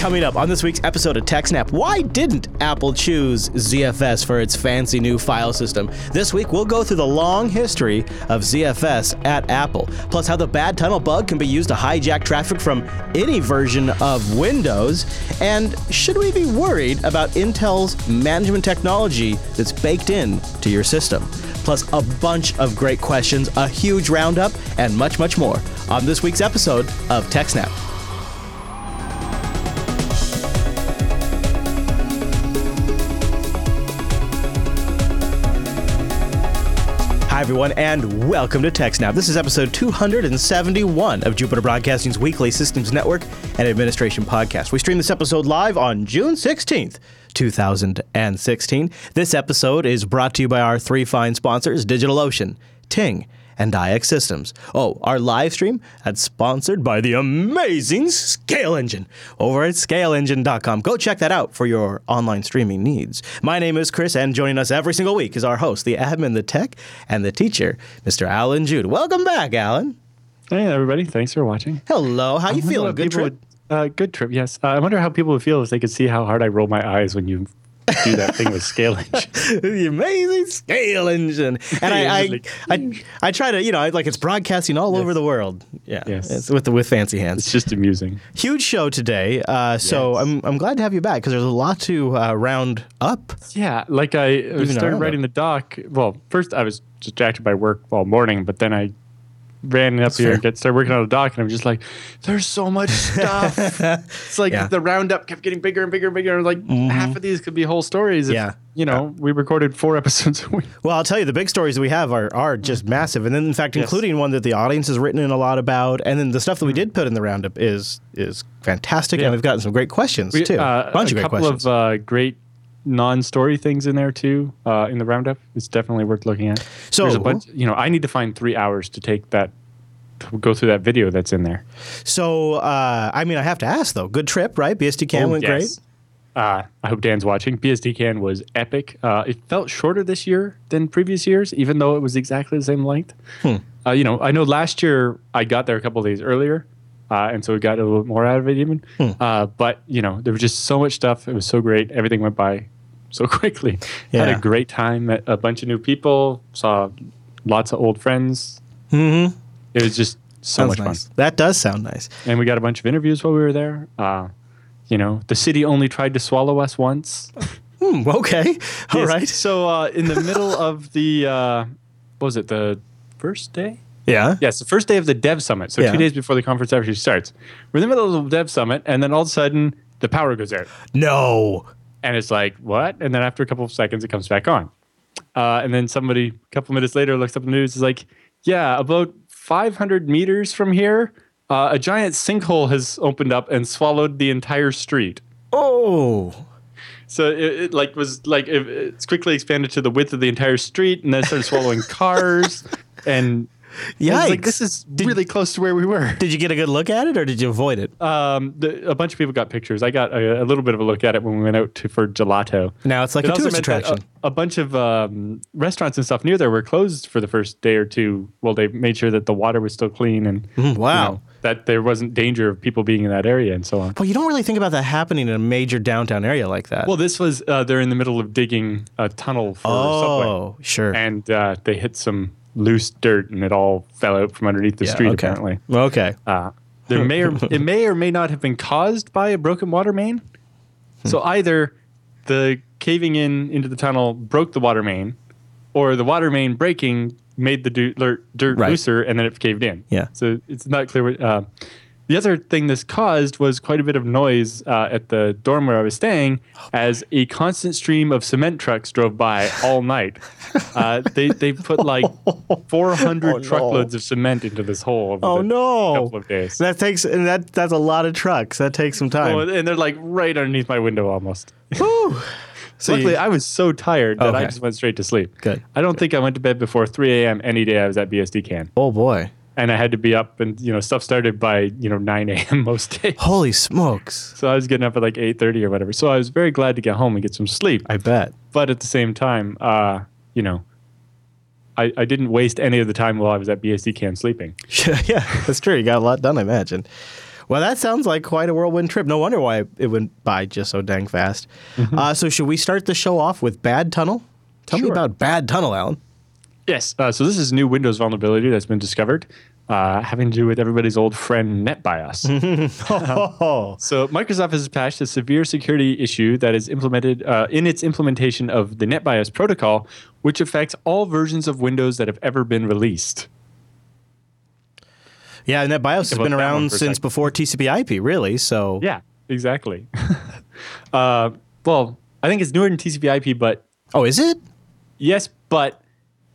Coming up on this week's episode of TechSnap, why didn't Apple choose ZFS for its fancy new file system? This week, we'll go through the long history of ZFS at Apple, plus how the bad tunnel bug can be used to hijack traffic from any version of Windows, and should we be worried about Intel's management technology that's baked in to your system? Plus, a bunch of great questions, a huge roundup, and much, much more on this week's episode of TechSnap. Hi, everyone, and welcome to TechSnap. This is episode 271 of Jupiter Broadcasting's weekly Systems Network and Administration podcast. We stream this episode live on June 16th, 2016. This episode is brought to you by our three fine sponsors DigitalOcean, Ting, and IX Systems. Oh, our live stream that's sponsored by the amazing Scale Engine over at scaleengine.com. Go check that out for your online streaming needs. My name is Chris, and joining us every single week is our host, the admin, the tech, and the teacher, Mr. Allan Jude. Welcome back, Allan. Hey, everybody. Thanks for watching. Hello. How you feeling? Good trip? Would, uh, good trip, yes. Uh, I wonder how people would feel if they could see how hard I roll my eyes when you do that thing with scaling. the amazing scale engine. And I, I, I, I, try to, you know, I, like it's broadcasting all over the world. Yeah, Yes. with the with fancy hands. It's just amusing. Huge show today. Uh, so Yes. I'm I'm glad to have you back because there's a lot to uh, round up. Yeah, like I started writing the doc. Well, first I was distracted by work all morning, but then I ran up here and get started working on the doc, and I'm just like, "There's so much stuff." it's like Yeah. the roundup kept getting bigger and bigger and bigger. And Like half of these could be whole stories. If, Yeah. you know, we recorded four episodes a week. Well, I'll tell you, the big stories that we have are are just massive, and then in fact, Yes. including one that the audience has written in a lot about, and then the stuff that we did put in the roundup is is fantastic, Yeah. and we've gotten some great questions We- too. uh, a bunch a of great couple questions. of uh, great non-story things in there too uh, in the roundup. It's definitely worth looking at. So- there's a bunch. You know, I need to find three hours to take that to go through that video that's in there. so, uh, I mean, I have to ask though, good trip, right? BSDCan went great. Uh, I hope Dan's watching. BSDCan was epic. Uh, it felt shorter this year than previous years, even though it was exactly the same length. Hmm. Uh, you know, I know last year I got there a couple days earlier, uh, and so we got a little more out of it even. Hmm. Uh, but you know, there was just so much stuff. It was so great. Everything went by so quickly. Had a great time. Met a bunch of new people. Saw lots of old friends. Mm-hmm. It was just so Sounds much nice. fun. That does sound nice. And we got a bunch of interviews while we were there. Uh, you know, the city only tried to swallow us once. Hmm, okay, all Yes. right. So uh, in the middle of the uh, what was it the first day? Yeah. Yes, the first day of the Dev Summit. So Yeah. two days before the conference actually starts. We're in the middle of the Dev Summit, and then all of a sudden the power goes out, No. And it's like what? And then after a couple of seconds, it comes back on. Uh, and then somebody a couple minutes later looks up the news. Is like, yeah, about 500 meters from here, uh, a giant sinkhole has opened up and swallowed the entire street. Oh. So it, it like was like it, it's quickly expanded to the width of the entire street, and then started swallowing cars. And Yikes. Like, this is really close to where we were. Did you get a good look at it, or did you avoid it? Um, the, a bunch of people got pictures. I got a, a little bit of a look at it when we went out to for gelato. Now it's like It a tourist attraction. A, a bunch of um, restaurants and stuff near there were closed for the first day or two. Well, they made sure that the water was still clean and you wow. know, that there wasn't danger of people being in that area and so on. Well, you don't really think about that happening in a major downtown area like that. Well, this was uh, they're in the middle of digging a tunnel for subway. oh, sure. and uh, they hit some loose dirt and it all fell out from underneath the Yeah, street okay. apparently Okay. uh, there may or it may or may not have been caused by a broken water main so either the caving in into the tunnel broke the water main or the water main breaking made the ler- dirt Right. looser and then it caved in Yeah. so it's not clear what uh, the other thing this caused was quite a bit of noise uh, at the dorm where I was staying as a constant stream of cement trucks drove by all night. Uh, they, they put like 400 Oh, no. truckloads of cement into this hole over Oh no. couple of days. That takes and that that's a lot of trucks. That takes some time. Oh, and they're like right underneath my window almost. So Luckily, you- I was so tired that I just went straight to sleep. Good. I don't think I went to bed before 3 a.m. any day I was at BSD Can. oh boy. And I had to be up and, you know, stuff started by, you know, 9 a.m. most days. Holy smokes. So I was getting up at like 8.30 or whatever. So I was very glad to get home and get some sleep. I bet. But at the same time, uh, you know, I, I didn't waste any of the time while I was at BSD Can sleeping. yeah, that's true. You got a lot done, I imagine. Well, that sounds like quite a whirlwind trip. No wonder why it went by just so dang fast. Uh, so, should we start the show off with Bad Tunnel? Tell me about Bad Tunnel, Allan. Yes. Uh, so this is new Windows vulnerability that's been discovered, uh, having to do with everybody's old friend NetBIOS. Oh, so Microsoft has patched a severe security issue that is implemented uh, in its implementation of the NetBIOS protocol, which affects all versions of Windows that have ever been released. yeah, and NetBIOS has been around since second. before TCP/IP, really. So, Yeah, exactly. uh, well, I think it's newer than TCP/IP, but oh, is it? yes, but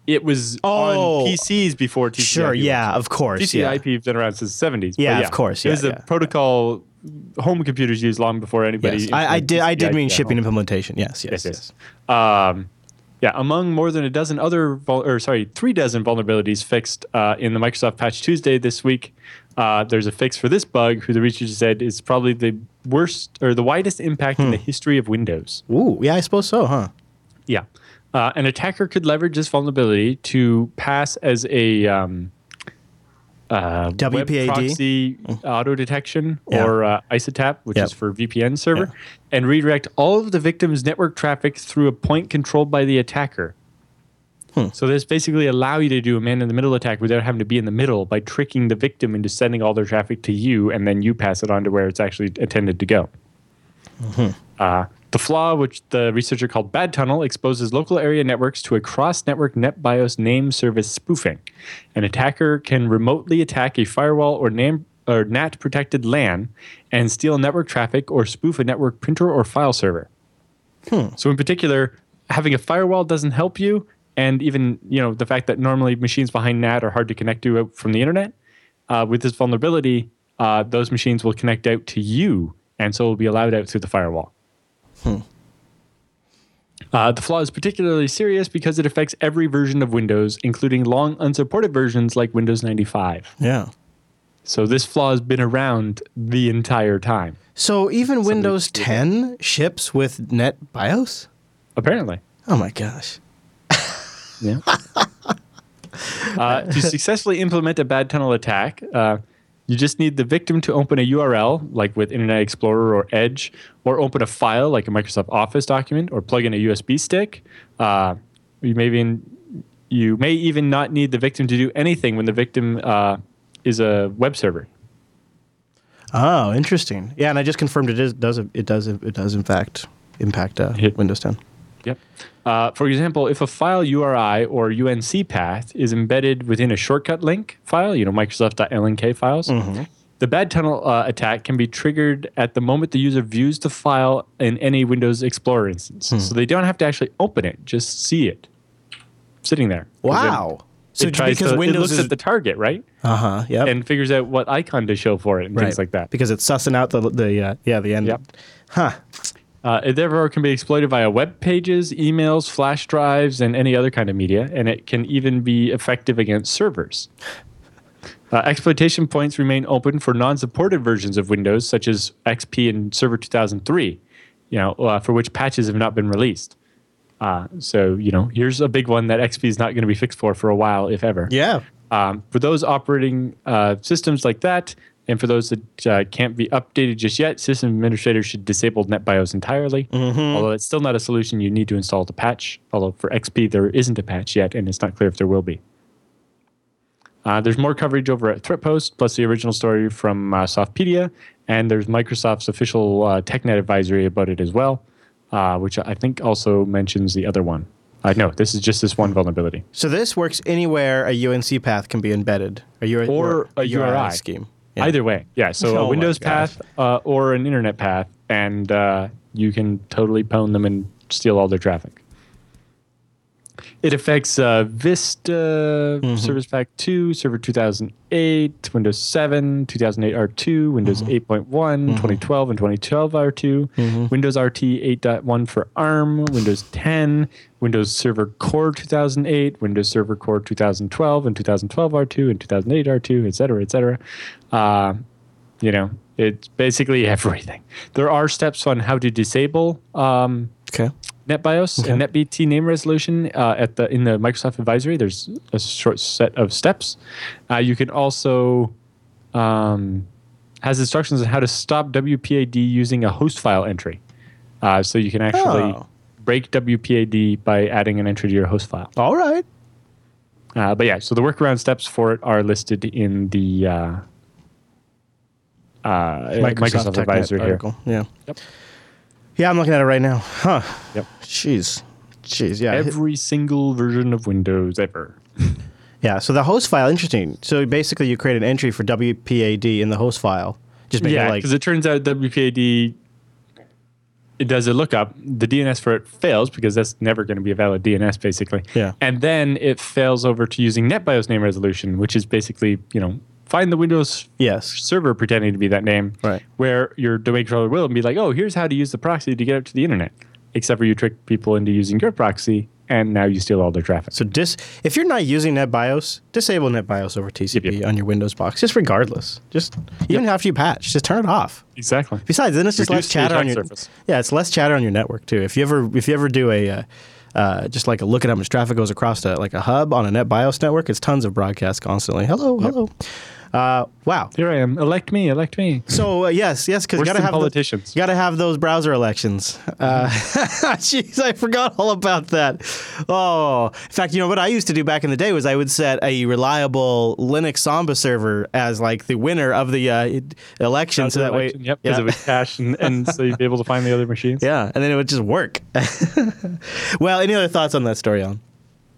it was Oh. on PCs before TCP/IP. Sure. Yeah, of course. Yeah. TCP/IP has been around since the 70s. but Yeah, of course, It was yeah, a yeah. protocol home computers used long before anybody. Yes, I, I did. I did mean shipping implementation. Yes, yes, Yes, yes. yes. Um, yeah, among more than a dozen other, vul- or sorry, three dozen vulnerabilities fixed uh, in the Microsoft Patch Tuesday this week. Uh, there's a fix for this bug, who the researchers said is probably the worst or the widest impact Hmm. in the history of Windows. Ooh, yeah, I suppose so, huh? Yeah. Uh, an attacker could leverage this vulnerability to pass as a um, uh, WPAD? proxy auto detection Yeah. or uh, ISATAP, which Yep. is for VPN server, and redirect all of the victim's network traffic through a point controlled by the attacker. Hmm. So this basically allow you to do a man-in-the-middle attack without having to be in the middle by tricking the victim into sending all their traffic to you, and then you pass it on to where it's actually intended to go. Uh, the flaw, which the researcher called Bad Tunnel, exposes local area networks to a cross-network NetBIOS name service spoofing. An attacker can remotely attack a firewall or name or NAT-protected LAN and steal network traffic or spoof a network printer or file server. So, in particular, having a firewall doesn't help you, and even you know the fact that normally machines behind NAT are hard to connect to from the internet. Uh, with this vulnerability, uh, those machines will connect out to you, and so will be allowed out through the firewall. Uh, the flaw is particularly serious because it affects every version of Windows, including long unsupported versions like Windows 95. Yeah. So this flaw has been around the entire time, So even Windows screwed up. 10 ships with Net BIOS? apparently. Oh my gosh. Yeah. uh, to successfully implement a bad tunnel attack, uh, you just need the victim to open a URL, like with Internet Explorer or Edge, or open a file, like a Microsoft Office document, or plug in a USB stick. Uh, you may even you may even not need the victim to do anything when the victim uh, is a web server. Oh, interesting. Yeah, and I just confirmed it is does it does it does in fact impact uh. Windows 10. Yep. Uh, for example, if a file URI or UNC path is embedded within a shortcut link file, you know, Microsoft.lnk files, the bad tunnel uh, attack can be triggered at the moment the user views the file in any Windows Explorer instance. So they don't have to actually open it, just see it sitting there. Wow. It, So tries because to, it Windows looks is at the target, right? uh-huh, yep. And figures out what icon to show for it and right. things like that. Because it's sussing out the the uh, yeah, the end. Yep. Huh. Uh, it therefore can be exploited via web pages, emails, flash drives, and any other kind of media, and it can even be effective against servers. Uh, exploitation points remain open for non-supported versions of Windows, such as XP and Server 2003, you know, uh, for which patches have not been released. Uh, so, you know, here's a big one that XP is not going to be fixed for for a while, if ever. Yeah. Um, for those operating uh, systems like that, and for those that uh, can't be updated just yet, system administrators should disable NetBIOS entirely. Although it's still not a solution, you need to install the patch. Although for XP, there isn't a patch yet, and it's not clear if there will be. Uh, there's more coverage over at ThreatPost, plus the original story from uh, Softpedia, and there's Microsoft's official uh, TechNet advisory about it as well, uh, which I think also mentions the other one. Uh, no, this is just this one vulnerability. So this works anywhere a UNC path can be embedded. A U- Or a URI URI. scheme. Yeah. Either way, yeah. So Oh a Windows path uh, or an internet path, and uh, you can totally pwn them and steal all their traffic. It affects uh, Vista, Mm-hmm. Service Pack 2, Server 2008, Windows 7, 2008 R2, Windows Mm-hmm. 8.1, 2012 and 2012 R2, Windows RT 8.1 for ARM, Windows 10, Windows Server Core 2008, Windows Server Core 2012 and 2012 R2 and 2008 R2, et cetera, et cetera. Uh, you know, it's basically everything. There are steps on how to disable um, Okay. NetBIOS and NetBT name resolution uh, at the in the Microsoft advisory. There's a short set of steps. Uh, you can also um, has instructions on how to stop WPAD using a host file entry. Uh, so you can actually Oh. break WPAD by adding an entry to your host file. All right. Uh, but yeah, so the workaround steps for it are listed in the uh, uh, Microsoft, TechNet Advisor here. Yeah. Yep. Yeah, I'm looking at it right now. Huh. Yep. Jeez. Jeez. Yeah. Every single version of Windows ever. yeah. So the host file, interesting. So basically, you create an entry for WPAD in the host file. Just make Yeah, it like because it turns out WPAD it does a lookup. The DNS for it fails because that's never going to be a valid DNS, basically. Yeah. And then it fails over to using NetBIOS name resolution, which is basically you know find the Windows yes. server pretending to be that name, Right. Where your domain controller will and be like, oh, here's how to use the proxy to get out to the internet. Except for you trick people into using your proxy, and now you steal all their traffic. So dis if you're not using NetBIOS, disable NetBIOS over TCP yep. on your Windows box, just regardless. Just even after you patch, just turn it off. Exactly. Besides, then it's just Reduce less chatter on your surface. yeah, it's less chatter on your network too. If you ever if you ever do a uh, uh, just like a look at how much traffic goes across a, like a hub on a NetBIOS network, it's tons of broadcasts constantly. Hello, hello. Uh, wow. Here I am. Elect me. Elect me. So uh, yes, yes, because you Worse gotta than have the- politicians. you gotta have those browser elections. Uh, Jeez, I forgot all about that. Oh, in fact, you know what I used to do back in the day was I would set a reliable Linux Samba server as like the winner of the uh, election, so that way, Election, Yep, because yeah. it would cache, and, and so you'd be able to find the other machines. yeah, and then it would just work. well, any other thoughts on that story, on?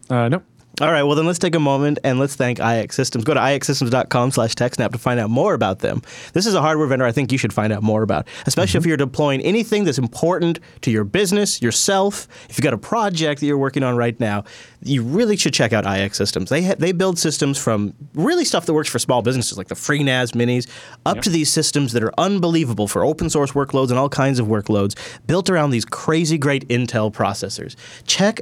Uh, no. All right, well then let's take a moment and let's thank IX Systems. Go to ixsystems.com slash TechSnap to find out more about them. This is a hardware vendor I think you should find out more about, especially if mm-hmm. you're deploying anything that's important to your business, yourself. If you've got a project that you're working on right now, you really should check out IX Systems. They, ha- they build systems from really stuff that works for small businesses like the FreeNAS minis up to these systems that are unbelievable for open source workloads and all kinds of workloads built around these crazy great Intel processors. Check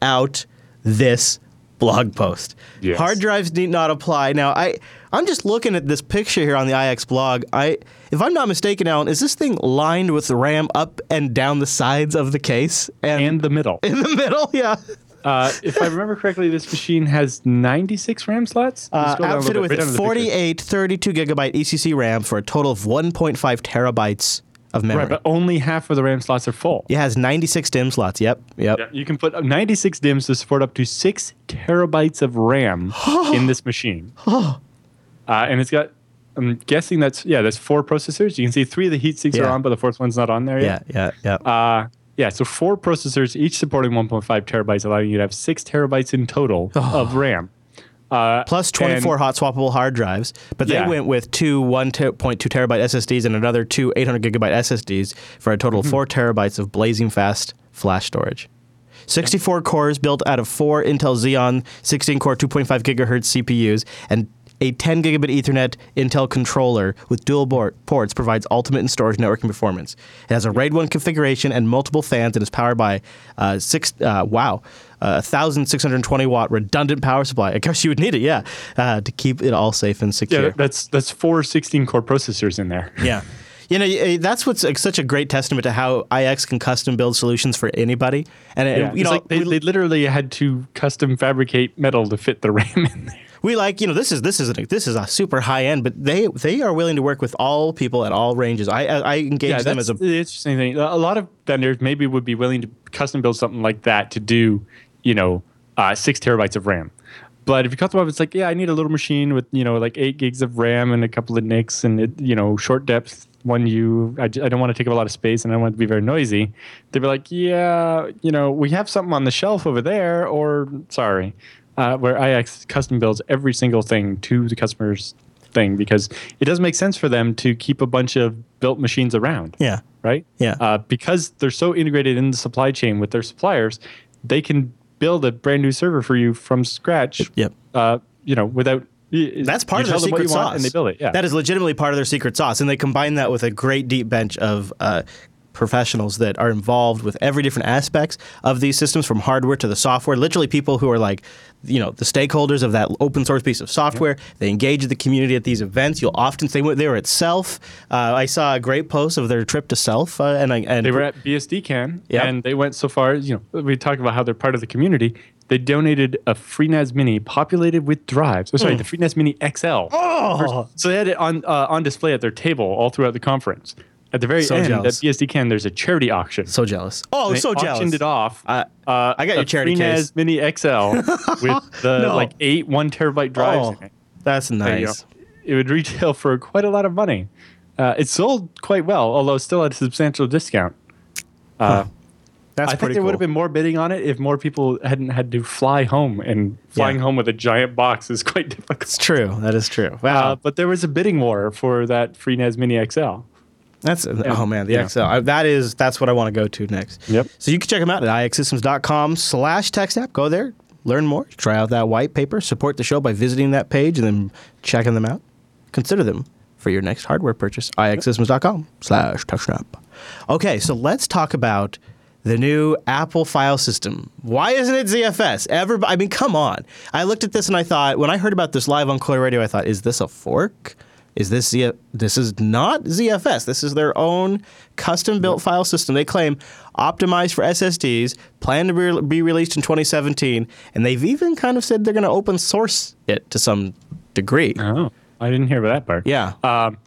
out this blog post. Yes. Hard drives need not apply. Now, I I'm just looking at this picture here on the IX blog. I if I'm not mistaken, Allan, is this thing lined with RAM up and down the sides of the case And the middle. in the middle? Yeah. Uh, if I remember correctly, this machine has 96 RAM slots. Uh, Scroll down a outfitted with right under the picture. 48 32 gigabyte ECC RAM for a total of 1.5 terabytes of memory. Right, but only half of the RAM slots are full. it has 96 DIMM slots. Yep. Yep. Yeah, you can put 96 DIMMs to support up to six terabytes of RAM in this machine. uh, and it's got, I'm guessing that's, yeah, that's four processors. You can see three of the heat sinks Yeah. are on, but the fourth one's not on there Yeah. yet. Yeah. Yeah. Uh, yeah, so four processors, each supporting 1.5 terabytes, allowing you to have six terabytes in total of RAM. Uh, plus 24 and- hot swappable hard drives. But they Yeah. went with two 1.2 terabyte SSDs and another two 800 gigabyte SSDs for a total of four terabytes of blazing fast flash storage. 64 cores built out of four Intel Xeon 16 core 2.5 gigahertz CPUs and a 10 gigabit Ethernet Intel controller with dual board ports provides ultimate in storage networking performance. It has a RAID 1 configuration and multiple fans and is powered by uh, six uh, wow, uh, 1620 watt redundant power supply. I guess you would need it, yeah, uh, to keep it all safe and secure. yeah, that's that's four 16 core processors in there. Yeah. You know, that's what's like, such a great testament to how IX can custom build solutions for anybody. And, and, you it's know, like they, they literally had to custom fabricate metal to fit the RAM in there. we like you know this is this is a, this is a super high end, but they they are willing to work with all people at all ranges. I I, I engage Yeah, them as a the interesting thing. A lot of vendors maybe would be willing to custom build something like that to do, you know, uh, six terabytes of RAM. But if you cut them up, it's like, yeah, I need a little machine with you know like eight gigs of RAM and a couple of NICs and it, you know short depth one U. I, I don't want to take up a lot of space and I don't want it to be very noisy. They'd be like, yeah, you know, we have something on the shelf over there, or sorry, uh, where IX custom builds every single thing to the customer's thing because it doesn't make sense for them to keep a bunch of built machines around yeah right? Yeah. Uh, because they're so integrated in the supply chain with their suppliers, they can build a brand new server for you from scratch. Yep. Uh, you know, without. That's part of their tell them what secret sauce. and they build it. Yeah. That is legitimately part of their secret sauce, and they combine that with a great deep bench of uh, professionals that are involved with every different aspects of these systems, from hardware to the software. Literally, people who are like, you know, the stakeholders of that open source piece of software. They engage the community at these events. You'll often say they were at SELF. Uh, I saw a great post of their trip to SELF, uh, and I and they were at BSD Can, Yep. and they went so far. You know, we talk about how they're part of the community. they donated a FreeNAS Mini populated with drives. Oh, sorry, the FreeNAS Mini XL. Oh, So they had it on uh, on display at their table all throughout the conference. At the very So end, jealous. at BSDCan, there's a charity auction. so jealous. Oh, They so jealous. auctioned it off. I- uh, I got your a charity FreeNAS case. Mini XL with the No. like eight one terabyte drives Oh, that's nice. It would retail for quite a lot of money. Uh, it sold quite well, although still at a substantial discount. Uh, That's I think there cool. would have been more bidding on it if more people hadn't had to fly home, and flying Yeah. home with a giant box is quite difficult. It's true. That is true. Wow. Uh, but there was a bidding war for that FreeNAS Mini XL. That's oh man, the yeah. XL. I, that is that's what I want to go to next. Yep. So you can check them out at ixsystems.com slash TechSnap. Go there, learn more, try out that white paper, support the show by visiting that page and then checking them out. Consider them for your next hardware purchase. ixsystems.com slash TechSnap. Okay, so let's talk about the new Apple file system. Why isn't it ZFS? Everybody, I mean, come on. I looked at this and I thought, when I heard about this live on Coder Radio, I thought, is this a fork? Is this Z- this is not ZFS? This is their own custom built file system. They claim optimized for SSDs, planned to be, be released in 2017, and they've even kind of said they're going to open source it to some degree. Oh, I didn't hear about that part. Yeah. Um,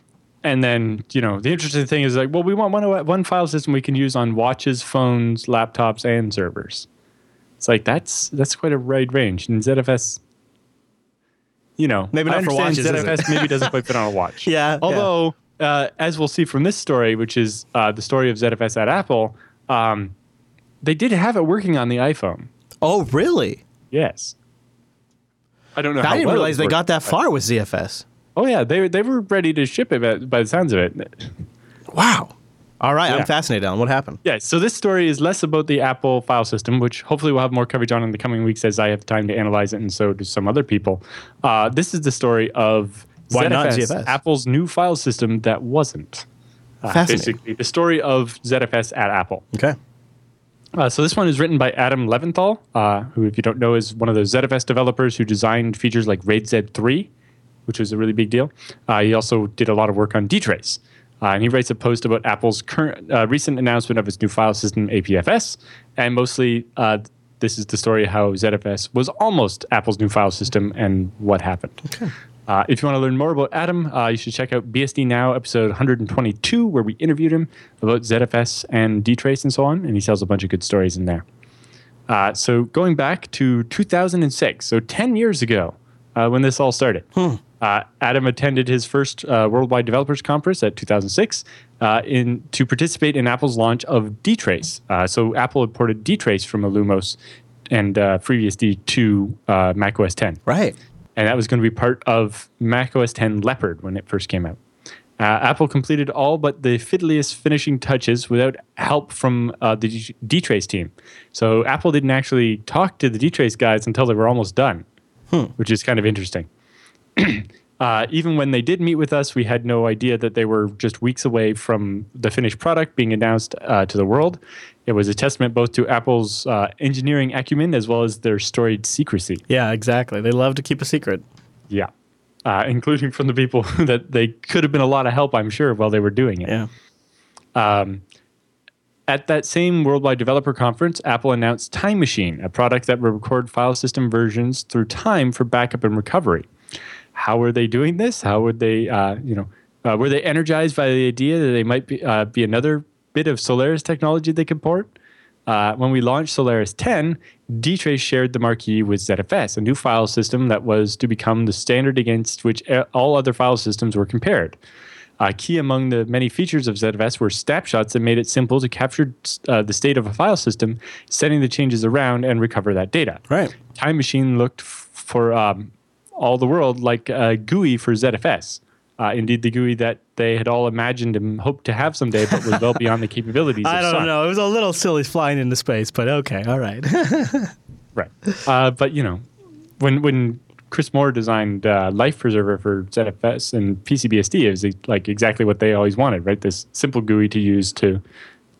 and then you know the interesting thing is like, well, we want one one file system we can use on watches, phones, laptops, and servers. It's like that's that's quite a wide range. And ZFS, you know, Maybe not for watches? ZFS maybe doesn't quite fit on a watch. Yeah, yeah. Although, uh, as we'll see from this story, which is uh, the story of ZFS at Apple, um, they did have it working on the iPhone. oh, really? Yes. I don't know. how I didn't well realize they got that far with ZFS. Oh yeah, they they were ready to ship it by, by the sounds of it. Wow. All right, I'm fascinated on what happened. Yeah, so this story is less about the Apple file system, which hopefully we'll have more coverage on in the coming weeks as I have time to analyze it, and so do some other people. Uh, this is the story of Why ZFS, not ZFS? Apple's new file system that wasn't. Uh, Fascinating. basically, the story of ZFS at Apple. Okay. Uh, so this one is written by Adam Leventhal, uh, who, if you don't know, is one of those ZFS developers who designed features like RAID Z3, which was a really big deal. Uh, he also did a lot of work on dtrace. Uh, and he writes a post about Apple's current uh, recent announcement of its new file system, APFS. And mostly, uh, this is the story of how ZFS was almost Apple's new file system and what happened. Uh, if you want to learn more about Adam, uh, you should check out BSD Now, episode 122, where we interviewed him about ZFS and dtrace and so on. And he tells a bunch of good stories in there. Uh, so going back to 2006, so 10 years ago, uh, when this all started, uh, Adam attended his first uh, Worldwide Developers Conference at 2006 uh, in to participate in Apple's launch of dtrace. Uh, so Apple had ported dtrace from Illumos and uh, FreeBSD to uh, macOS 10 Right. and that was going to be part of macOS 10 Leopard when it first came out. Uh, Apple completed all but the fiddliest finishing touches without help from uh, the dtrace team. So Apple didn't actually talk to the dtrace guys until they were almost done, which is kind of interesting. Uh, even when they did meet with us, we had no idea that they were just weeks away from the finished product being announced uh, to the world. It was a testament both to Apple's uh, engineering acumen as well as their storied secrecy. Yeah, exactly. They love to keep a secret. Yeah. Uh, including from the people that they could have been a lot of help, I'm sure, while they were doing it. Yeah. At that same Worldwide Developer Conference, Apple announced Time Machine, a product that would record file system versions through time for backup and recovery. How were they doing this? How would they, uh, you know, uh, were they energized by the idea that they might be, uh, be another bit of Solaris technology they could port? Uh, when we launched Solaris 10, dtrace shared the marquee with ZFS, a new file system that was to become the standard against which all other file systems were compared. Uh, key among the many features of ZFS were snapshots that made it simple to capture uh, the state of a file system, sending the changes around and recover that data. Right. Time Machine looked f- for um, all the world like a GUI for ZFS. Uh, indeed, the GUI that they had all imagined and hoped to have someday, but was well beyond the capabilities. I of don't Sun. know. It was a little silly flying into space, but okay. All right. Right. Uh, but you know, when when Kris Moore designed uh, Life Preserver for ZFS and PCBSD, it was like exactly what they always wanted, right? This simple GUI to use to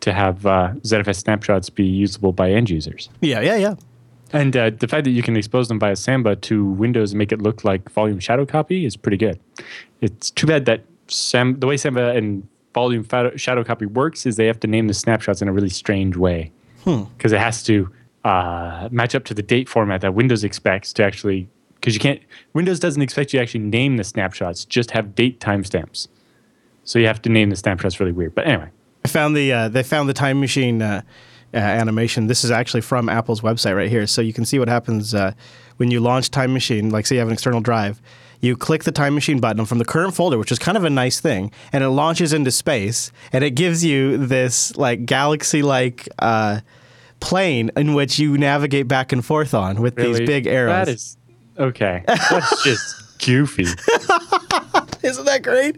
to have uh, ZFS snapshots be usable by end users. yeah, yeah, yeah. And uh, the fact that you can expose them via Samba to Windows and make it look like volume shadow copy is pretty good. It's too bad that Sam, the way Samba and volume shadow copy works is they have to name the snapshots in a really strange way because it has to uh, match up to the date format that Windows expects to actually, because you can't, Windows doesn't expect you to actually name the snapshots, just have date timestamps. So you have to name the snapshots really weird. But anyway, I found the uh, they found the time machine uh, animation. This is actually from Apple's website right here, so you can see what happens uh, when you launch Time Machine. Like, say you have an external drive, you click the Time Machine button from the current folder, which is kind of a nice thing, and it launches into space, and it gives you this like galaxy-like. Uh, plane in which you navigate back and forth on with really, these big arrows. That is okay. That's just goofy. Isn't that great?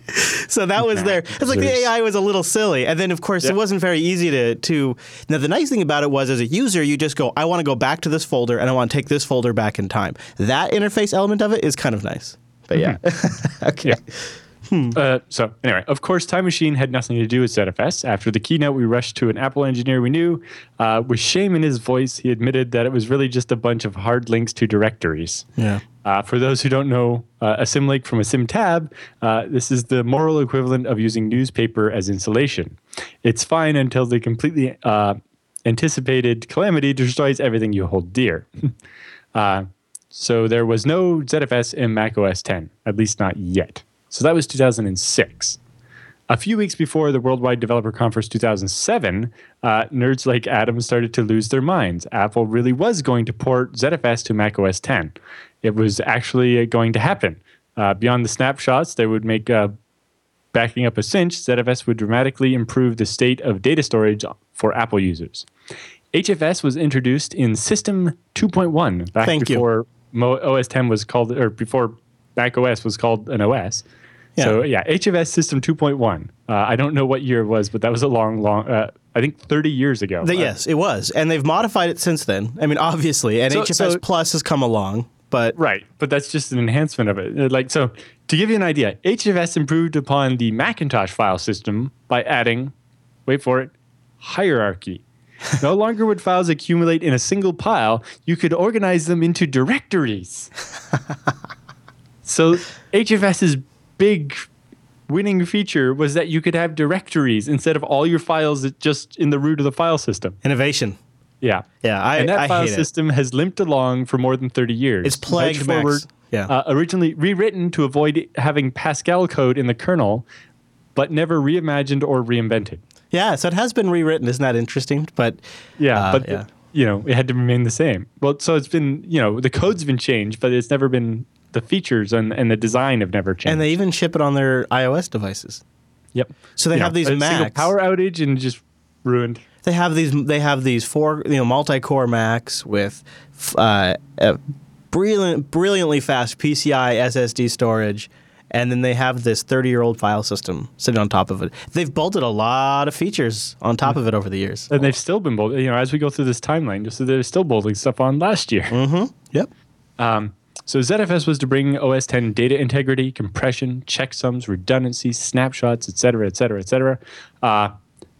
So that was there. It's like the AI was a little silly, and then of course yeah. it wasn't very easy to to. Now the nice thing about it was, as a user, you just go, I want to go back to this folder, and I want to take this folder back in time. That interface element of it is kind of nice. But yeah, mm-hmm. okay. Yeah. Hmm. Uh, so anyway, of course, Time Machine had nothing to do with ZFS. After the keynote, we rushed to an Apple engineer we knew. Uh, with shame in his voice, he admitted that it was really just a bunch of hard links to directories. Yeah. Uh, for those who don't know, uh, a symlink from a symtab, uh, this is the moral equivalent of using newspaper as insulation. It's fine until the completely uh, anticipated calamity destroys everything you hold dear. so there was no ZFS in Mac OS 10, at least not yet. So that was 2006. A few weeks before the Worldwide Developer Conference 2007, uh, nerds like Adam started to lose their minds. Apple really was going to port ZFS to Mac OS 10. It was actually uh, going to happen. Uh, beyond the snapshots, they would make uh, backing up a cinch. ZFS would dramatically improve the state of data storage for Apple users. HFS was introduced in System 2.1 back Thank before Mo- OS 10 was called, or before Mac OS was called an OS. Yeah. So yeah, HFS System 2.1. Uh, I don't know what year it was, but that was a long, long. Uh, I think 30 years ago. The, yes, it was, and they've modified it since then. I mean, obviously, and so, HFS so, Plus has come along, but right, but that's just an enhancement of it. Uh, like so, to give you an idea, HFS improved upon the Macintosh file system by adding, wait for it, hierarchy. no longer would files accumulate in a single pile; you could organize them into directories. so HFS's big winning feature was that you could have directories instead of all your files just in the root of the file system. Innovation. Yeah. Yeah. I, and that I file system it. has limped along for more than 30 years. It's plagued forward. Yeah. Uh, originally rewritten to avoid having Pascal code in the kernel, but never reimagined or reinvented. Yeah. So it has been rewritten. Isn't that interesting? But yeah. Uh, but yeah. you know, it had to remain the same. Well, so it's been, you know, the code's been changed, but it's never been the features and, and the design have never changed. And they even ship it on their iOS devices. Yep. So they have these a Macs. power outage and just ruined. They have these. They have these four, you know, multi-core Macs with uh, brilliant, brilliantly fast PCI SSD storage, and then they have this 30-year-old file system sitting on top of it. They've bolted a lot of features on top of it over the years, and they've still been bolting. You know, as we go through this timeline, just so they're still bolting stuff on last year. Mm-hmm. Yep. Um, so ZFS was to bring OS 10 data integrity, compression, checksums, redundancy, snapshots, etc., etc., etc.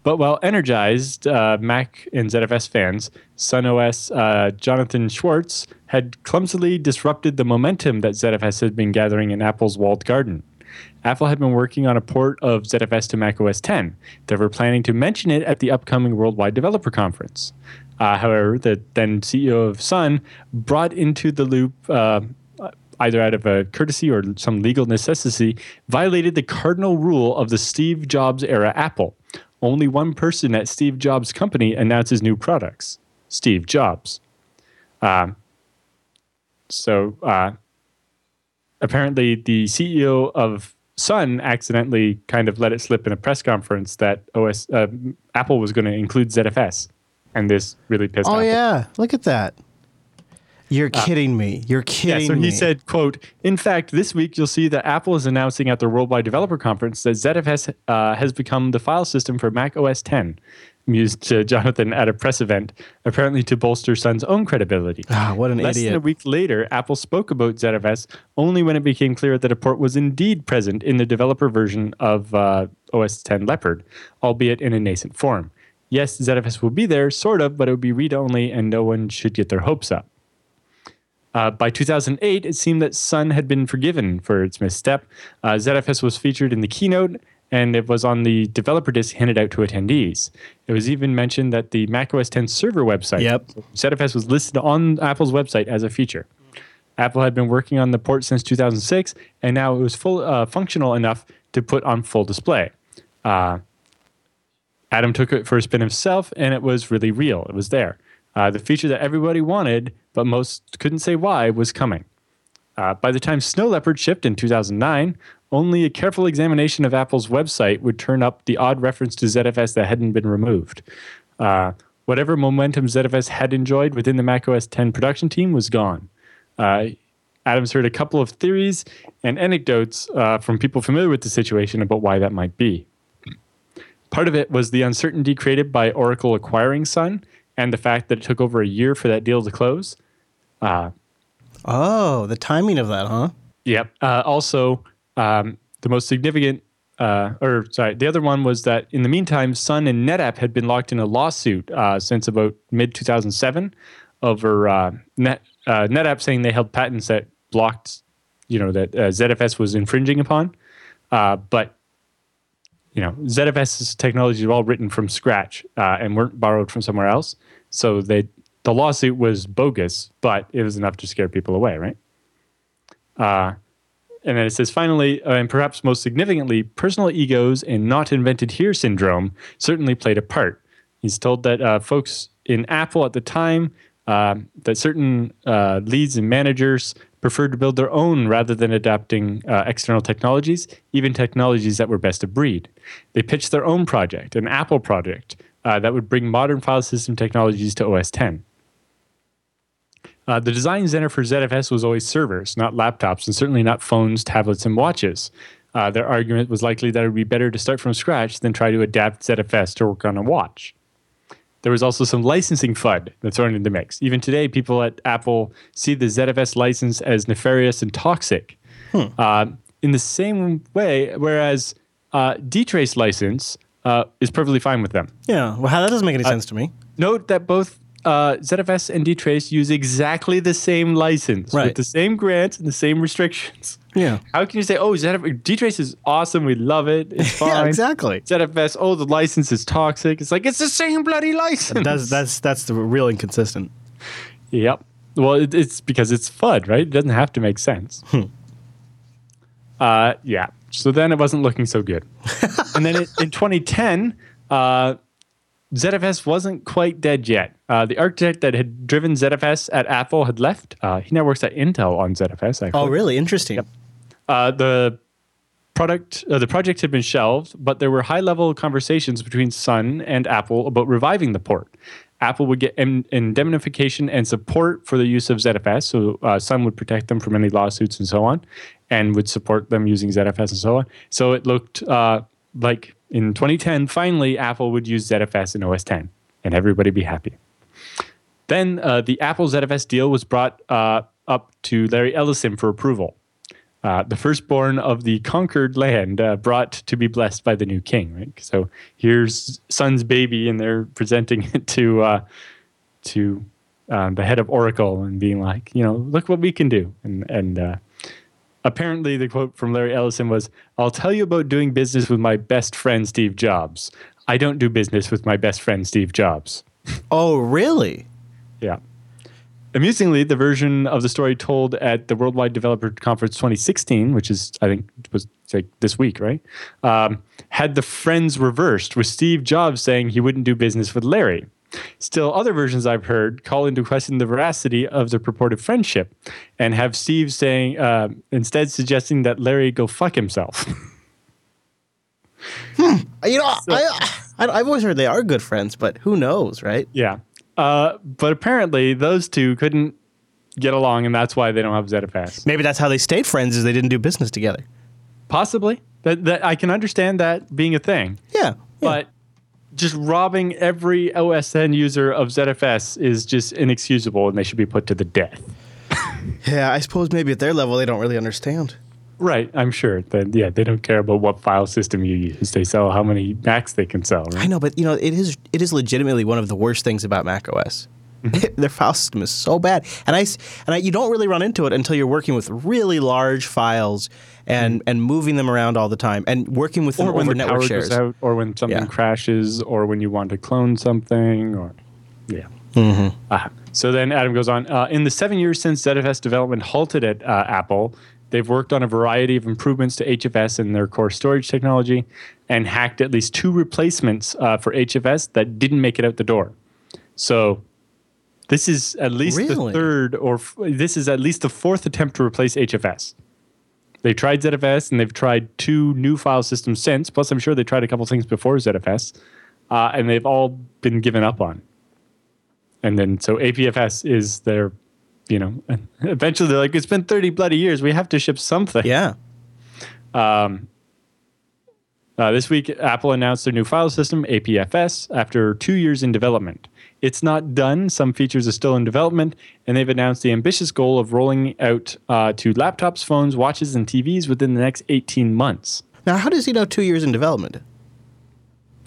But while energized, uh, Mac and ZFS fans, Sun CEO uh, Jonathan Schwartz had clumsily disrupted the momentum that ZFS had been gathering in Apple's walled garden. Apple had been working on a port of ZFS to Mac OS 10. They were planning to mention it at the upcoming Worldwide Developer Conference. Uh, however, the then CEO of Sun brought into the loop, uh, either out of a courtesy or some legal necessity, violated the cardinal rule of the Steve Jobs era Apple. Only one person at Steve Jobs' company announces new products Steve Jobs. Um, so uh, apparently, the CEO of Sun accidentally kind of let it slip in a press conference that OS uh, Apple was going to include ZFS and this really pissed oh, off. Oh yeah, look at that. You're uh, kidding uh, me. You're kidding yeah, so me. he said, quote, in fact, this week you'll see that Apple is announcing at the Worldwide Developer Conference that ZFS uh, has become the file system for Mac OS 10, mused to Jonathan at a press event, apparently to bolster Sun's own credibility. Ah, what an Less idiot. than a week later, Apple spoke about ZFS only when it became clear that a port was indeed present in the developer version of uh, OS 10 Leopard, albeit in a nascent form yes, ZFS will be there, sort of, but it would be read only and no one should get their hopes up. Uh, by 2008, it seemed that Sun had been forgiven for its misstep. Uh, ZFS was featured in the keynote, and it was on the developer disk handed out to attendees. It was even mentioned that the macOS 10 server website, Yep. ZFS, was listed on Apple's website as a feature. Apple had been working on the port since 2006, and now it was full uh, functional enough to put on full display. Uh, Adam took it for a spin himself, and it was really real. It was there. Uh, the feature that everybody wanted, but most couldn't say why, was coming. Uh, by the time Snow Leopard shipped in 2009, only a careful examination of Apple's website would turn up the odd reference to ZFS that hadn't been removed. Uh, whatever momentum ZFS had enjoyed within the macOS 10 production team was gone. Uh, Adams heard a couple of theories and anecdotes uh, from people familiar with the situation about why that might be. Part of it was the uncertainty created by Oracle acquiring Sun and the fact that it took over a year for that deal to close. Uh, Oh, the timing of that, huh? Yep. Uh, also, um, the most significant, uh, or sorry, the other one was that in the meantime, Sun and NetApp had been locked in a lawsuit uh, since about mid 2007 over uh, Net, uh, NetApp saying they held patents that blocked, you know, that uh, ZFS was infringing upon. Uh, but you know, ZFS's technologies were all written from scratch uh, and weren't borrowed from somewhere else. So they the lawsuit was bogus, but it was enough to scare people away, right? Uh, and then it says finally, uh, and perhaps most significantly, personal egos and not invented here syndrome certainly played a part. He's told that uh, folks in Apple at the time, uh, that certain uh, leads and managers preferred to build their own rather than adapting uh, external technologies, even technologies that were best of breed. They pitched their own project, an Apple project, uh, that would bring modern file system technologies to OS 10. Uh, the design center for ZFS was always servers, not laptops, and certainly not phones, tablets, and watches. Uh, their argument was likely that it would be better to start from scratch than try to adapt ZFS to work on a watch. There was also some licensing FUD that's thrown in the mix. Even today, people at Apple see the ZFS license as nefarious and toxic. Uh, in the same way, whereas uh, dtrace license uh, is perfectly fine with them. Yeah. Well, how that doesn't make any sense to me. Note that both uh, ZFS and dtrace use exactly the same license Right. with the same grants and the same restrictions. Yeah. How can you say, "Oh, ZF- dtrace is awesome. We love it. It's fine." Yeah, exactly. ZFS, oh, the license is toxic. It's like it's the same bloody license. That's that's that's the real inconsistent. Yep. Well, it, it's because it's FUD, right? It doesn't have to make sense. Hmm. Uh, yeah. So then it wasn't looking so good. and then it, in 2010, uh, ZFS wasn't quite dead yet. Uh, the architect that had driven ZFS at Apple had left. Uh, he now works at Intel on ZFS. Actually, Oh, really? Interesting. uh, the product uh, the project had been shelved, but there were high level conversations between Sun and Apple about reviving the port. Apple would get in- indemnification and support for the use of ZFS, so uh, Sun would protect them from any lawsuits and so on, and would support them using ZFS and so on. So it looked uh, like in 2010, finally Apple would use ZFS in OS 10, and everybody be happy. Then uh, the Apple ZFS deal was brought uh, up to Larry Ellison for approval. Uh, the firstborn of the conquered land uh, brought to be blessed by the new king. Right. So here's Sun's baby, and they're presenting it to uh, to um, the head of Oracle and being like, you know, look what we can do. And and uh, apparently, the quote from Larry Ellison was, "I'll tell you about doing business with my best friend Steve Jobs. I don't do business with my best friend Steve Jobs." Oh, really? Yeah. Amusingly, the version of the story told at the Worldwide Developer Conference 2016, which is, I think, was like this week, right? Um, had the friends reversed, with Steve Jobs saying he wouldn't do business with Larry. Still, other versions I've heard call into question the veracity of the purported friendship and have Steve saying, uh, instead suggesting that Larry go fuck himself. You know, I, I I've always heard they are good friends, but who knows, right? yeah. Uh, but apparently, those two couldn't get along, and that's why they don't have ZFS. Maybe that's how they stayed friends, is they didn't do business together. Possibly. That, that I can understand that being a thing. Yeah. yeah. But just robbing every OSN user of ZFS is just inexcusable and they should be put to the death. yeah, I suppose maybe at their level they don't really understand. Right, I'm sure. That yeah, they don't care about what file system you use. They sell how many Macs they can sell, Right? I know, but you know, it is it is legitimately one of the worst things about their file system is so bad, and I and I, you don't really run into it until you're working with really large files and and moving them around all the time and working with them or when over the network power shares. goes out, or when something Yeah. crashes, or when you want to clone something, or yeah. Mm-hmm. Uh, so then Adam goes on. Uh, in the seven years since ZFS development halted at uh, Apple, they've worked on a variety of improvements to HFS and their core storage technology, and hacked at least two replacements uh, for HFS that didn't make it out the door. So this is at least Really? the third, or f- this is at least the fourth attempt to replace HFS. They tried ZFS and they've tried two new file systems since. Plus, I'm sure they tried a couple things before ZFS, uh, and they've all been given up on. And then so APFS is their, you know, eventually they're like, it's been 30 bloody years. We have to ship something. yeah, Uh, this week, Apple announced their new file system, APFS, after two years in development. It's not done. Some features are still in development, and they've announced the ambitious goal of rolling out uh, to laptops, phones, watches, and TVs within the next 18 months. Now, how does he know two years in development?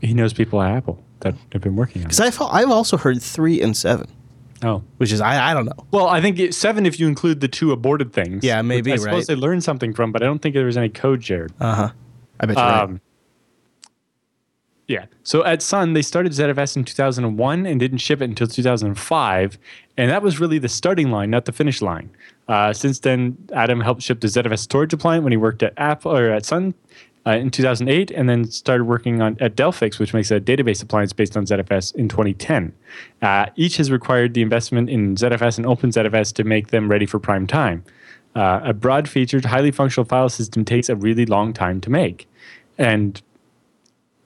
He knows people at Apple that have been working on it. Because I've I've also heard three and seven, Oh. which is I I don't know. Well, I think it, seven if you include the two aborted things. Yeah, maybe, I suppose right. they learned something from, but I don't think there was any code shared. Uh huh. I bet you're right. Yeah. So at Sun, they started ZFS in 2001 and didn't ship it until 2005. And that was really the starting line, not the finish line. Uh, since then, Adam helped ship the ZFS storage appliance when he worked at Apple or at Sun uh, in 2008, and then started working on at Delphix, which makes a database appliance based on ZFS in 2010. Uh, each has required the investment in ZFS and OpenZFS to make them ready for prime time. Uh, a broad featured, highly functional file system takes a really long time to make. And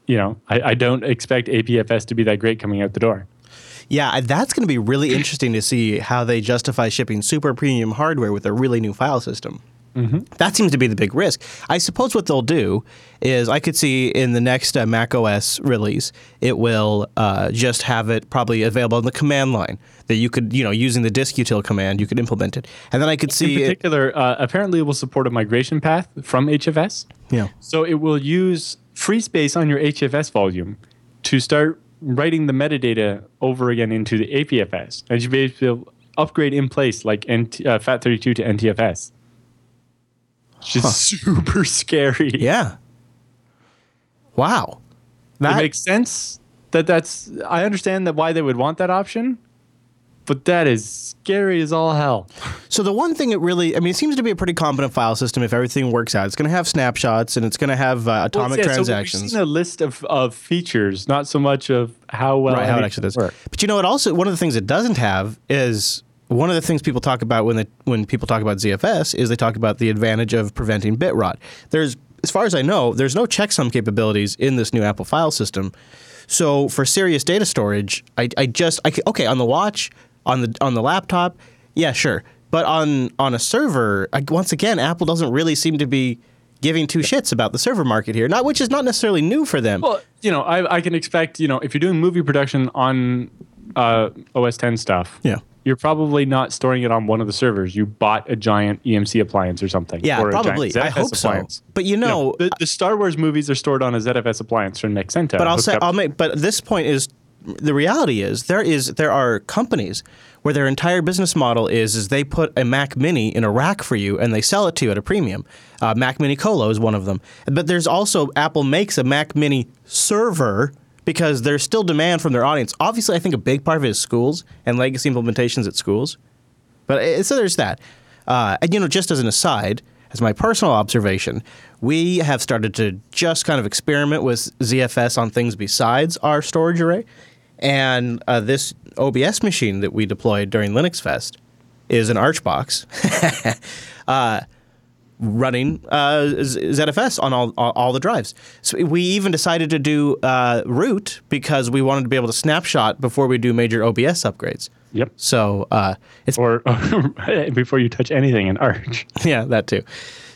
you know, I, I don't expect APFS to be that great coming out the door. Yeah, that's going to be really interesting to see how they justify shipping super premium hardware with a really new file system. That seems to be the big risk. I suppose what they'll do is I could see in the next uh, Mac OS release, it will uh, just have it probably available in the command line that you could, you know, using the diskutil command, you could implement it. And then I could In see it. particular, uh, apparently it will support a migration path from HFS. Yeah. So it will use free space on your HFS volume to start writing the metadata over again into the APFS. And be able to upgrade in place like NT, uh, FAT32 to NTFS. Which is super scary. Yeah. Wow. It That, makes sense that that's, I understand that why they would want that option, but that is scary as all hell. So the one thing it really, I mean, it seems to be a pretty competent file system if everything works out. It's going to have snapshots and it's going to have uh, atomic Well, yeah, so transactions. we've seen a list of, of features, not so much of how well right, how it actually does. works. But you know, it also one of the things it doesn't have is one of the things people talk about when they, when people talk about ZFS is they talk about the advantage of preventing bit rot. There's, as far as I know, there's no checksum capabilities in this new Apple file system. So for serious data storage, I, I just I, okay on the watch on the on the laptop, yeah, sure. But on on a server, once again, Apple doesn't really seem to be giving two shits about the server market here. Not which is not necessarily new for them. Well, you know, I, I can expect, you know, if you're doing movie production on uh, OS 10 stuff, Yeah. you're probably not storing it on one of the servers. You bought a giant EMC appliance or something. Yeah, or probably. I hope so. But you You know, know, the, the Star Wars movies are stored on a ZFS appliance from Nexenta. But I'll say up- I'll make. But this point is the reality is there is there are companies where their entire business model is is they put a Mac Mini in a rack for you and they sell it to you at a premium. Uh, Mac Mini Colo is one of them. But there's also Apple makes a Mac Mini server because there's still demand from their audience. Obviously, I think a big part of it is schools and legacy implementations at schools. But uh, so there's that. Uh, and you know, just as an aside, as my personal observation, we have started to just kind of experiment with ZFS on things besides our storage array. And uh, this OBS machine that we deployed during Linux Fest is an Archbox uh, running uh, ZFS on all, all all the drives. So we even decided to do uh, root because we wanted to be able to snapshot before we do major OBS upgrades. Yep. So uh, it's Or before you touch anything in Arch. yeah, that too.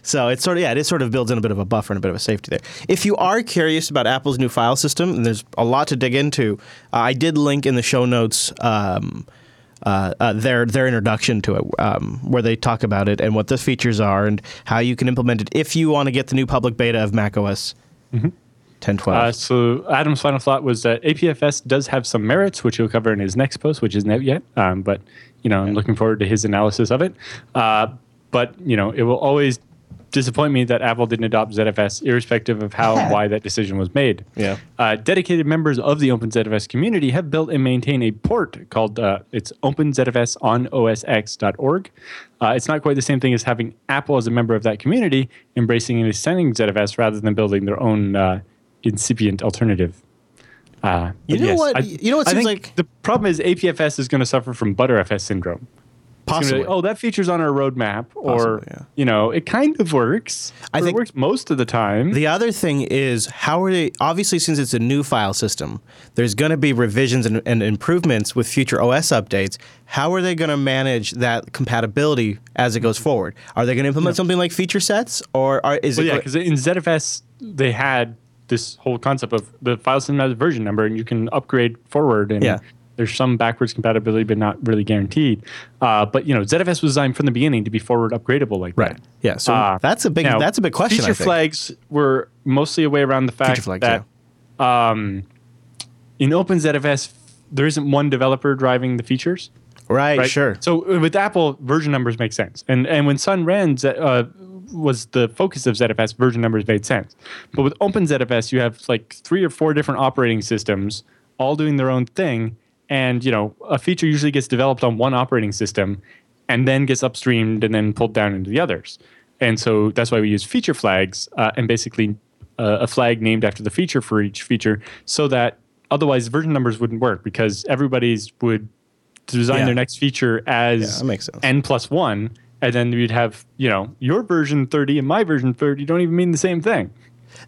So it's sort of yeah, it sort of builds in a bit of a buffer and a bit of a safety there. If you are curious about Apple's new file system, and there's a lot to dig into, uh, I did link in the show notes um, uh, uh, their their introduction to it, um, where they talk about it and what the features are and how you can implement it if you want to get the new public beta of macOS 10, 12. Uh, so Adam's final thought was that APFS does have some merits, which he'll cover in his next post, which isn't out yet. Um, but you know, I'm looking forward to his analysis of it. Uh, but you know, it will always disappoint me that Apple didn't adopt ZFS, irrespective of how and why that decision was made. Yeah. Uh, dedicated members of the OpenZFS community have built and maintained a port called uh, it's OpenZFS on OSX.org. Uh, it's not quite the same thing as having Apple as a member of that community embracing and extending ZFS rather than building their own uh, incipient alternative. Uh, you know yes, what? I, you know what seems like the problem is APFS is going to suffer from ButterFS syndrome. Possibly. Like, oh, that feature's on our roadmap, or Possibly, yeah. you know, it kind of works. I think it works most of the time. The other thing is how are they? Obviously, since it's a new file system, there's going to be revisions and, and, improvements with future OS updates. How are they going to manage that compatibility as it goes forward? Are they going to implement yeah. something like feature sets, or are, is well, it? Yeah, because in ZFS they had this whole concept of the file system has a version number, and you can upgrade forward and. Yeah there's some backwards compatibility, but not really guaranteed. Uh, but you know, ZFS was designed from the beginning to be forward upgradable like that. right. that. Yeah. So uh, that's a big now, that's a big question. Feature flags were mostly a way around the fact flags, that yeah. um, in OpenZFS there isn't one developer driving the features. Right, right, Sure. So uh, with Apple, version numbers make sense, and and when Sunren uh, was the focus of ZFS, version numbers made sense. But with OpenZFS, you have like three or four different operating systems all doing their own thing and you know a feature usually gets developed on one operating system and then gets upstreamed and then pulled down into the others. And so that's why we use feature flags uh, and basically uh, a flag named after the feature for each feature so that otherwise version numbers wouldn't work because everybody's would design yeah. their next feature as yeah, n plus one and then you'd have you know your version 30 and my version 30 don't even mean the same thing.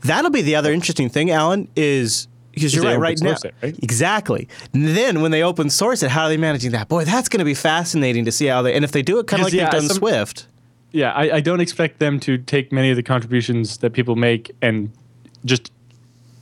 That'll be the other interesting thing Allan is because you're right right now. it, right? exactly. And then when they open source it how are they managing that? Boy that's going to be fascinating to see how they and if they do it kind of like yeah, they've done some, swift. Yeah I, I, don't expect them to take many of the contributions that people make and just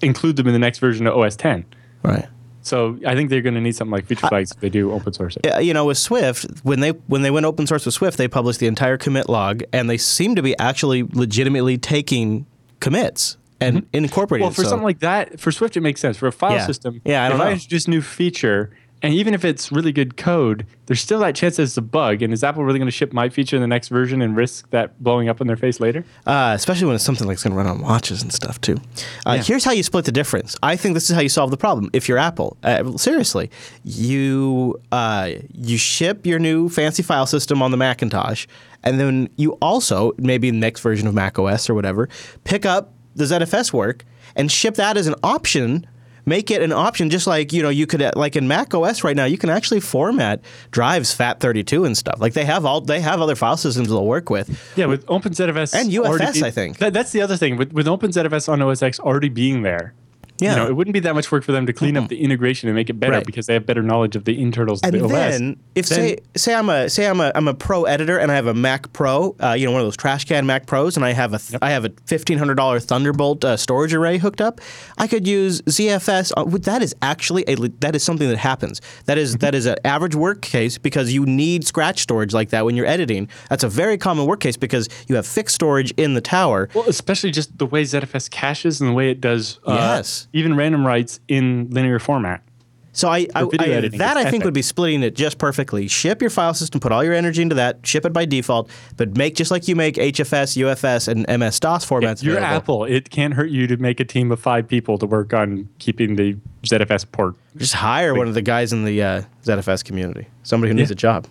include them in the next version of os 10 right. So I think they're going to need something like feature flags if they do open source it. You know, with Swift, when they when they went open source with Swift, they published the entire commit log, and they seem to be actually legitimately taking commits and mm-hmm. incorporate well, it. Well, for so. something like that, for Swift, it makes sense. For a file yeah. system, yeah, I if know. I introduce new feature, and even if it's really good code, there's still that chance that it's a bug. And is Apple really going to ship my feature in the next version and risk that blowing up in their face later? Uh, especially when it's something like it's going to run on watches and stuff too. Uh, yeah. Here's how you split the difference. I think this is how you solve the problem. If you're Apple, uh, seriously, you uh, you ship your new fancy file system on the Macintosh, and then you also maybe the next version of Mac OS or whatever pick up the ZFS work and ship that as an option make it an option just like you know you could uh, like in mac os right now you can actually format drives fat32 and stuff. Like they have all they have other file systems they'll work with. Yeah with openzfs and ufs already, i think. That, that's the other thing. With, with openzfs on os x already being there yeah. You know, it wouldn't be that much work for them to clean mm-hmm. up the integration and make it better right. because they have better knowledge of the internals and of the then, OS. if then, say say I'm a say I'm a I'm a pro editor and I have a Mac Pro, uh, you know, one of those trash can Mac Pros, and I have a th- yep. I have a fifteen hundred dollar Thunderbolt uh, storage array hooked up, I could use ZFS. Uh, that is actually a that is something that happens. That is, mm-hmm. that is an average work case because you need scratch storage like that when you're editing. That's a very common work case because you have fixed storage in the tower. Well, especially just the way ZFS caches and the way it does. Uh, yes. Even random writes in linear format. So I, I, I that I think would be splitting it just perfectly. Ship your file system, put all your energy into that, ship it by default, but make just like you make HFS, UFS, and MS DOS formats. If you're available. Apple. It can't hurt you to make a team of five people to work on keeping the ZFS port. Just hire like, one of the guys in the uh, ZFS community, somebody who needs yeah. a job.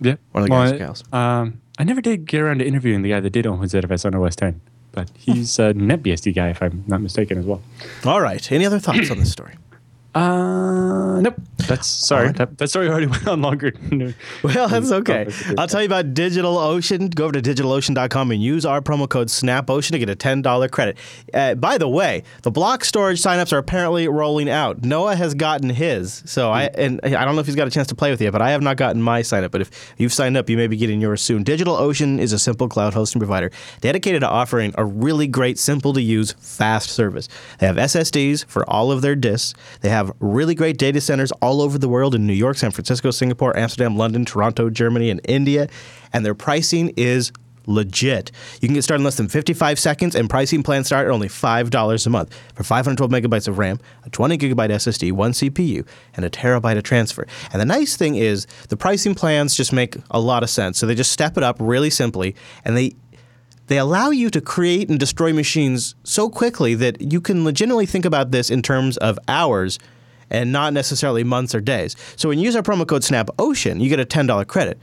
Yeah, one of the well, guys gals. Um, I never did get around to interviewing the guy that did own ZFS on OS 10 but he's a NetBSD guy, if I'm not mistaken, as well. All right. Any other thoughts on this story? Uh, nope. That's sorry. That, that, story already went on longer. well, that's okay. I'll tell you about DigitalOcean. Go over to digitalocean.com and use our promo code SNAPOcean to get a $10 credit. Uh, by the way, the block storage signups are apparently rolling out. Noah has gotten his. So I and I don't know if he's got a chance to play with you, but I have not gotten my sign up. But if you've signed up, you may be getting yours soon. DigitalOcean is a simple cloud hosting provider dedicated to offering a really great, simple to use, fast service. They have SSDs for all of their disks. They have have really great data centers all over the world in New York, San Francisco, Singapore, Amsterdam, London, Toronto, Germany, and India. And their pricing is legit. You can get started in less than 55 seconds, and pricing plans start at only $5 a month for 512 megabytes of RAM, a 20 gigabyte SSD, one CPU, and a terabyte of transfer. And the nice thing is, the pricing plans just make a lot of sense. So they just step it up really simply, and they they allow you to create and destroy machines so quickly that you can legitimately think about this in terms of hours and not necessarily months or days. So when you use our promo code SNAPOcean, you get a $10 credit.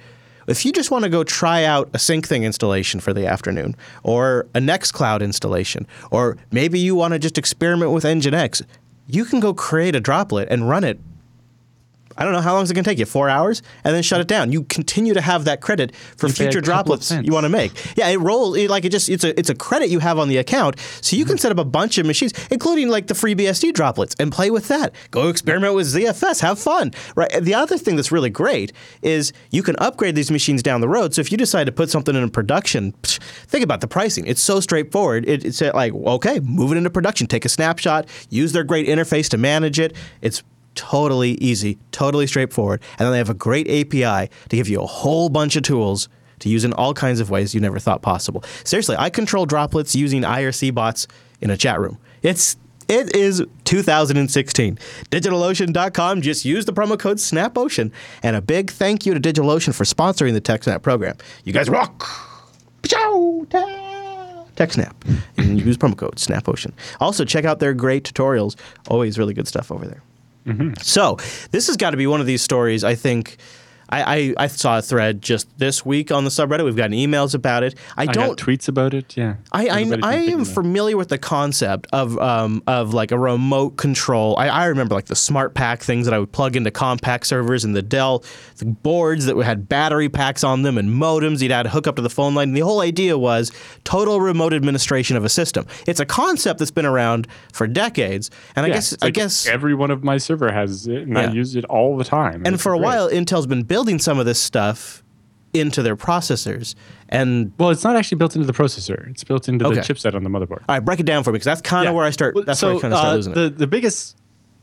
If you just want to go try out a SyncThing installation for the afternoon, or a Nextcloud installation, or maybe you want to just experiment with Nginx, you can go create a droplet and run it I don't know how long is it going to take you, four hours, and then shut it down. You continue to have that credit for You future droplets you want to make. Yeah, it rolls it, like it just it's a it's a credit you have on the account, so you Mm-hmm. can set up a bunch of machines, including like the free BSD droplets, and play with that. Go experiment with ZFS, have fun. Right. The other thing that's really great is you can upgrade these machines down the road. So if you decide to put something in production, psh, think about the pricing. It's so straightforward. It, it's uh, like okay, move it into production, take a snapshot, use their great interface to manage it. It's totally easy, totally straightforward. And then they have a great API to give you a whole bunch of tools to use in all kinds of ways you never thought possible. Seriously, I control droplets using IRC bots in a chat room. It's it is 2016. DigitalOcean.com. Just use the promo code SNAPOcean. And a big thank you to DigitalOcean for sponsoring the TechSnap program. You guys rock! TechSnap. And use promo code SNAPOcean. Also, check out their great tutorials. Always really good stuff over there. So this has got to be one of these stories. I think I, I, I saw a thread just this week on the subreddit. We've gotten emails about it. I I don't. got tweets about it. Yeah. I, I, I am familiar with the concept of um, of like a remote control. I, I remember like the smart pack things that I would plug into Compaq servers and the Dell the boards that had battery packs on them and modems you'd to hook up to the phone line. And the whole idea was total remote administration of a system. It's a concept that's been around for decades, and I Yeah, guess it's I guess every one of my server has it, and Yeah. I use it all the time. and It's for a great. while Intel's been building some of this stuff into their processors and Well, it's not actually built into the processor. It's built into Okay. the chipset on the motherboard. all right, break it down for me because that's kind of Yeah. where I start. That's so, where I kind of start uh, losing it. the, The biggest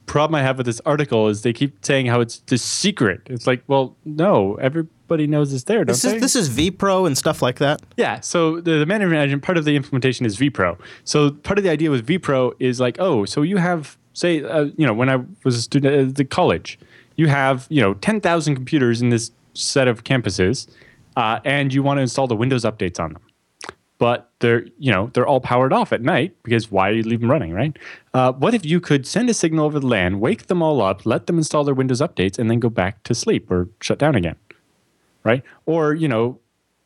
problem I have with this article is they keep saying how it's the secret. It's like, well, no, everybody knows it's there, don't This they? is this is vPro and stuff like that. Yeah. So the, the management engine, part of the implementation is vPro. So part of the idea with vPro is like, oh, so you have, say, uh, you know, when I was a student at the college, you have, you know, 10,000 computers in this set of campuses, uh, and you want to install the Windows updates on them. But they're, you know, they're all powered off at night because why do you leave them running, right? Uh, what if you could send a signal over the LAN, wake them all up, let them install their Windows updates, and then go back to sleep or shut down again? right? Or you know,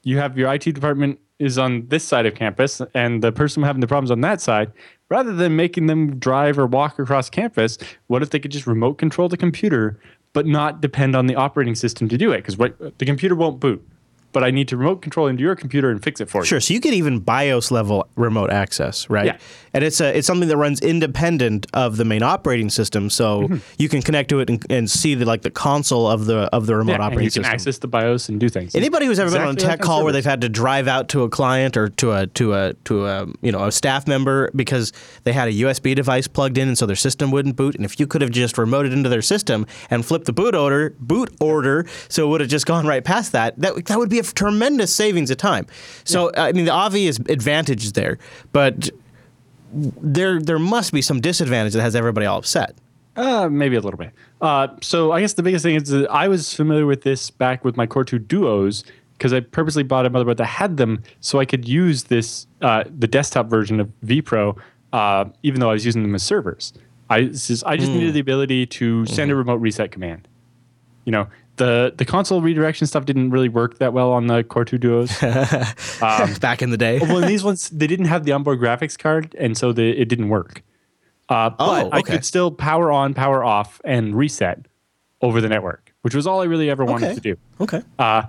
you have your IT department is on this side of campus, and the person having the problems on that side. Rather than making them drive or walk across campus, what if they could just remote control the computer, but not depend on the operating system to do it? Because the computer won't boot, but I need to remote control into your computer and fix it for you. Sure. So you get even BIOS level remote access, right? Yeah. And it's a it's something that runs independent of the main operating system, so you can connect to it and, and see the like the console of the of the remote Mm-hmm. Yeah, and operating you can system. access the BIOS and do things. Anybody who's ever been on a tech like call where they've had to drive out to a client or to a to a to a you know a staff member because they had a USB device plugged in and so their system wouldn't boot, and if you could have just remoted into their system and flipped the boot order boot order, so it would have just gone right past that. That that would be a tremendous savings of time. So I mean the obvious advantage is there, but there there must be some disadvantage that has everybody all upset. Uh, maybe a little bit. Uh, so I guess the biggest thing is that I was familiar with this back with my Core 2 Duos because I purposely bought a motherboard that had them so I could use this uh, the desktop version of vPro uh, even though I was using them as servers. I this is- I just needed the ability to send a remote reset command. You know, the the console redirection stuff didn't really work that well on the Core 2 Duos. Back in the day. well, in these ones they didn't have the onboard graphics card, and so the, it didn't work. Uh, but Oh, I could still power on, power off, and reset over the network, which was all I really ever wanted Okay. to do. okay. Uh,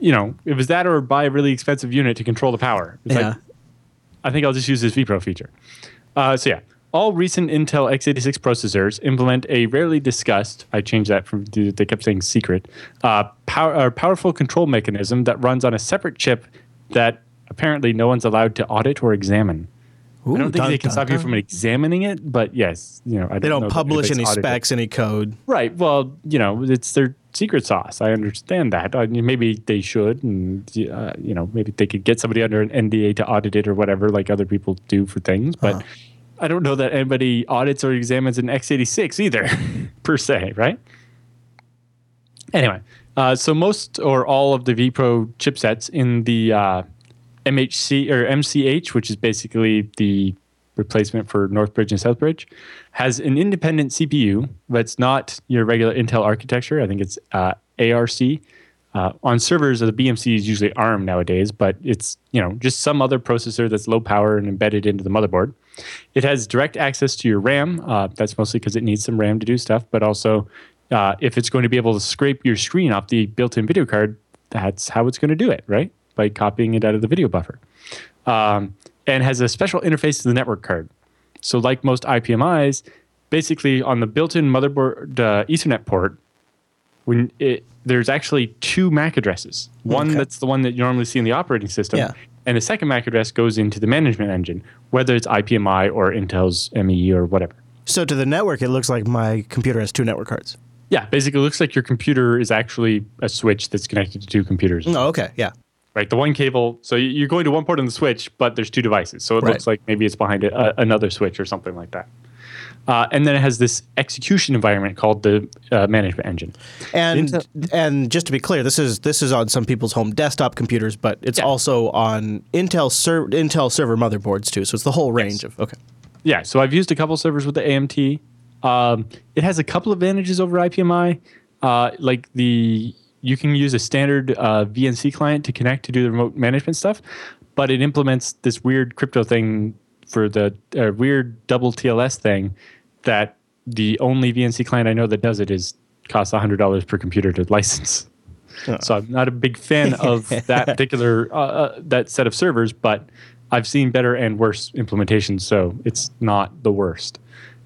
you know, it was that or buy a really expensive unit to control the power. It's Yeah. like, I think I'll just use this vPro feature. Uh, so yeah, all recent Intel x86 processors implement a rarely discussed. I changed that from they kept saying secret. Uh, power, uh, powerful control mechanism that runs on a separate chip that apparently no one's allowed to audit or examine. I don't think they can stop you from examining it, but yes, you know, I They don't that publish any specs, any code. Right. Well, you know, it's their secret sauce. I understand that. I mean, maybe they should, and uh, you know, maybe they could get somebody under an NDA to audit it or whatever, like other people do for things. But Huh. I don't know that anybody audits or examines an x86 either, per se, right? Anyway, uh, so most or all of the vPro chipsets in the uh, MHC or MCH, which is basically the replacement for Northbridge and Southbridge, has an independent CPU, but it's not your regular Intel architecture. I think it's uh, ARC. Uh, on servers, the BMC is usually ARM nowadays, but it's you know just some other processor that's low power and embedded into the motherboard. It has direct access to your RAM. Uh, that's mostly because it needs some RAM to do stuff, but also uh, if it's going to be able to scrape your screen off the built-in video card, that's how it's going to do it, right? By copying it out of the video buffer, um, and has a special interface to the network card. So, like most IPMIs, basically on the built-in motherboard uh, Ethernet port, when it, there's actually two MAC addresses. One Okay. that's the one that you normally see in the operating system, Yeah. and the second MAC address goes into the management engine, whether it's IPMI or Intel's ME or whatever. So to the network, it looks like my computer has two network cards. Yeah, basically, it looks like your computer is actually a switch that's connected to two computers. Oh, okay. Yeah. Right, the one cable. So you- you're going to one port on the switch, but there's two devices. So it Right. looks like maybe it's behind a, a, another switch or something like that. Uh, and then it has this execution environment called the uh, management engine. And Intel- and just to be clear, this is this is on some people's home desktop computers, but it's Yeah. also on Intel ser- Intel server motherboards too. So it's the whole range of okay. Yeah, so I've used a couple servers with the AMT. Um, it has a couple advantages over IPMI. Uh, like the you can use a standard uh, VNC client to connect to do the remote management stuff, but it implements this weird crypto thing for the uh, weird double TLS thing that the only VNC client I know that does it is costs hundred dollars per computer to license. So I'm not a big fan of that particular uh, uh, that set of servers, but I've seen better and worse implementations, so it's not the worst.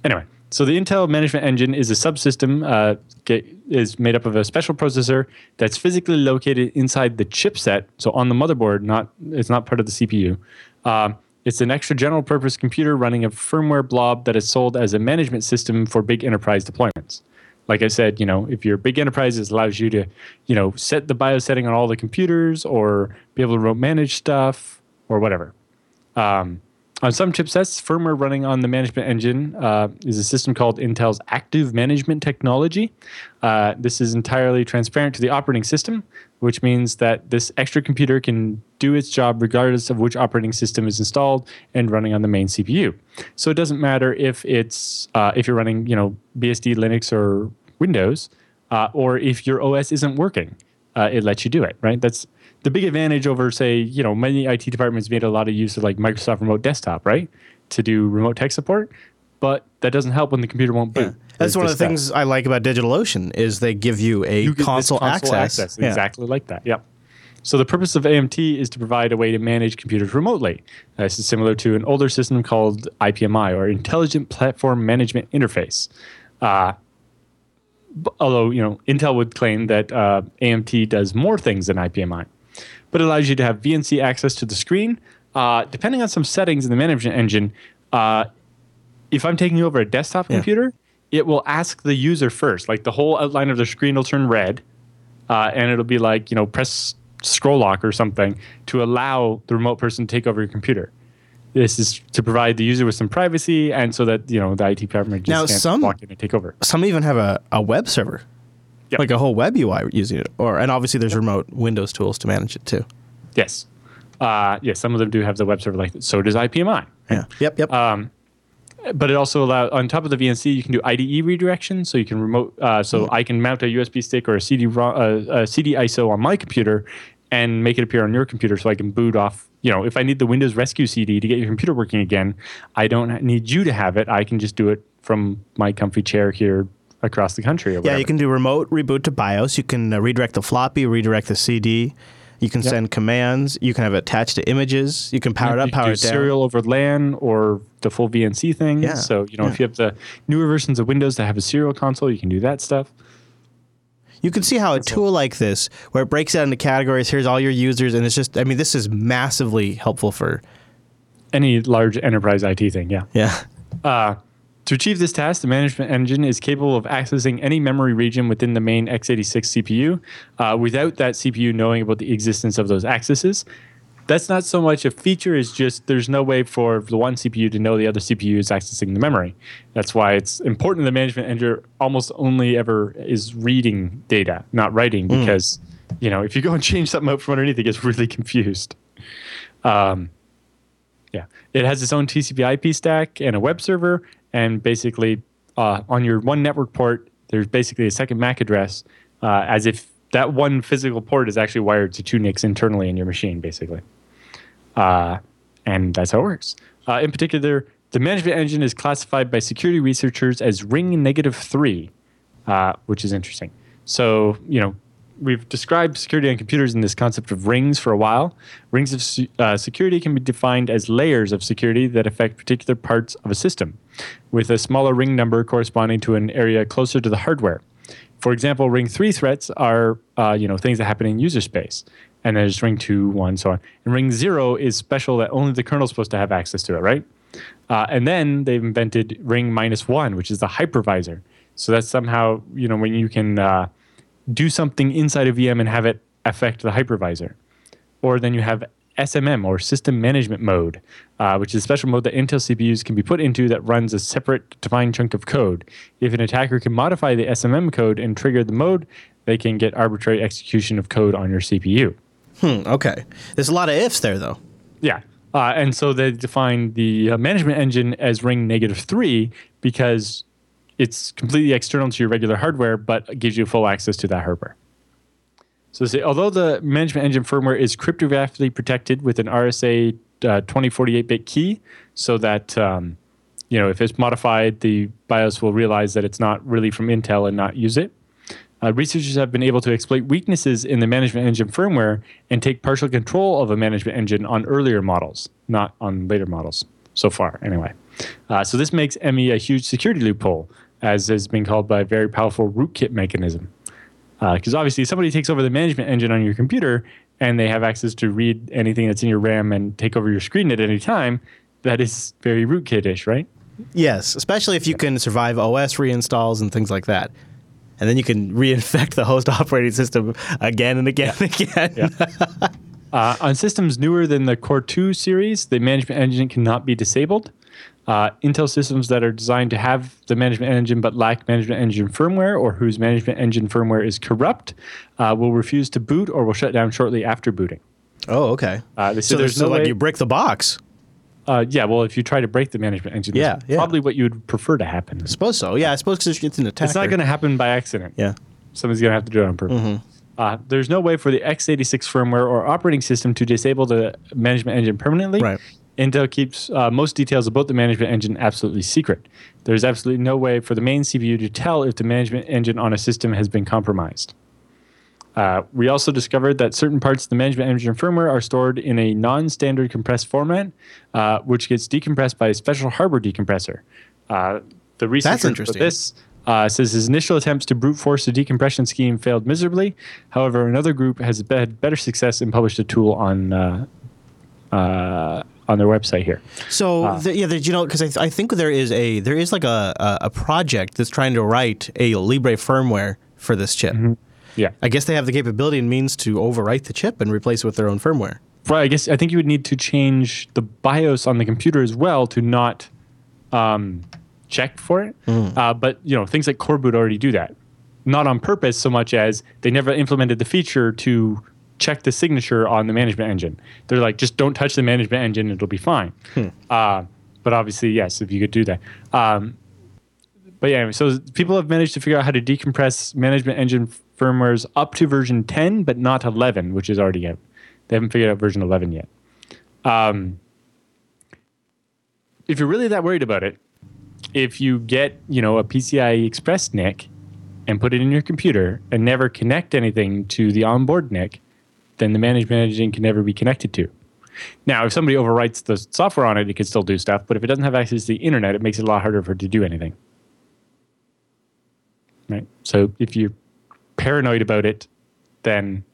Anyway, so the Intel Management Engine is a subsystem uh, get, is made up of a special processor that's physically located inside the chipset, so on the motherboard. Not it's not part of the CPU. Um, it's an extra general purpose computer running a firmware blob that is sold as a management system for big enterprise deployments like I said, you know, if you're big enterprise, it allows you to, you know, set the BIOS setting on all the computers or be able to remote manage stuff or whatever. Um, on some chipsets, firmware running on the management engine uh, is a system called Intel's Active Management Technology. Uh, this is entirely transparent to the operating system, which means that this extra computer can do its job regardless of which operating system is installed and running on the main CPU. So it doesn't matter if it's uh, if you're running, you know, BSD, Linux, or Windows, uh, or if your OS isn't working, uh, it lets you do it. Right? That's the big advantage over, say, you know, many IT departments made a lot of use of like Microsoft Remote Desktop, right, to do remote tech support. But that doesn't help when the computer won't boot. That's one of the stuff. things I like about DigitalOcean is they give you a You get this console, access. Yeah. exactly like that. Yep. So the purpose of AMT is to provide a way to manage computers remotely. This is similar to an older system called IPMI or Intelligent Platform Management Interface. Uh, although you know Intel would claim that uh, AMT does more things than IPMI, but it allows you to have VNC access to the screen. Uh, depending on some settings in the management engine, uh, if I'm taking over a desktop computer, it will ask the user first. Like the whole outline of the screen will turn red, uh, and it'll be like you know press scroll lock or something to allow the remote person to take over your computer. This is to provide the user with some privacy, and so that you know the IT department just Now, can't some- walk in and take over. Some even have a, a web server, Yep. like a whole web UI using it, or and obviously there's remote Windows tools to manage it too. Yes, uh, yes, some of them do have the web server like that. So does IPMI. Yeah. Yep. Yep. Um, but it also allows on top of the VNC you can do IDE redirection, so you can remote. Uh, so I can mount a USB stick or a CD uh, a CD ISO on my computer and make it appear on your computer, so I can boot off. You know, if I need the Windows Rescue CD to get your computer working again, I don't need you to have it. I can just do it from my comfy chair here across the country. Or yeah, you can do remote reboot to BIOS. You can uh, redirect the floppy, redirect the CD. You can send commands. You can have it attached to images. You can power it up, power it down. serial over LAN or the full VNC thing. Yeah, So you know, yeah. if you have the newer versions of Windows that have a serial console, you can do that stuff. You can see how a tool like this, where it breaks out into categories, here's all your users, and it's just, I mean, this is massively helpful for, Any large enterprise IT thing, yeah. yeah. To achieve this task, the management engine is capable of accessing any memory region within the main x86 CPU uh, without that CPU knowing about the existence of those accesses. That's not so much a feature, it's just there's no way for the one CPU to know the other CPU is accessing the memory. That's why it's important the management engine almost only ever is reading data, not writing, because you know if you go and change something out from underneath, it gets really confused. Um, yeah, it has its own TCP/IP stack and a web server, and basically uh, on your one network port, there's basically a second MAC address, uh, as if that one physical port is actually wired to two NICs internally in your machine, basically. Uh, and that's how it works. Uh, in particular, the management engine is classified by security researchers as ring negative three, uh, which is interesting. So, you know, we've described security on computers in this concept of rings for a while. Rings of uh, security can be defined as layers of security that affect particular parts of a system, with a smaller ring number corresponding to an area closer to the hardware. For example, ring three threats are uh, you know things that happen in user space, and there's ring two, one, so on. And ring zero is special that only the kernel is supposed to have access to it, right? Uh, and then they've invented ring minus one, which is the hypervisor. So that's somehow you know when you can uh, do something inside a VM and have it affect the hypervisor. Or then you have SMM or System Management Mode, uh, which is a special mode that Intel CPUs can be put into that runs a separate defined chunk of code. If an attacker can modify the SMM code and trigger the mode, they can get arbitrary execution of code on your CPU. Hmm, okay. There's a lot of ifs there, though. Yeah. Uh, and so they define the uh, management engine as ring negative three because it's completely external to your regular hardware, but gives you full access to that hardware. So, say, although the management engine firmware is cryptographically protected with an RSA uh, 2048-bit key, so that um, you know if it's modified, the BIOS will realize that it's not really from Intel and not use it. Uh, researchers have been able to exploit weaknesses in the management engine firmware and take partial control of a management engine on earlier models, not on later models so far, anyway. Uh, so this makes ME a huge security loophole, as has been called by a very powerful rootkit mechanism. Because obviously, somebody takes over the management engine on your computer and they have access to read anything that's in your RAM and take over your screen at any time, that is very rootkit-ish, right? Yes, especially if you can survive OS reinstalls and things like that. And then you can reinfect the host operating system again and again and again. Uh, on systems newer than the Core 2 series, the management engine cannot be disabled. Uh, Intel systems that are designed to have the management engine but lack management engine firmware or whose management engine firmware is corrupt uh, will refuse to boot or will shut down shortly after booting. Oh, okay. Uh, so there's so no like way- you break the box. Uh, yeah, well, if you try to break the management engine, Yeah, that's yeah. probably what you would prefer to happen. I suppose so. Yeah, I suppose because it's an attack. It's not going to happen by accident. Yeah. Somebody's going to have to do it on purpose. Uh, there's no way for the x86 firmware or operating system to disable the management engine permanently. Right. Intel keeps uh, most details about the management engine absolutely secret. There's absolutely no way for the main CPU to tell if the management engine on a system has been compromised. Uh, we also discovered that certain parts of the management engine firmware are stored in a non-standard compressed format, uh, which gets decompressed by a special hardware decompressor. Uh, the researcher for this uh, says his initial attempts to brute force the decompression scheme failed miserably. However, another group has had better success and published a tool on uh, uh, on their website here. So the, yeah, the, you know, because I, th- I think there is a there is like a, a a project that's trying to write a Libre firmware for this chip. Yeah. I guess they have the capability and means to overwrite the chip and replace it with their own firmware. Right. I guess I think you would need to change the BIOS on the computer as well to not um, check for it. Uh, but you know, things like coreboot already do that, not on purpose so much as they never implemented the feature to check the signature on the management engine. They're like, just don't touch the management engine; it'll be fine. Uh, but obviously, yes, if you could do that. Um, but yeah, so people have managed to figure out how to decompress management engine firmwares up to version 10, but not 11, which is already out. They haven't figured out version 11 yet. Um, if you're really that worried about it, if you get you know a PCI Express NIC and put it in your computer and never connect anything to the onboard NIC, then the management engine can never be connected to. Now, if somebody overwrites the software on it, it can still do stuff. But if it doesn't have access to the internet, it makes it a lot harder for it to do anything. Right. So if you're paranoid about it, then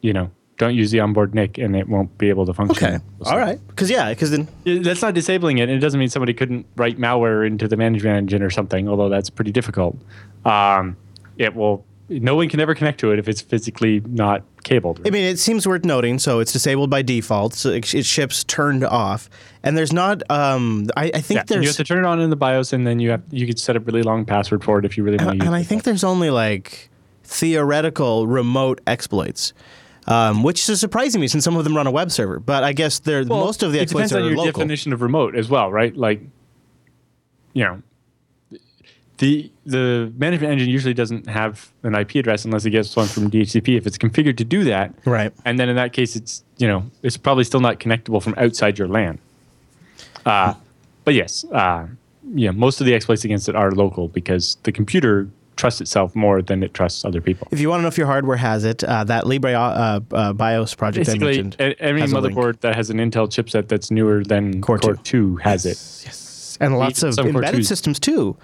you know don't use the onboard NIC, and it won't be able to function. Okay. All right. Because yeah, because then That's not disabling it. and It doesn't mean somebody couldn't write malware into the management engine or something, although that's pretty difficult. Um, it will. No one can ever connect to it if it's physically not cabled. I mean, it seems worth noting. So it's disabled by default. So it, it ships turned off, and there's not. Um, I, I think Yeah, you have there's, to turn it on in the BIOS, and then you have you could set a really long password for it if you really want to and, and I think there's only like theoretical remote exploits. Um, which is surprising me since some of them run a web server, but I guess they're Well, most of the it exploits depends are on your local. definition of remote as well, right? Like, you know, the the management engine usually doesn't have an IP address unless it gets one from DHCP. If it's configured to do that, Right. And then in that case, it's you know it's probably still not connectable from outside your LAN. Uh, but yes, uh, yeah, most of the exploits against it are local because the computer trusts itself more than it trusts other people. If you want to know if your hardware has it, uh, that Libre uh, uh, BIOS project I Basically, mentioned. a- every has a link. motherboard that has an Intel chipset that's newer than Core Core, two. 2 has it. Yes. And lots of embedded systems too.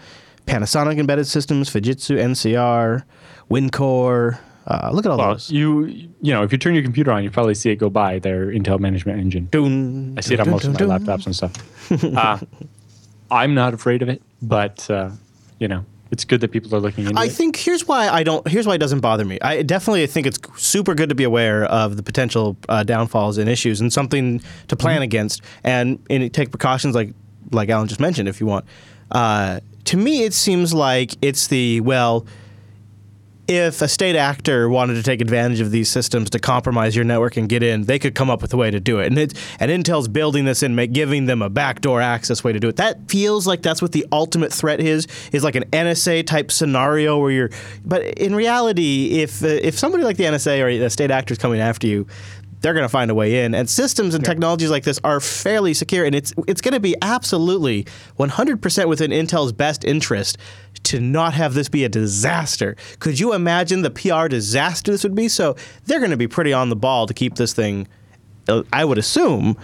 Panasonic embedded systems, Fujitsu, NCR, Wincor. Uh, look at all Well, those. you you know, if you turn your computer on, you probably see it go by their Intel management engine. I see it on most of my laptops and stuff. Uh, I'm not afraid of it, but uh, you know, it's good that people are looking into I it. think here's why I don't. Here's why it doesn't bother me. I definitely think it's super good to be aware of the potential uh, downfalls and issues, and something to plan Mm-hmm. against, and, and take precautions like like Allan just mentioned, if you want. Uh, to me, it seems like it's the well. If a state actor wanted to take advantage of these systems to compromise your network and get in, they could come up with a way to do it. And it, and Intel's building this in, giving them a backdoor access way to do it. That feels like that's what the ultimate threat is. Is like an NSA type scenario where you're. But in reality, if uh, if somebody like the NSA or a state actor is coming after you, they're going to find a way in. And systems and technologies like this are fairly secure, and it's it's going to be absolutely 100% within Intel's best interest to not have this be a disaster. Could you imagine the PR disaster this would be? So they're going to be pretty on the ball to keep this thing. uh, I would assume.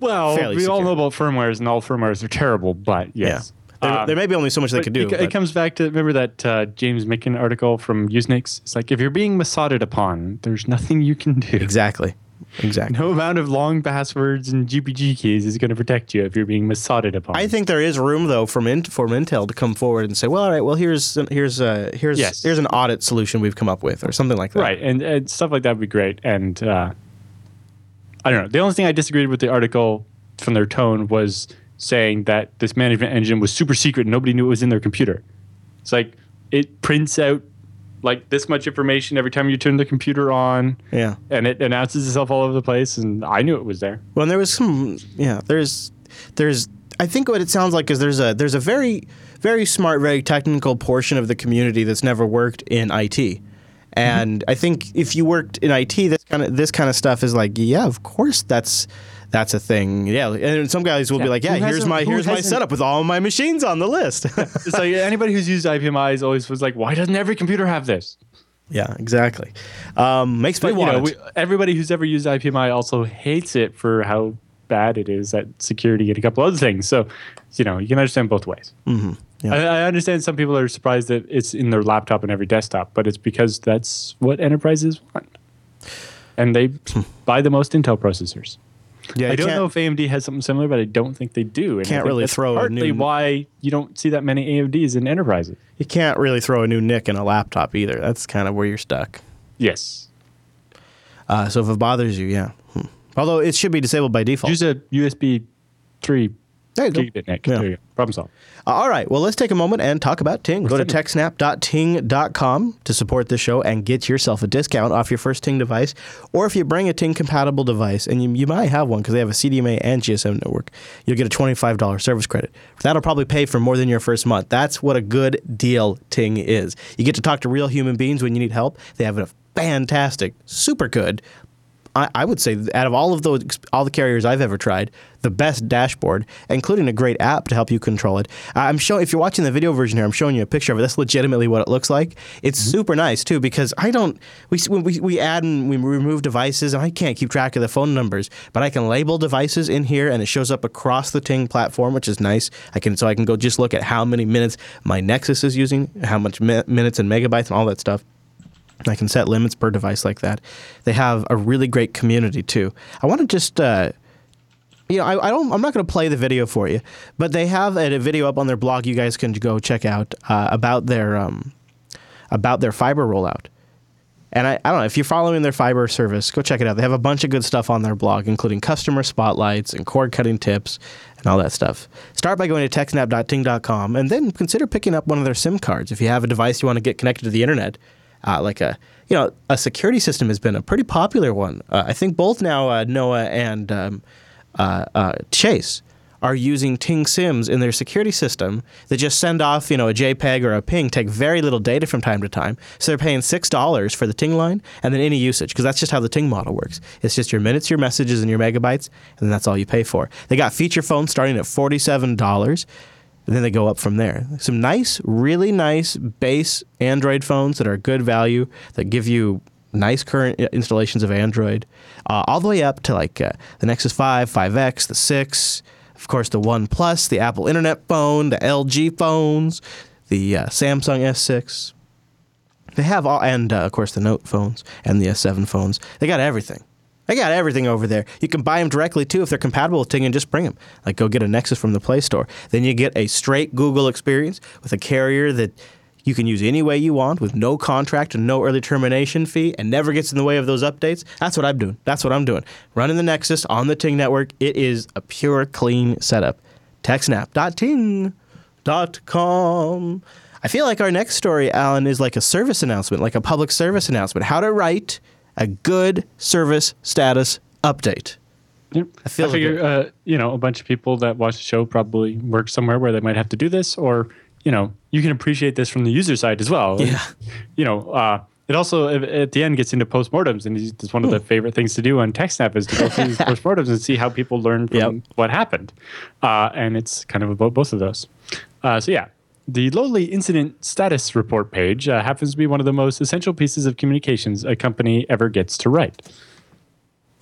well, we all know about firmwares, and all firmwares are terrible. But yes, There, Um, there may be only so much they could do. It, it comes back to remember that uh, James Mickens article from Usenix. It's like if you're being Mossaded upon, there's nothing you can do. exactly. Exactly. No amount of long passwords and GPG keys is going to protect you if you're being Mossaded upon. I think there is room though from Int- from Intel to come forward and say, well, all right, well here's here's uh, here's Yes. here's an audit solution we've come up with or something like that. Right, and, and stuff like that would be great. And uh, I don't know. The only thing I disagreed with the article from their tone was saying that this management engine was super secret and nobody knew it was in their computer. It's like it prints out like this much information every time you turn the computer on, Yeah. and it announces itself all over the place. And I knew it was there. Well, and there was some, yeah. There's, there's. I think what it sounds like is there's a there's a very very smart, very technical portion of the community that's never worked in IT, mm-hmm. and I think if you worked in IT, this kind of this kind of stuff is like, yeah, of course that's. That's a thing, yeah. And some guys will be like, "Yeah, here's my here's my setup with all my machines on the list." It's like anybody who's used IPMIs always was like, why doesn't every computer have this? yeah, exactly. Um, makes me But want know, we, everybody who's ever used IPMI also hates it for how bad it is at security and a couple other things. So, you know, you can understand both ways. Mm-hmm. Yeah. I, I understand some people are surprised that it's in their laptop and every desktop, but it's because that's what enterprises want, and they buy the most Intel processors. Yeah, I you don't know if AMD has something similar, but I don't think they do. And I Can't really that's throw a partly new- why you don't see that many AMDs in enterprises. You can't really throw a new NIC in a laptop either. That's kind of where you're stuck. Yes, Uh, so if it bothers you, yeah. Hmm. Although it should be disabled by default. use a USB three there you go. gigabit NIC. Yeah. There you go. Problem solved. Uh, all right. Well, let's take a moment and talk about Ting. Go to Let's techsnap.ting.com to support the show and get yourself a discount off your first Ting device. Or if you bring a Ting compatible device, and you, you might have one because they have a CDMA and GSM network, you'll get a $25 service credit. That'll probably pay for more than your first month. That's what a good deal Ting is. You get to talk to real human beings when you need help. They have a fantastic, super good I, I would say out of all of those all the carriers I've ever tried, the best dashboard, including a great app to help you control it. I'm showing if you're watching the video version here, I'm showing you a picture of it. That's legitimately what it looks like. It's mm-hmm. super nice too because I don't we we we add and we remove devices and I can't keep track of the phone numbers, but I can label devices in here and it shows up across the Ting platform, which is nice. I can so I can go just look at how many minutes my Nexus is using, how much mi- minutes and megabytes and all that stuff. I can set limits per device like that. They have a really great community too. I want to just, uh, you know, I, I don't. I'm not going to play the video for you, but they have a, a, video up on their blog. You guys can go check out uh, about their um, about their fiber rollout. And I, I don't know if you're following their fiber service, go check it out. They have a bunch of good stuff on their blog, including customer spotlights and cord cutting tips and all that stuff. Start by going to techsnap.ting.com and then consider picking up one of their SIM cards if you have a device you want to get connected to the internet uh, like a you know a security system has been a pretty popular one. Uh, I think both now uh, Noah and um, uh, uh, Chase are using Ting Sims in their security system that just send off you know a JPEG or a ping, take very little data from time to time. So they're paying six dollars for the Ting line and then any usage because that's just how the Ting model works. It's just your minutes, your messages, and your megabytes, and that's all you pay for. They got feature phones starting at forty seven dollars and then they go up from there. Some nice, really nice base Android phones that are good value that give you nice current installations of Android, uh, all the way up to like uh, the Nexus 5, 5X, the 6, of course the One Plus, the Apple Internet phone, the LG phones, the uh, Samsung S6. They have all, and uh, of course the Note phones and the S7 phones. They got everything. I got everything over there. You can buy them directly too if they're compatible with Ting and just bring them. Like go get a Nexus from the Play Store. Then you get a straight Google experience with a carrier that you can use any way you want with no contract and no early termination fee and never gets in the way of those updates. That's what I'm doing. That's what I'm doing. Running the Nexus on the Ting network. It is a pure clean setup. TechSnap.ting.com. I feel like our next story, Allan, is like a service announcement, like a public service announcement. How to write a good service status update. Yep. I, feel I figure, like uh, you know, a bunch of people that watch the show probably work somewhere where they might have to do this, or you know, you can appreciate this from the user side as well. Yeah. You know, uh, it also at the end gets into postmortems, and it's one of the hmm. favorite things to do on TechSnap is to go through these postmortems and see how people learn from yep. what happened. Uh, and it's kind of about both of those. Uh, so yeah, the lowly incident status report page uh, happens to be one of the most essential pieces of communications a company ever gets to write.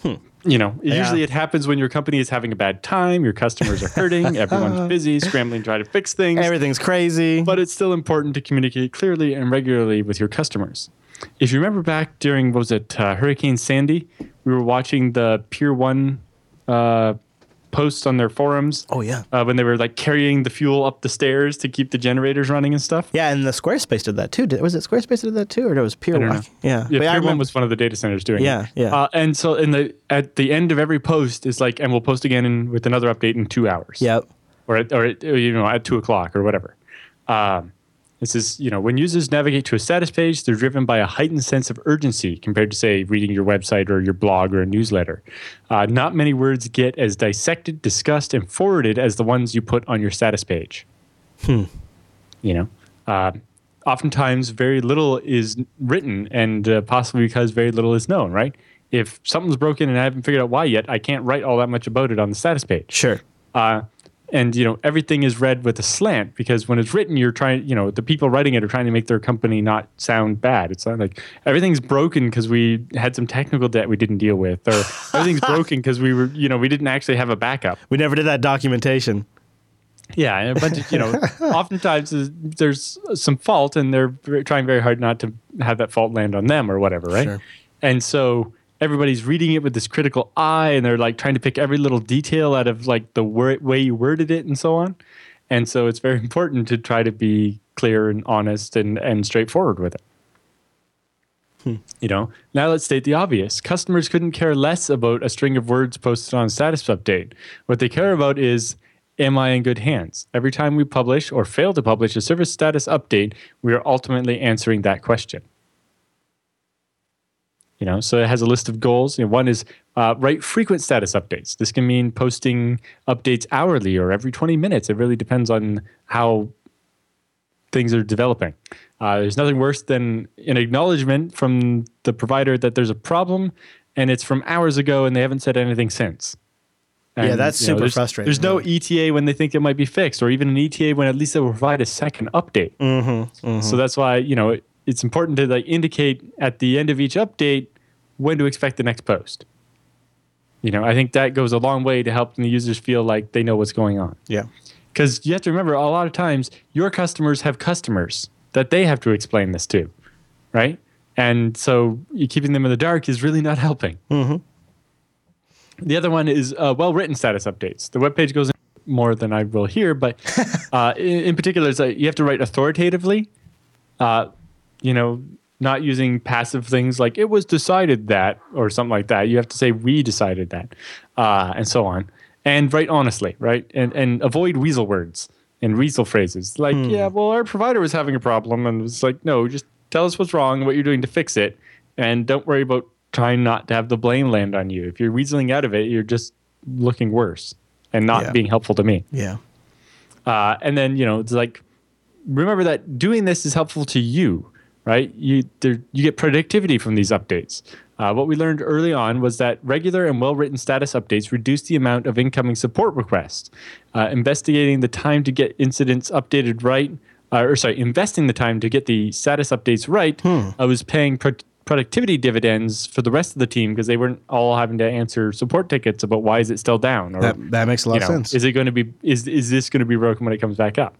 Hmm. You know, yeah. usually it happens when your company is having a bad time, your customers are hurting, everyone's busy, scrambling, to try to fix things. Everything's crazy. But it's still important to communicate clearly and regularly with your customers. If you remember back during, what was it, uh, Hurricane Sandy, we were watching the Pier 1 uh, posts on their forums. Oh yeah, uh, when they were like carrying the fuel up the stairs to keep the generators running and stuff. Yeah, and the Squarespace did that too. Did, was it Squarespace that did that too, or it was Pier One? Yeah, yeah. Pier One was one of the data centers doing yeah, it. Yeah, yeah. Uh, and so in the at the end of every post is like, and we'll post again in, with another update in two hours. Yep. Or at, or at, you know at two o'clock or whatever. Um, this is, you know, when users navigate to a status page, they're driven by a heightened sense of urgency compared to, say, reading your website or your blog or a newsletter. Uh, not many words get as dissected, discussed, and forwarded as the ones you put on your status page. Hmm. You know, uh, oftentimes very little is written, and uh, possibly because very little is known, right? If something's broken and I haven't figured out why yet, I can't write all that much about it on the status page. Sure. Uh, and you know everything is read with a slant because when it's written you're trying you know the people writing it are trying to make their company not sound bad. It's not like everything's broken because we had some technical debt we didn't deal with or everything's broken because we were you know we didn't actually have a backup. We never did that documentation. Yeah and a bunch of you know oftentimes there's some fault and they're trying very hard not to have that fault land on them or whatever right? Sure. and so everybody's reading it with this critical eye and they're like trying to pick every little detail out of like the wor- way you worded it and so on. And so it's very important to try to be clear and honest and, and straightforward with it. Hmm. You know, now let's state the obvious. Customers couldn't care less about a string of words posted on a status update. What they care about is Am I in good hands? Every time we publish or fail to publish a service status update, we are ultimately answering that question. You know, so it has a list of goals. You know, one is uh, write frequent status updates. This can mean posting updates hourly or every 20 minutes. It really depends on how things are developing. Uh, there's nothing worse than an acknowledgement from the provider that there's a problem and it's from hours ago and they haven't said anything since. And, yeah, that's super know, there's, frustrating. There's no ETA when they think it might be fixed, or even an ETA when at least they will provide a second update. Mm-hmm, mm-hmm. So that's why you know it, it's important to like indicate at the end of each update when to expect the next post. You know, I think that goes a long way to helping the users feel like they know what's going on. Yeah. Because you have to remember, a lot of times your customers have customers that they have to explain this to, right? and so you keeping them in the dark is really not helping. The other one is uh, well-written status updates. The web page goes in more than I will here, but uh, in, in particular, it's like you have to write authoritatively. Uh, you know, not using passive things like "it was decided that" or something like that. You have to say "we decided that," uh, and so on, and write honestly, right? And and avoid weasel words and weasel phrases like "yeah, well, our provider was having a problem," and it's like, no, just tell us what's wrong, what you're doing to fix it, and don't worry about trying not to have the blame land on you. If you're weaseling out of it, you're just looking worse and not Yeah. being helpful to me. Yeah. Uh, and then you know it's like remember that doing this is helpful to you, right? You there, you get productivity from these updates. Uh, what we learned early on was that regular and well-written status updates reduce the amount of incoming support requests. Uh, investigating the time to get incidents updated right, uh, or sorry, investing the time to get the status updates right, uh, was paying pro- productivity dividends for the rest of the team because they weren't all having to answer support tickets about why is it still down or That, that makes a lot of know, sense. Is it going to be is is this going to be broken when it comes back up?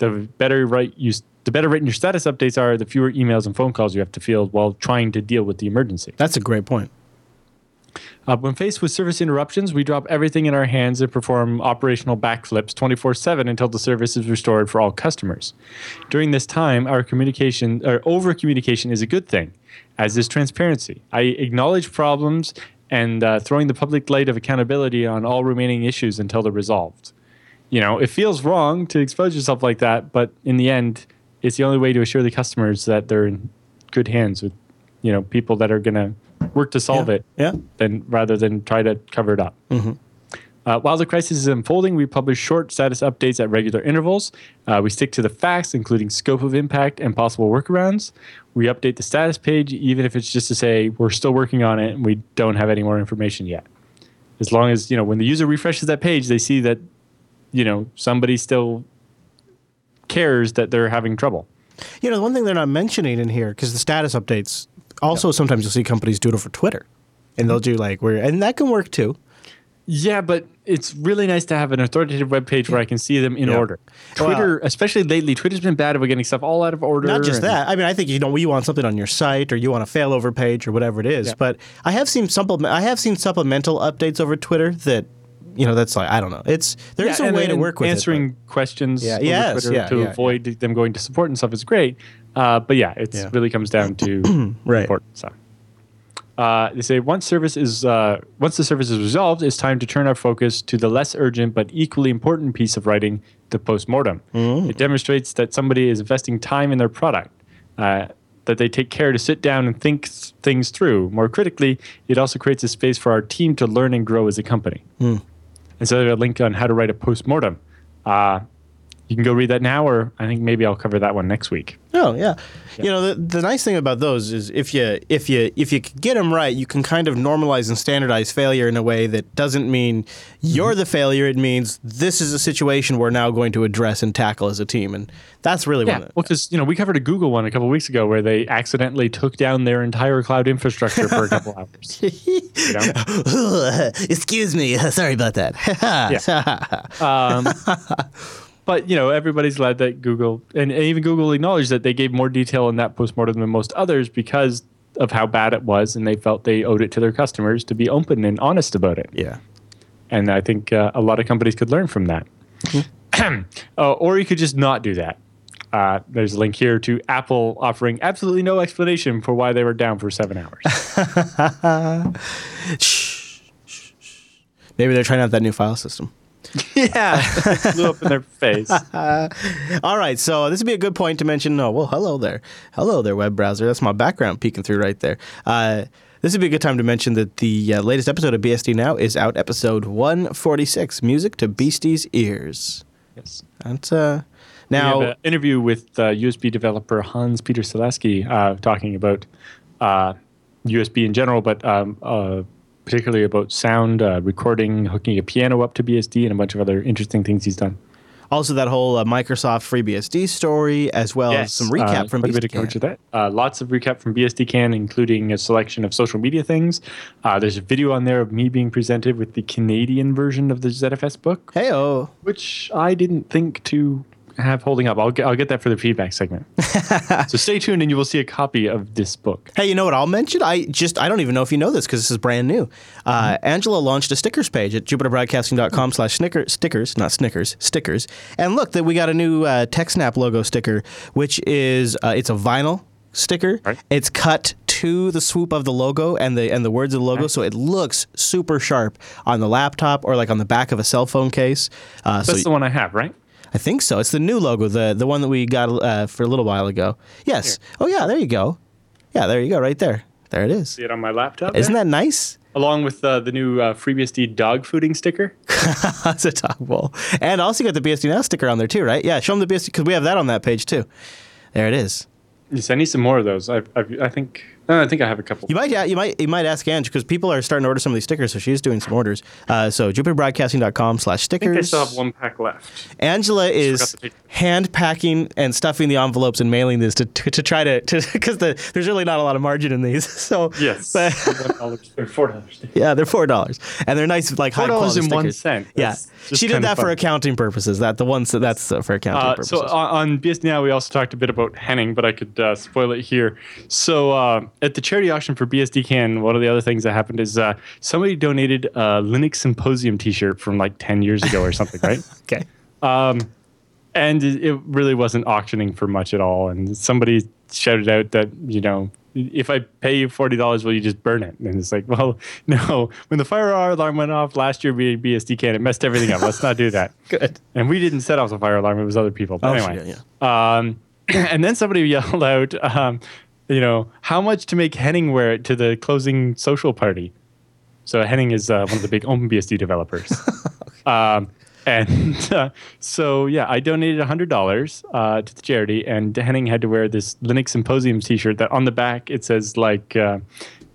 The better right you the better written your status updates are, the fewer emails and phone calls you have to field while trying to deal with the emergency. That's a great point. Uh, when faced with service interruptions, we drop everything in our hands and perform operational backflips 24 7 until the service is restored for all customers. During this time, our communication or over communication is a good thing, as is transparency. I acknowledge problems and uh, throwing the public light of accountability on all remaining issues until they're resolved. You know, it feels wrong to expose yourself like that, but in the end, it's the only way to assure the customers that they're in good hands with, you know, people that are going to work to solve Yeah. it Yeah. than rather than try to cover it up. Uh, while the crisis is unfolding, we publish short status updates at regular intervals. Uh, we stick to the facts, including scope of impact and possible workarounds. We update the status page, even if it's just to say we're still working on it and we don't have any more information yet. As long as you know when the user refreshes that page, they see that you know somebody still cares that they're having trouble. You know, the one thing they're not mentioning in here, because the status updates, also sometimes you'll see companies do it for Twitter. And they'll do like, where, and that can work too. Yeah, but it's really nice to have an authoritative web page where I can see them in Yeah. order. Well- Twitter, especially lately, Twitter's been bad about getting stuff all out of order. Not just that. I mean, I think you know you want something on your site or you want a failover page or whatever it is. Yeah. But I have seen supplement. I have seen supplemental updates over Twitter that, you know, that's like I don't know. It's there's Yeah, a way to work with it, answering questions Yeah, yes, Twitter yeah, to yeah, avoid them going to support and stuff is great. Uh, but yeah, it Yeah. really comes down to Right. support. So. Uh, they say once service is uh, once the service is resolved, it's time to turn our focus to the less urgent but equally important piece of writing, the postmortem. Mm. It demonstrates that somebody is investing time in their product, uh, that they take care to sit down and think things through. More critically, it also creates a space for our team to learn and grow as a company. And so there's a link on how to write a postmortem. Uh, you can go read that now, or I think maybe I'll cover that one next week. Oh yeah. You know the, the nice thing about those is if you if you if you get them right, you can kind of normalize and standardize failure in a way that doesn't mean you're the failure. It means this is a situation we're now going to address and tackle as a team, and that's really Yeah, well, because you know we covered a Google one a couple weeks ago where they accidentally took down their entire cloud infrastructure for a couple hours. You know? Excuse me, sorry about that. Um, But you know everybody's glad that Google and, and even Google acknowledged that they gave more detail in that postmortem than most others because of how bad it was, and they felt they owed it to their customers to be open and honest about it. yeah. And I think uh, a lot of companies could learn from that. uh, or you could just not do that. Uh, there's a link here to Apple offering absolutely no explanation for why they were down for seven hours. Maybe they're trying out that new file system. yeah, blew up in their face. All right, so this would be a good point to mention. Oh, well, hello there. Hello there, web browser. That's my background peeking through right there. Uh, this would be a good time to mention that the uh, latest episode of BSD Now is out, episode 146 Music to Beastie's Ears. Yes. That's, uh, we now, have an interview with uh, USB developer Hans Petter Selasky uh, talking about uh, USB in general, but um, uh, particularly about sound, uh, recording, hooking a piano up to BSD, and a bunch of other interesting things he's done. also that whole uh, Microsoft FreeBSD story, as well as some recap uh, from quite a bit of coverage of that. Uh, lots of recap from BSDCan, including a selection of social media things. Uh, there's a video on there of me being presented with the Canadian version of the ZFS book, Hey, oh. which I didn't think to have holding up. I'll get, I'll get that for the feedback segment. so stay tuned, and you will see a copy of this book. Hey, you know what I'll mention? I just I don't even know if you know this because this is brand new. Uh, Angela launched a stickers page at jupiterbroadcasting.com slash stickers, not snickers, stickers. And look, that we got a new uh, TechSnap logo sticker, which is uh, it's a vinyl sticker. Right. It's cut to the swoop of the logo and the and the words of the logo, so it looks super sharp on the laptop or like on the back of a cell phone case. Uh, so That's the one I have, right? I think so. It's the new logo, the the one that we got uh, for a little while ago. Yes. Oh yeah, there you go. Yeah, there you go, right there. There it is. See it on my laptop. Isn't there? that nice? Along with uh, the new uh, FreeBSD dog fooding sticker. That's a top bowl. And also got the BSD Now sticker on there too, right? Yeah, show them the BSD because we have that on that page too. There it is. Yes, I need some more of those. I, I, I think uh, I think I have a couple. You might, yeah, you might, you might ask Ange because people are starting to order some of these stickers, so she's doing some orders. Uh, so JupiterBroadcasting.com/slash I think I still have one pack left. Angela is hand packing and stuffing the envelopes and mailing this to to, to try to because the, there's really not a lot of margin in these. So Yes, but- One dollar or four dollars. yeah, they're four dollars and they're nice like high Four dollars quality and one stickers. cent. Yeah, That's just she did that for accounting purposes. That the ones that that's uh, for accounting Uh, purposes. so on, on BSD Now, we also talked a bit about Henning, but I could uh, spoil it here. So uh, at the charity auction for BSDCan, one of the other things that happened is uh, somebody donated a Linux Symposium T-shirt from like ten years ago or something, right? okay. and it really wasn't auctioning for much at all. And somebody shouted out that you know. If I pay you forty dollars, will you just burn it? And it's like, well, no. When the fire alarm went off last year, via BSDCan it messed everything up. Let's not do that. Good. And we didn't set off the fire alarm; it was other people. But Oh, anyway, yeah, Um, and then somebody yelled out, um, you know, how much to make Henning wear it to the closing social party? So Henning is uh, one of the big OpenBSD developers. um, and uh, so, yeah, I donated $100 uh, to the charity, and Henning had to wear this Linux Symposium t shirt that on the back it says, like, uh,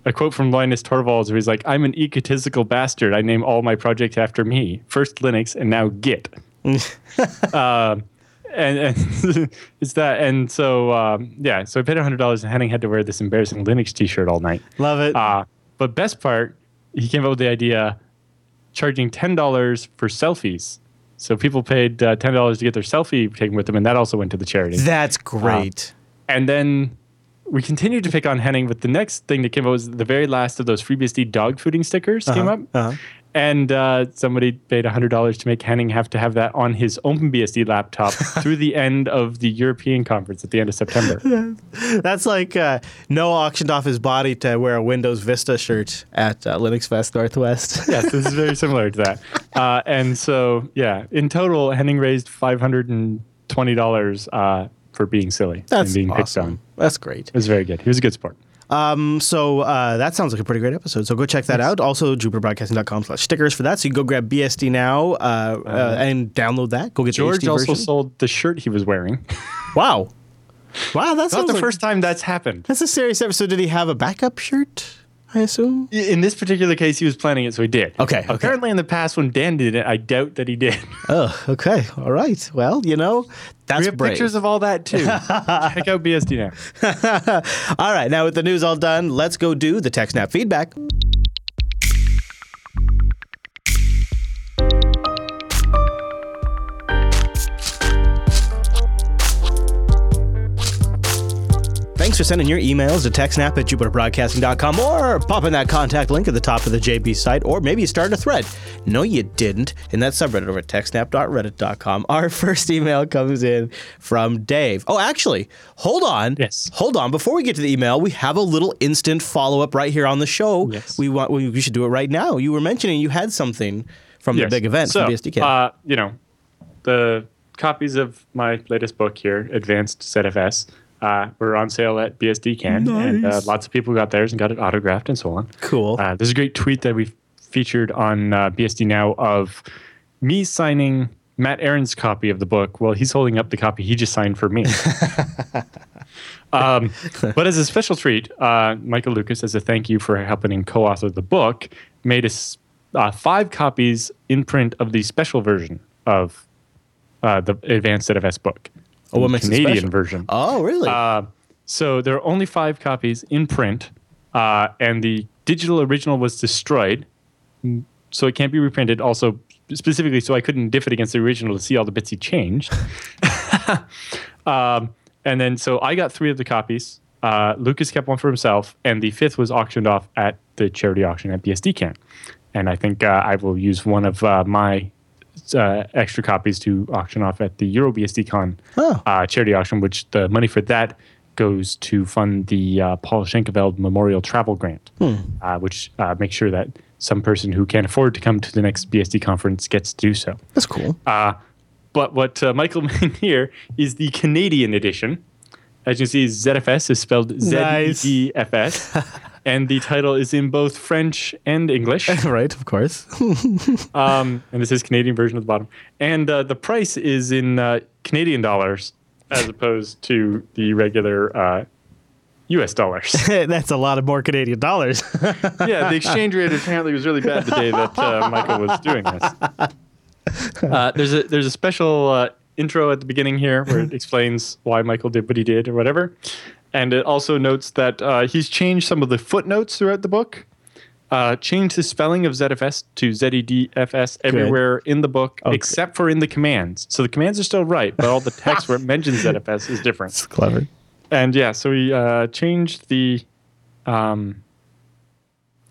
a quote from Linus Torvalds where he's like, I'm an egotistical bastard. I name all my projects after me. First Linux and now Git um, and, and it's that. And so, um, yeah, so I paid hundred dollars, and Henning had to wear this embarrassing Linux T-shirt all night. Love it. Uh, but best part, he came up with the idea charging ten dollars for selfies. So people paid uh, ten dollars to get their selfie taken with them, and that also went to the charity. That's great. And then we continued to pick on Henning, but the next thing that came up was the very last of those FreeBSD dog fooding stickers came up. uh-huh. And uh, somebody paid $100 to make Henning have to have that on his OpenBSD laptop through the end of the European conference at the end of September. That's like uh, Noah auctioned off his body to wear a Windows Vista shirt at uh, LinuxFest Northwest. yes, this is very similar to that. Uh, and so, yeah, in total, Henning raised $520 uh, for being silly That's and being picked on. That's great. It was very good. He was a good sport. Um, so uh, that sounds like a pretty great episode. So go check that out. Also, jupiterbroadcasting.com slash stickers for that. So you can go grab BSD now uh, uh, and download that. Go get George the HD also version. sold the shirt he was wearing. wow. Wow, that's Not the first time that's happened. That's a serious episode. Did he have a backup shirt? I assume. In this particular case, he was planning it, so he did. Okay, okay. Apparently, in the past, when Dan did it, I doubt that he did. Oh, okay. All right. Well, you know, that's we have brave. pictures of all that too. Check out BSD now. all right. Now with the news all done, let's go do the TechSnap feedback. Thanks for sending your emails to techsnap at jupiterbroadcasting.com or popping that contact link at the top of the JB site, or maybe you started a thread. No, you didn't. In that subreddit over at techsnap.reddit.com. Our first email comes in from Dave. Oh, actually, hold on. Yes. Hold on. Before we get to the email, we have a little instant follow up right here on the show. Yes. We want we, should do it right now. You were mentioning you had something from Yes. the big event so, from BSDCan. Uh, you know, the copies of my latest book here, Advanced ZFS, uh, we were on sale at BSDCan, and uh, lots of people got theirs and got it autographed and so on. cool. Uh, there's a great tweet that we featured on uh, BSD Now of me signing Matt Ahrens' copy of the book. Well, he's holding up the copy he just signed for me. um, but as a special treat, uh, Michael Lucas, as a thank you for helping him co-author the book, made us uh, five copies in print of the special version of uh, the Advanced ZFS book. Oh, what makes it Canadian special? version. oh, really? Uh, so there are only five copies in print, uh, and the digital original was destroyed, so it can't be reprinted. Also, specifically, so I couldn't diff it against the original to see all the bits he changed. Um, and then so I got three of the copies. Uh, Lucas kept one for himself, and the fifth was auctioned off at the charity auction at BSDCan. And I think uh, I will use one of uh, my uh, extra copies to auction off at the EuroBSDCon Oh. uh, charity auction, which the money for that goes to fund the uh, Paul Schenkeveld Memorial Travel Grant, uh, which uh, makes sure that some person who can't afford to come to the next BSD conference gets to do so. That's cool. Uh, but what uh, Michael made here is the Canadian edition. As you can see, ZFS is spelled Z E. D F S, and the title is in both French and English. right, of course. Um, and this is Canadian version at the bottom, and uh, the price is in uh, Canadian dollars as opposed to the regular uh, U.S. dollars. That's a lot of more Canadian dollars. yeah, the exchange rate apparently was really bad the day that uh, Michael was doing this. Uh, there's a there's a special uh, intro at the beginning here where it explains why Michael did what he did or whatever, and it also notes that uh, he's changed some of the footnotes throughout the book. Uh, changed the spelling of ZFS to ZEDFS everywhere in the book Okay. except for in the commands. So the commands are still right, but all the text where it mentions ZFS is different. It's clever. And yeah, so we uh, changed the um,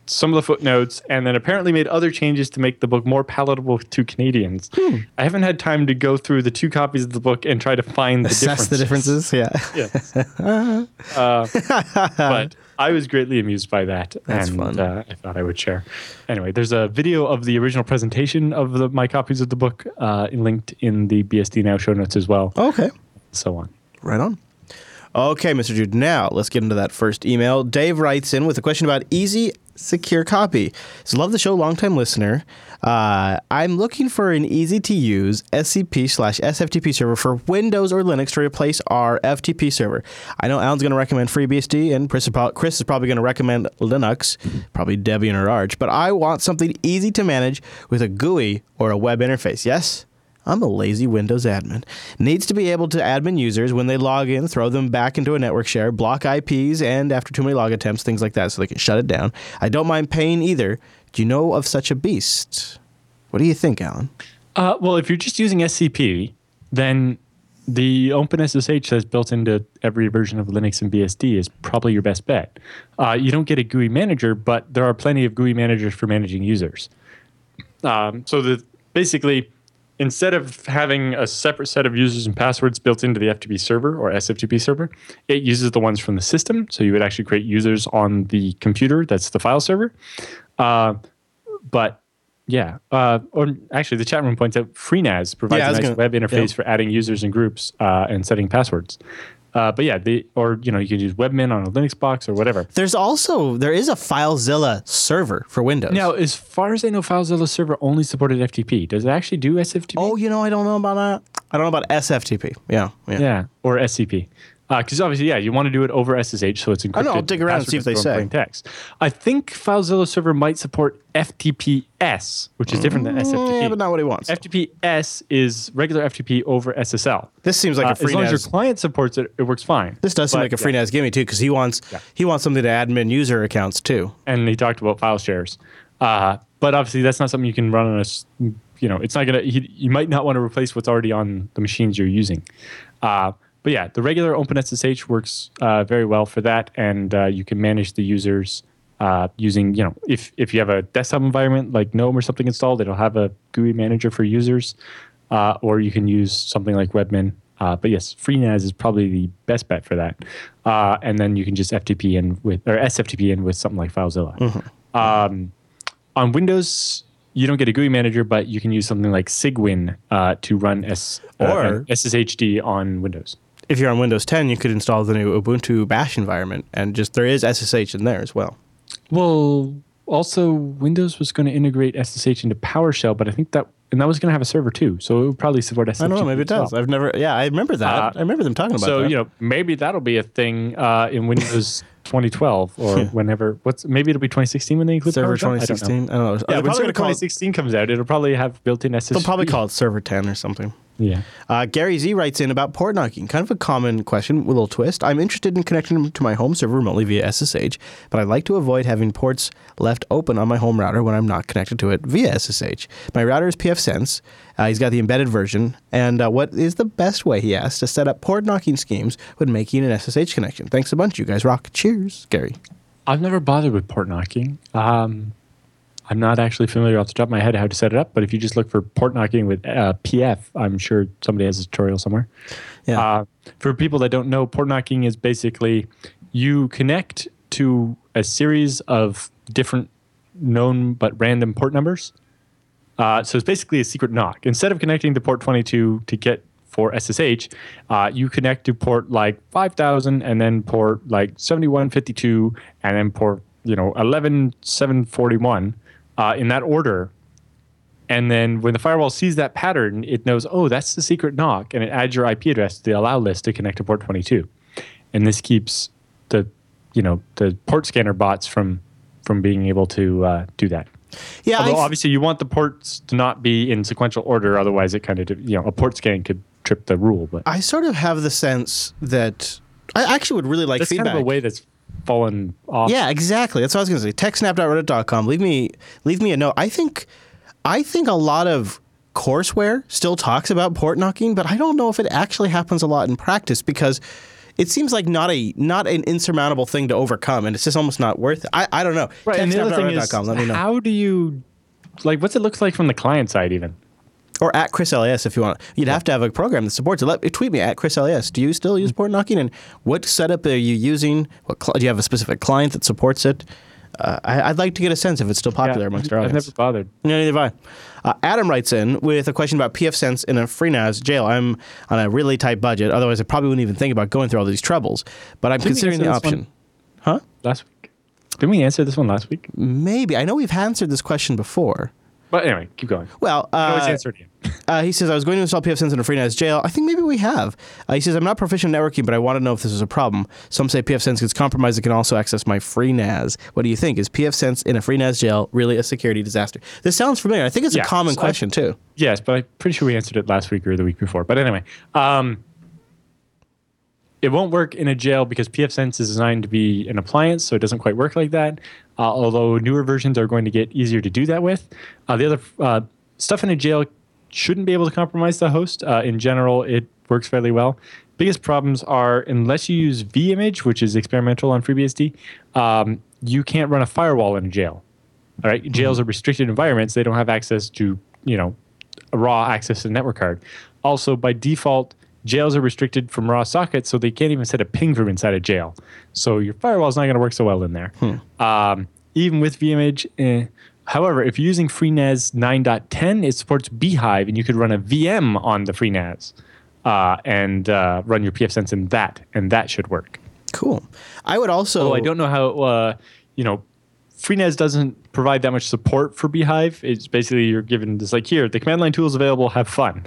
some of the footnotes, and then apparently made other changes to make the book more palatable to Canadians. Hmm. I haven't had time to go through the two copies of the book and try to find the Assess the differences. Yeah. Yes. uh, but I was greatly amused by that, That's and fun. Uh, I thought I would share. Anyway, there's a video of the original presentation of the, my copies of the book uh, linked in the BSD Now show notes as well. Okay. So on. Right on. Okay, Mr. Jude. Now let's get into that first email. Dave writes in with a question about easy, secure copy. So, love the show, longtime listener. Uh, I'm looking for an easy to use SCP slash SFTP server for Windows or Linux to replace our FTP server. I know Allan's going to recommend FreeBSD, and Chris is, Chris is probably going to recommend Linux, probably Debian or Arch. But I want something easy to manage with a GUI or a web interface. Yes. I'm a lazy Windows admin. Needs to be able to admin users when they log in, throw them back into a network share, block IPs, and after too many log attempts, things like that, so they can shut it down. I don't mind paying either. Do you know of such a beast? What do you think, Allan? Uh, well, if you're just using SCP, then the OpenSSH that's built into every version of Linux and BSD is probably your best bet. Uh, you don't get a GUI manager, but there are plenty of GUI managers for managing users. Um, so the basically, instead of having a separate set of users and passwords built into the FTP server or SFTP server, it uses the ones from the system. So you would actually create users on the computer that's the file server. Uh, but yeah, uh, or actually, the chat room points out FreeNAS provides Yeah, a nice gonna- web interface yeah. for adding users and groups uh, and setting passwords. Uh, but yeah, the or you know you can use Webmin on a Linux box or whatever. There's also there is a FileZilla server for Windows. Now, as far as I know, FileZilla server only supported FTP. Does it actually do SFTP? oh, you know, I don't know about that. I don't know about SFTP. Yeah, yeah. yeah, or SCP. Because obviously, yeah, you want to do it over SSH, so it's encrypted. I know, I'll dig around and see if they say. text. I think FileZilla server might support FTPS, which is different than SFTP. Mm, Yeah, but not what he wants. FTPS is regular FTP over SSL. this seems like Uh, a free. as long as your client supports it, it works fine. This does seem But, like a yeah. FreeNAS gimme too, because he wants he wants something to admin user accounts too. and he talked about file shares. Uh, but obviously, that's not something you can run on a. You know, it's not gonna. He, you might not want to replace what's already on the machines you're using. Uh, but yeah, the regular OpenSSH works uh, very well for that, and uh, you can manage the users uh, using. You know, if if you have a desktop environment like GNOME or something installed, it'll have a GUI manager for users, uh, or you can use something like Webmin. Uh, but yes, FreeNAS is probably the best bet for that. Uh, and then you can just FTP in with or SFTP in with something like FileZilla. Um, on Windows, you don't get a GUI manager, but you can use something like Cygwin uh, to run S uh, Or- SSHD on Windows. If you're on Windows 10, you could install the new Ubuntu Bash environment, and just there is SSH in there as well. Well, also Windows was going to integrate SSH into PowerShell, but I think that and that was going to have a server too, so it would probably support SSH. I don't know, maybe it as well. does. I've never, yeah, I remember that. Uh, I remember them talking about it. So that. you know, maybe that'll be a thing uh, in Windows 2012 or whenever. What's maybe it'll be 2016 when they include Server PowerShell? I don't know. 2016. I don't know. Yeah, when probably gonna call it, 2016 comes out, it'll probably have built-in SSH. they'll probably call it Server 10 or something. Yeah. Uh, Gary Z writes in about port knocking. Kind of a common question with a little twist. I'm interested in connecting to my home server remotely via SSH, but I'd like to avoid having ports left open on my home router when I'm not connected to it via SSH. My router is pfSense. Uh, he's got the embedded version. And uh, what is the best way, he asked, to set up port knocking schemes when making an SSH connection? Thanks a bunch. You guys rock. Cheers, Gary. I've never bothered with port knocking. Um, I'm not actually familiar off the top of my head how to set it up, but if you just look for port knocking with uh, PF, I'm sure somebody has a tutorial somewhere. Yeah. Uh, for people that don't know, port knocking is basically you connect to a series of different known but random port numbers. Uh, so it's basically a secret knock. Instead of connecting to port 22 to get for SSH, uh, you connect to port like 5000 and then port like 7152 and then port you know 11741 uh, in that order. And then when the firewall sees that pattern, it knows, oh, that's the secret knock, and it adds your IP address to the allow list to connect to port 22. And this keeps the, you know, the port scanner bots from from being able to uh, do that. Yeah, Although I- obviously you want the ports to not be in sequential order, otherwise it kind of, you know, a port scan could trip the rule. But I sort of have the sense that I actually would really like that's feedback. kind of a way that's fallen off. Yeah, exactly. That's what I was going to say. TechSnap.reddit.com. Leave me leave me a note. I think I think a lot of courseware still talks about port knocking, but I don't know if it actually happens a lot in practice because it seems like not a not an insurmountable thing to overcome, and it's just almost not worth it. I, I don't know. Right. And the other thing is, TechSnap.reddit.com, let me know. how do you, like, what's it look like from the client side even? Or at Chris LAS if you want. You'd have to have a program that supports it. Let tweet me at Chris LAS. Do you still use port knocking? And what setup are you using? What cl- do you have a specific client that supports it? Uh, I, I'd like to get a sense if it's still popular amongst our I've audience. never bothered. No, neither have I. Uh, Adam writes in with a question about pfSense in a FreeNAS jail. I'm on a really tight budget. Otherwise, I probably wouldn't even think about going through all these troubles. But I'm Didn't considering the option. Huh? Last week. Didn't we answer this one last week? Maybe. I know we've answered this question before. But anyway, keep going. Well, I always uh, answer it again. Uh, he says, I was going to install pfSense in a FreeNAS jail. I think maybe we have. Uh, he says, I'm not proficient in networking, but I want to know if this is a problem. Some say pfSense gets compromised. It can also access my FreeNAS. What do you think? Is pfSense in a FreeNAS jail really a security disaster? This sounds familiar. I think it's Yeah, a common so I- question, too. Yes, but I'm pretty sure we answered it last week or the week before. But anyway, um, it won't work in a jail because pfSense is designed to be an appliance, so it doesn't quite work like that. Uh, although newer versions are going to get easier to do that with. Uh, the other uh, stuff in a jail shouldn't be able to compromise the host. Uh, in general, it works fairly well. Biggest problems are unless you use vimage, which is experimental on FreeBSD, um, you can't run a firewall in a jail. All right, jails are restricted environments; they don't have access to you know raw access to the network card. Also, by default, jails are restricted from raw sockets, so they can't even set a ping from inside a jail. So your firewall is not going to work so well in there. Um, even with vimage. Eh. However, if you're using FreeNAS 9.10, it supports bhyve, and you could run a VM on the FreeNAS uh, and uh, run your pfSense in that, and that should work. Cool. I would also. Although I don't know how, uh, you know, FreeNAS doesn't provide that much support for bhyve. It's basically you're given this like here, the command line tools available, have fun.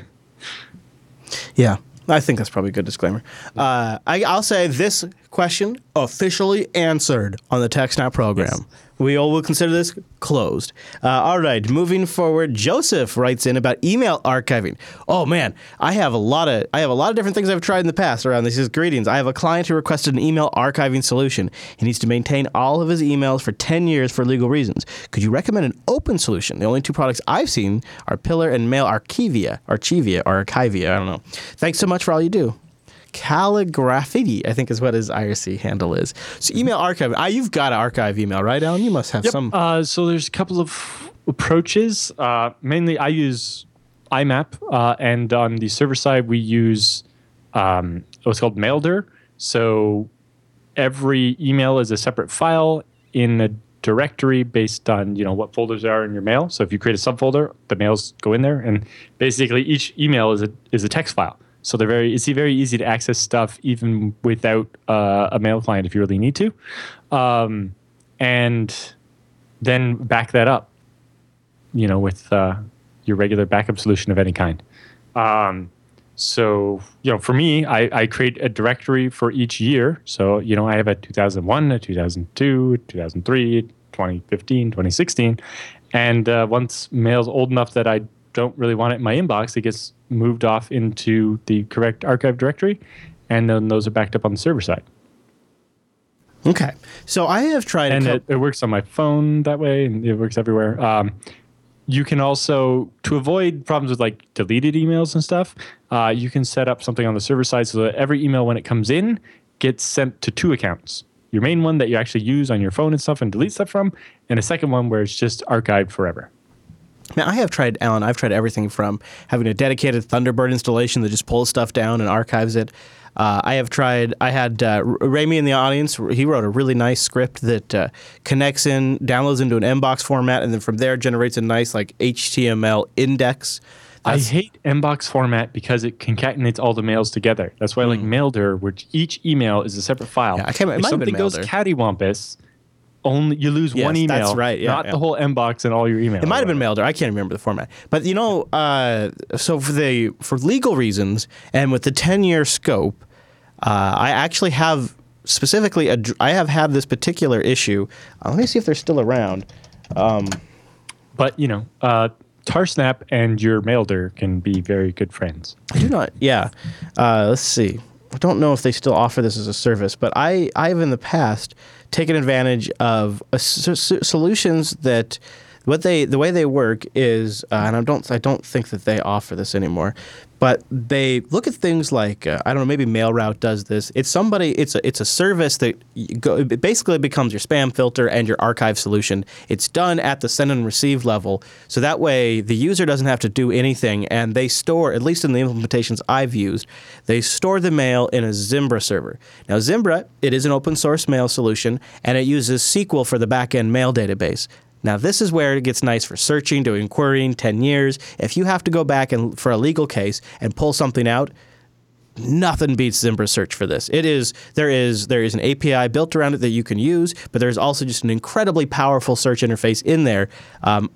Yeah, I think that's probably a good disclaimer. Uh, I, I'll say this question officially answered on the TechSnap program. We all will consider this closed. Uh, all right, moving forward, Joseph writes in about email archiving. Oh man, I have a lot of I have a lot of different things I've tried in the past around this. Greetings. I have a client who requested an email archiving solution. He needs to maintain all of his emails for 10 years for legal reasons. Could you recommend an open solution? The only two products I've seen are Piler and MailArchiva, Archivia, or Archivia. I don't know. Thanks so much for all you do. Calligraffiti, I think is what his IRC handle is. So email archive. Ah, you've got an archive email, right, Allan? You must have some. Uh, so there's a couple of approaches. Uh, mainly, I use IMAP, uh, and on the server side, we use um, what's called Maildir. So every email is a separate file in a directory based on you know what folders are in your mail. So if you create a subfolder, the mails go in there, and basically each email is a is a text file. So they're very it's very easy to access stuff even without uh, a mail client if you really need to, um, and then back that up, you know, with uh, your regular backup solution of any kind. Um, so, you know, for me, I, I create a directory for each year. So, you know, I have a 2001, a 2002, 2003, 2015, 2016. And uh, once mail's old enough that I don't really want it in my inbox, it gets moved off into the correct archive directory, and then those are backed up on the server side. Okay. So I have tried. and a it, it works on my phone that way and it works everywhere um, you can also to avoid problems with like deleted emails and stuff uh, you can set up something on the server side so that every email when it comes in gets sent to two accounts your main one that you actually use on your phone and stuff and delete stuff from and a second one where it's just archived forever Now, I have tried, Allan, I've tried everything from having a dedicated Thunderbird installation that just pulls stuff down and archives it. Uh, I have tried, I had uh, Rami in the audience. He wrote a really nice script that uh, connects in, downloads into an MBOX format, and then from there generates a nice like HTML index. I hate Mbox format because it concatenates all the mails together. That's why I like Maildir, which each email is a separate file. Yeah, I can't- it if might have been something goes cattywampus, only you lose Yes, one email. that's right, yeah, not yeah. the whole inbox and all your emails. It might have been Maildir. I can't remember the format. But you know, uh, so for the for legal reasons and with the ten year scope, uh, I actually have specifically ad- I have had this particular issue. Uh, let me see if they're still around. But you know, uh, Tarsnap and your Maildir can be very good friends. I do not. Yeah. Uh, let's see. I don't know if they still offer this as a service, but I I have in the past taken advantage of uh, s- solutions that what they the way they work is, uh, and I don't I don't think that they offer this anymore, but they look at things like uh, I don't know maybe MailRoute does this. It's somebody it's a it's a service that go, it basically becomes your spam filter and your archive solution. It's done at the send and receive level, so that way the user doesn't have to do anything, and they store at least in the implementations I've used, they store the mail in a Zimbra server. Now Zimbra it is an open source mail solution, and it uses SQL for the backend mail database. Now, this is where it gets nice for searching, doing querying, 10 years. If you have to go back and for a legal case and pull something out, nothing beats Zimbra search for this. It is there is there is an API built around it that you can use, but there's also just an incredibly powerful search interface in there. Um,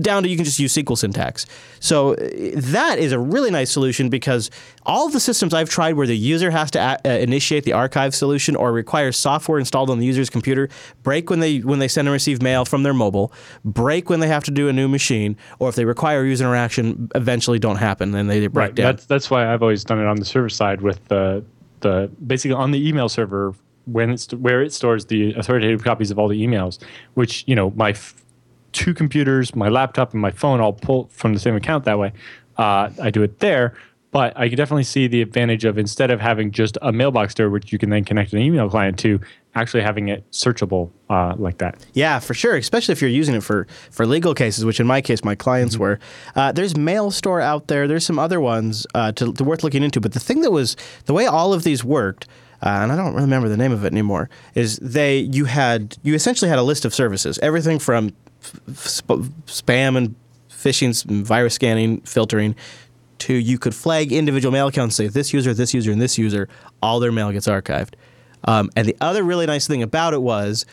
down to you can just use SQL syntax. So uh, that is a really nice solution because all of the systems I've tried where the user has to a- uh, initiate the archive solution or requires software installed on the user's computer break when they when they send and receive mail from their mobile, break when they have to do a new machine, or if they require user interaction, eventually don't happen and they break down. That's that's why I've always done it on the server side with the the basically on the email server when it's where it stores the authoritative copies of all the emails, which you know my f- two computers, my laptop, and my phone all pull from the same account that way. Uh, I do it there. But I can definitely see the advantage of instead of having just a mailbox there, which you can then connect an email client to, actually having it searchable uh, like that. Yeah, for sure. Especially if you're using it for, for legal cases, which in my case, my clients were. Uh, there's MailStore out there. There's some other ones uh, to, to worth looking into. But the thing that was the way all of these worked, uh, and I don't remember the name of it anymore, is they you had you essentially had a list of services, everything from f- sp- spam and phishing, virus scanning, filtering. To you could flag individual mail accounts, and say this user, this user, and this user, all their mail gets archived. Um, and the other really nice thing about it was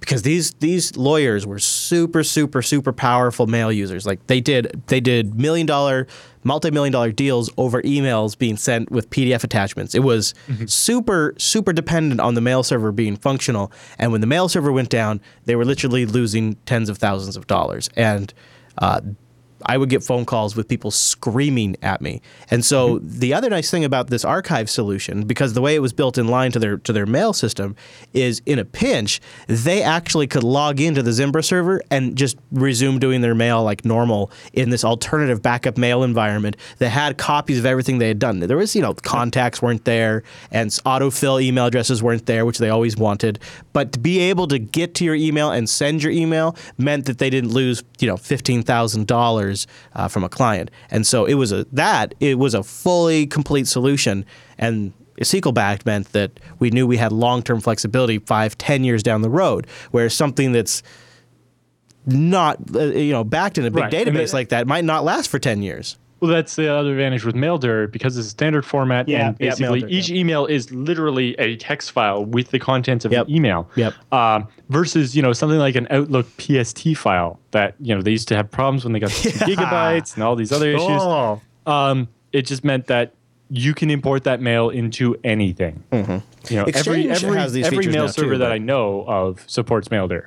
because these these lawyers were super super super powerful mail users. Like they did they did million dollar multi-million dollar deals over emails being sent with pdf attachments. It was super super dependent on the mail server being functional. And when the mail server went down they were literally losing tens of thousands of dollars. And uh, I would get phone calls with people screaming at me. And so mm-hmm. the other nice thing about this archive solution, because the way it was built in line to their to their mail system, is in a pinch, they actually could log into the Zimbra server and just resume doing their mail like normal in this alternative backup mail environment that had copies of everything they had done. There was, you know, contacts weren't there and autofill email addresses weren't there, which they always wanted. But to be able to get to your email and send your email meant that they didn't lose, you know, fifteen thousand dollars uh, from a client. And so it was a that it was a fully complete solution. And SQL backed meant that we knew we had long term flexibility five, ten years down the road. Whereas something that's not uh, you know backed in a big Right. Database it- like that might not last for ten years. Well, that's the other advantage with Maildir because it's a standard format, Yeah, and yeah, basically Maildir, each email is literally a text file with the contents of Yep. the email. Yep. Um, versus, you know, something like an Outlook PST file that you know they used to have problems when they got to gigabytes and all these other issues. Oh. Um, it just meant that you can import that mail into anything. You know, every Mm-hmm. Exchange every has these every mail now, too, server that I know of supports Maildir.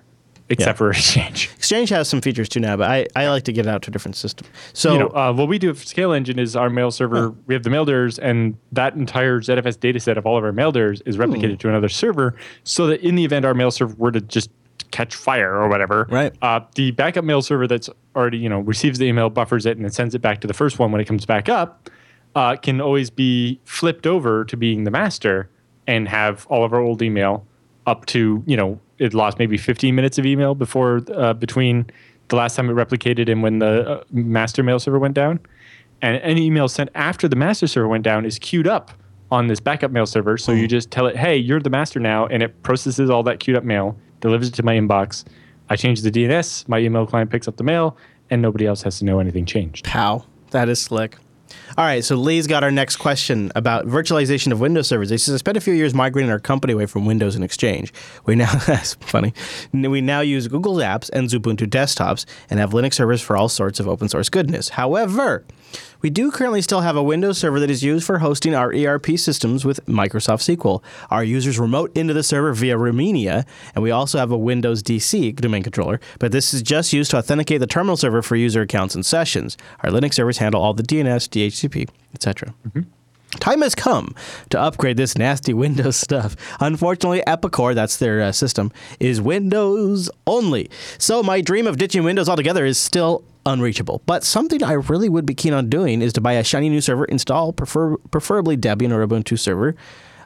Except Yeah. for Exchange. Exchange has some features too now, but I, I like to get it out to a different system. So you know, uh, what we do for ScaleEngine is our mail server. We have the maildirs, and that entire ZFS data set of all of our maildirs is replicated Hmm. to another server, so that in the event our mail server were to just catch fire or whatever, Right. Uh, the backup mail server that's already you know receives the email, buffers it, and then sends it back to the first one when it comes back up, uh, can always be flipped over to being the master and have all of our old email up to you know it lost maybe 15 minutes of email before uh, between the last time it replicated and when the uh, master mail server went down. And any email sent after the master server went down is queued up on this backup mail server. So you just tell it hey you're the master now and it processes all that queued up mail delivers it to my inbox. I change the dns my email client picks up the mail and nobody else has to know anything changed. How? That is slick. All right, so Lee's got our next question about virtualization of Windows servers. He says, I spent a few years migrating our company away from Windows and Exchange. We now, that's funny, we now use Google's apps and Ubuntu desktops and have Linux servers for all sorts of open source goodness. However, we do currently still have a Windows server that is used for hosting our ERP systems with Microsoft SQL. Our users remote into the server via Remmina, and we also have a Windows DC domain controller, but this is just used to authenticate the terminal server for user accounts and sessions. Our Linux servers handle all the DNS, DHCP, etc. Time has come to upgrade this nasty Windows stuff. Unfortunately, Epicor, that's their uh, system, is Windows only. So my dream of ditching Windows altogether is still unreachable. But something I really would be keen on doing is to buy a shiny new server, install prefer- preferably Debian or Ubuntu server,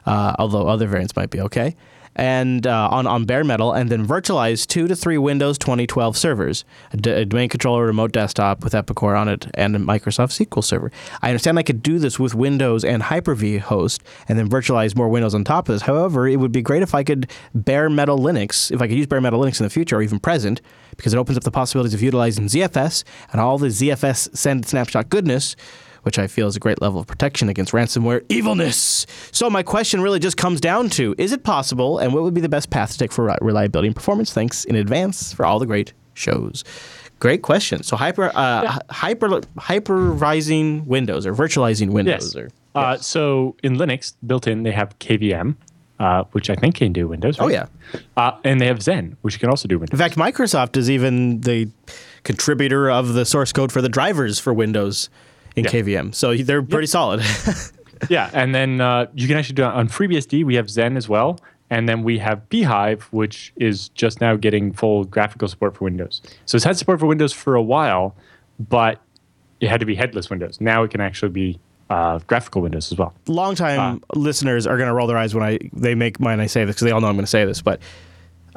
uh, although other variants might be okay, and uh, on, on bare metal, and then virtualize two to three Windows 2012 servers, a, d- a domain controller, remote desktop with Epicor on it, and a Microsoft SQL server. I understand I could do this with Windows and Hyper-V host, and then virtualize more Windows on top of this. However, it would be great if I could bare metal Linux, if I could use bare metal Linux in the future or even present, because it opens up the possibilities of utilizing ZFS and all the ZFS send snapshot goodness which I feel is a great level of protection against ransomware evilness. So my question really just comes down to: Is it possible, and what would be the best path to take for reliability and performance? Thanks in advance for all the great shows. Great question. So hyper, uh, hyper, hypervising Windows or virtualizing Windows, Yes. or Uh, so in Linux, built in, they have KVM, uh, which I think can do Windows. oh right? yeah. Uh, and they have Xen, which can also do Windows. In fact, Microsoft is even the contributor of the source code for the drivers for Windows in Yeah. KVM. So they're pretty solid. yeah, and then uh, you can actually do it on FreeBSD. We have Xen as well, and then we have bhyve, which is just now getting full graphical support for Windows. So it's had support for Windows for a while, but it had to be headless Windows. Now it can actually be uh, graphical Windows as well. longtime listeners are going to roll their eyes when I they make mine. I say this because they all know I'm going to say this, but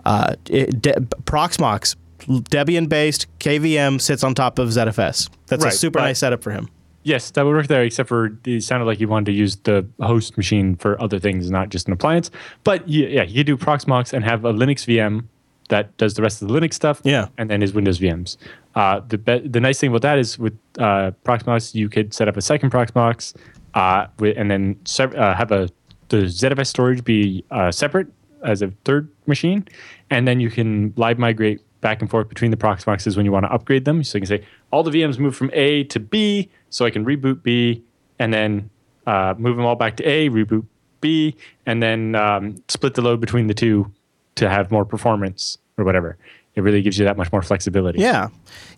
uh, it, De- Proxmox, Debian based KVM sits on top of ZFS. That's a super nice setup for him. Yes, that would work there, except for it sounded like you wanted to use the host machine for other things, not just an appliance. But yeah, you could do Proxmox and have a Linux VM that does the rest of the Linux stuff. Yeah. and then his Windows VMs. Uh, the be- the nice thing about that is with uh, Proxmox, you could set up a second Proxmox, uh, with, and then se- uh, have a the ZFS storage be uh, separate as a third machine, and then you can live migrate back and forth between the Proxmoxes when you want to upgrade them. So you can say all the VMs move from A to B, so I can reboot B, and then uh, move them all back to A, reboot B, and then um, split the load between the two to have more performance or whatever. It really gives you that much more flexibility. Yeah,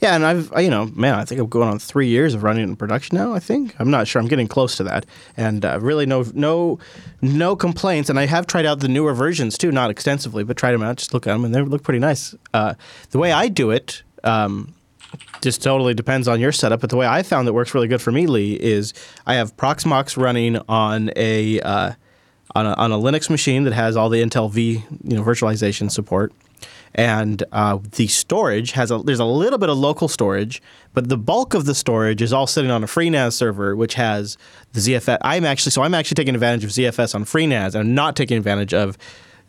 yeah, and I've I- you know man, I think I'm going on three years of running it in production now. I think I'm not sure. I'm getting close to that, and uh, really no no no complaints. And I have tried out the newer versions too, not extensively, but tried them out. Just look at them, and they look pretty nice. Uh, the way I do it. Um, just totally depends on your setup. But the way I found that works really good for me, Lee, is I have Proxmox running on a uh, on a, on a Linux machine that has all the Intel V you know virtualization support, and uh, the storage has a there's a little bit of local storage, but the bulk of the storage is all sitting on a FreeNAS server, which has the ZFS. I'm actually so I'm actually taking advantage of ZFS on FreeNAS, I'm not taking advantage of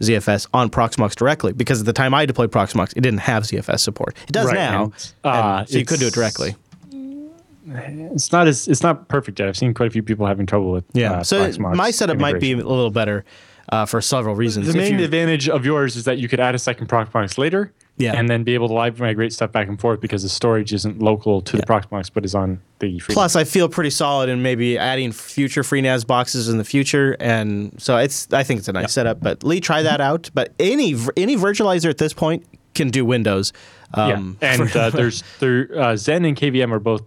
ZFS on Proxmox directly because at the time I deployed Proxmox, it didn't have ZFS support. It does Right, now, and, uh, and so you could do it directly. It's not as it's not perfect yet. I've seen quite a few people having trouble with Yeah. Uh, so Proxmox my setup might be a little better uh, for several reasons. The main you- advantage of yours is that you could add a second Proxmox later, Yeah. and then be able to live migrate stuff back and forth because the storage isn't local to the Proxmox, but is on the free. Plus, I feel pretty solid in maybe adding future FreeNAS boxes in the future, and so it's. I think it's a nice setup. But Lee, try that out. But any any virtualizer at this point can do Windows. Um, yeah, and uh, there's there uh, Xen and KVM are both.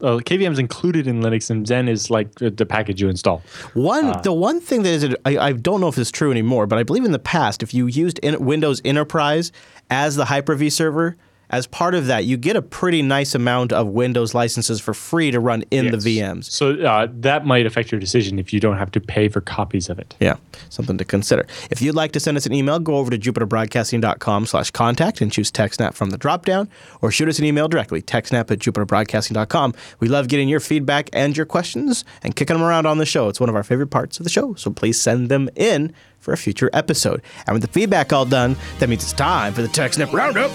Uh, KVM is included in Linux, and Xen is like the, the package you install. One, the one thing that is, I, I don't know if it's true anymore, but I believe in the past, if you used in, Windows Enterprise as the Hyper-V server, as part of that, you get a pretty nice amount of Windows licenses for free to run in Yes. the VMs. So uh, that might affect your decision if you don't have to pay for copies of it. Yeah, something to consider. If you'd like to send us an email, go over to jupiterbroadcasting.com slash contact and choose TechSnap from the dropdown, or shoot us an email directly, techsnap at jupiterbroadcasting.com. We love getting your feedback and your questions and kicking them around on the show. It's one of our favorite parts of the show, so please send them in for a future episode. And with the feedback all done, that means it's time for the TechSnap Roundup.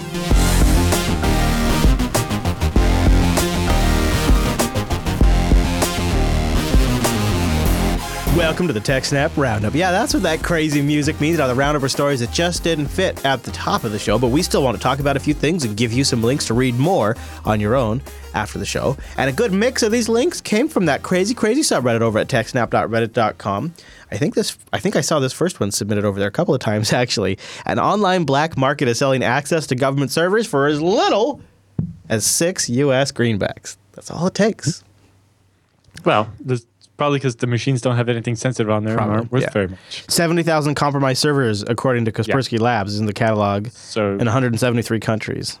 Welcome to the TechSnap Roundup. Yeah, that's what that crazy music means. Now, the roundup are stories that just didn't fit at the top of the show, but we still want to talk about a few things and give you some links to read more on your own after the show. And a good mix of these links came from that crazy, crazy subreddit over at techsnap.reddit.com. I think this. I think I saw this first one submitted over there a couple of times actually. An online black market is selling access to government servers for as little as six U.S. greenbacks. That's all it takes. Well, there's probably because the machines don't have anything sensitive on there Probably, aren't worth yeah. very much. 70,000 compromised servers, according to Kaspersky Labs, is in the catalog So in 173 countries.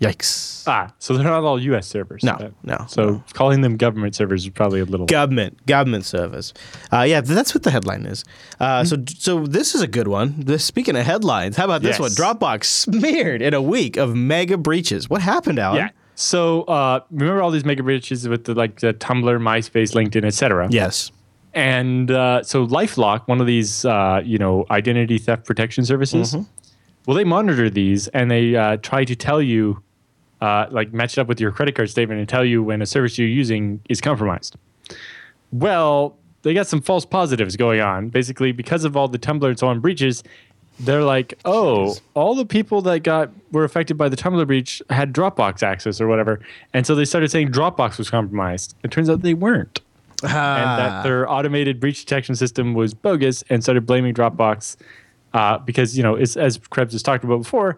Yikes. ah, so they're not all U.S. servers. No, Uh, no, So no. calling them government servers is probably a little. Government, government service. Uh, yeah, that's what the headline is. Uh, So, so this is a good one. This, speaking of headlines, how about this Yes. one? Dropbox smeared in a week of mega breaches. What happened, Allan? yeah. So uh, remember all these mega breaches with the like the Tumblr, MySpace, LinkedIn, etc. Yes. And uh, so LifeLock, one of these, uh, you know, identity theft protection services, well, they monitor these and they uh, try to tell you, uh, like, match it up with your credit card statement and tell you when a service you're using is compromised. Well, they got some false positives going on. Basically, because of all the Tumblr and so on breaches, they're like, oh, all the people that got were affected by the Tumblr breach had Dropbox access or whatever, and so they started saying Dropbox was compromised. It turns out they weren't and Ah. that their automated breach detection system was bogus and started blaming Dropbox uh, because you know it's, as Krebs has talked about before,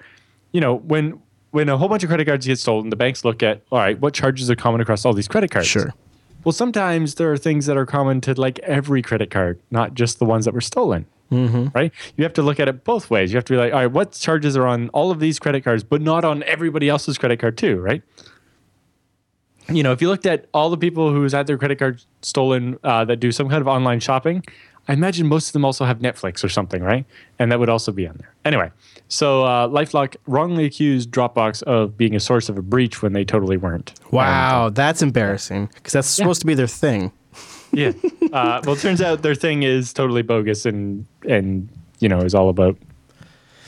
you know when when a whole bunch of credit cards get stolen, the banks look at all right, what charges are common across all these credit cards? Sure. Well, sometimes there are things that are common to like every credit card, not just the ones that were stolen. Mm-hmm. Right? You have to look at it both ways. You have to be like, all right, what charges are on all of these credit cards, but not on everybody else's credit card too, right? you know, if you looked at all the people who's had their credit card stolen uh, that do some kind of online shopping, I imagine most of them also have Netflix or something, right? And that would also be on there. Anyway, so uh, LifeLock wrongly accused Dropbox of being a source of a breach when they totally weren't. Wow, that's embarrassing because that's supposed to be their thing. Yeah. Uh, well, it turns out their thing is totally bogus and and you know is all about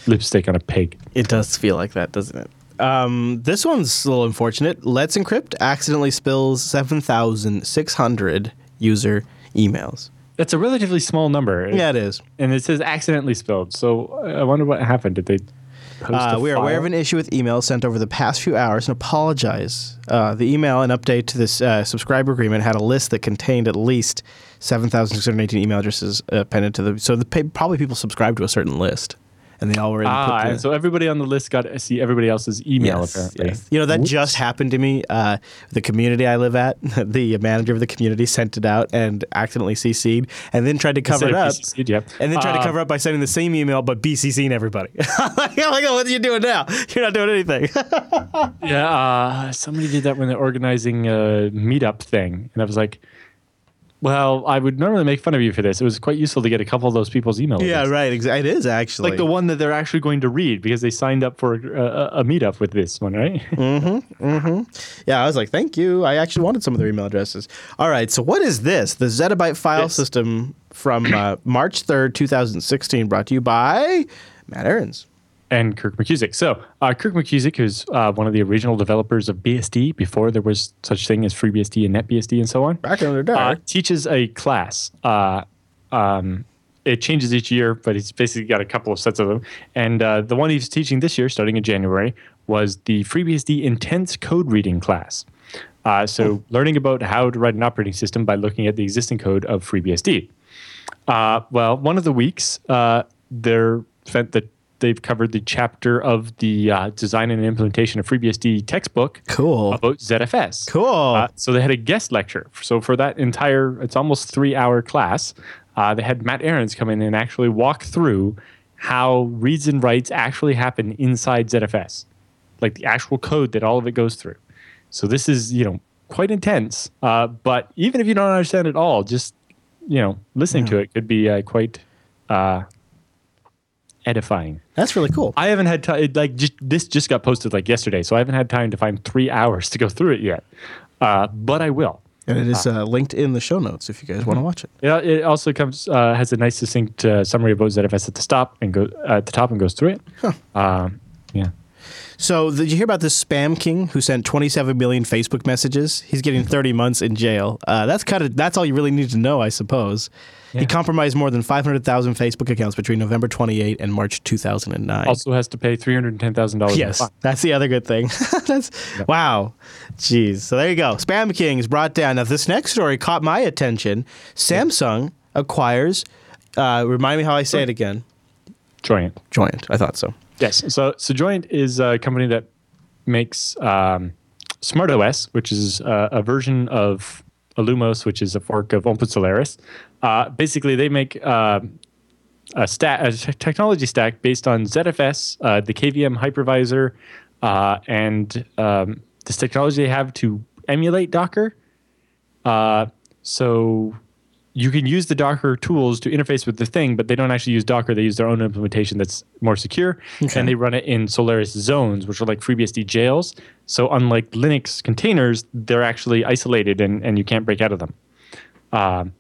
lipstick on a pig. It does feel like that, doesn't it? Um, this one's a little unfortunate. Let's Encrypt accidentally spills 7,600 user emails. That's a relatively small number. Yeah, it is. And it says accidentally spilled. So I wonder what happened. Did they post Uh, we are aware of an issue with emails sent over the past few hours and apologize. Uh, the email and update to this uh, subscriber agreement had a list that contained at least 7,618 email addresses uh, appended to the. So the, probably people subscribed to a certain list, and they all were Ah, input. and so everybody on the list got to see everybody else's email Yes, apparently. yes. You know, that Whoops. just happened to me. Uh, the community I live at, the manager of the community sent it out and accidentally CC'd and then tried to cover it Instead of up. PCC'd, yep. And then tried to Uh, cover up by sending the same email but BCCing everybody. I'm like, oh, what are you doing now? You're not doing anything. Yeah, uh, somebody did that when they're organizing a meetup thing, and I was like, "Well, I would normally make fun of you for this. It was quite useful to get a couple of those people's email. yeah, right. Exa- It is actually. Like the one that they're actually going to read because they signed up for a, a, a meetup with this one, right? Mm-hmm. Mm-hmm. Yeah, I was like, thank you. I actually wanted some of their email addresses. All right, so what is this? The Zettabyte file This. system from uh, March 3rd, 2016, brought to you by Matt Ahrens. And Kirk McKusick. So uh, Kirk McKusick, who's uh, one of the original developers of BSD before there was such thing as FreeBSD and NetBSD and so on, Back under the uh, teaches a class. Uh, um, it changes each year, but he's basically got a couple of sets of them. And uh, the one he's teaching this year, starting in January, was the FreeBSD Intense Code Reading class. Uh, so learning about how to write an operating system by looking at the existing code of FreeBSD. Uh, well, one of the weeks, uh, they're spent the they've covered the chapter of the uh, design and implementation of FreeBSD textbook Cool. about ZFS. Cool. Uh, so they had a guest lecture. So for that entire, it's almost three hour class, uh, they had Matt Ahrens come in and actually walk through how reads and writes actually happen inside ZFS, like the actual code that all of it goes through. So this is, you know, quite intense. Uh, but even if you don't understand it all, just you know, listening to it could be uh, quite uh, edifying. That's really cool. I haven't had time. Like just, this just got posted like yesterday, so I haven't had time to find three hours to go through it yet. Uh, but I will. And it is uh, linked in the show notes if you guys want to watch it. Yeah, it also comes uh, has a nice succinct uh, summary of ZFS at the stop and go uh, at the top and goes through it. Um, yeah. So, did you hear about this spam king who sent 27 million Facebook messages? He's getting 30 months in jail. Uh, that's kind of that's all you really need to know, I suppose. He compromised more than 500,000 Facebook accounts between November 28 and March 2009. Also has to pay three hundred ten thousand dollars. Yes, that's the other good thing. that's wow, jeez. So there you go. Spam King is brought down. Now this next story caught my attention. Samsung acquires. Uh, remind me how I say it again. Joyent. Joyent. I thought so. Yes. So so Joyent is a company that makes um, SmartOS, which is uh, a version of Illumos, which is a fork of OpenSolaris. Uh, basically, they make uh, a, stat, a technology stack based on ZFS, uh, the KVM hypervisor, uh, and um, this technology they have to emulate Docker. Uh, so you can use the Docker tools to interface with the thing, but they don't actually use Docker. They use their own implementation that's more secure, and they run it in Solaris zones, which are like FreeBSD jails. So unlike Linux containers, they're actually isolated and, and you can't break out of them. Um,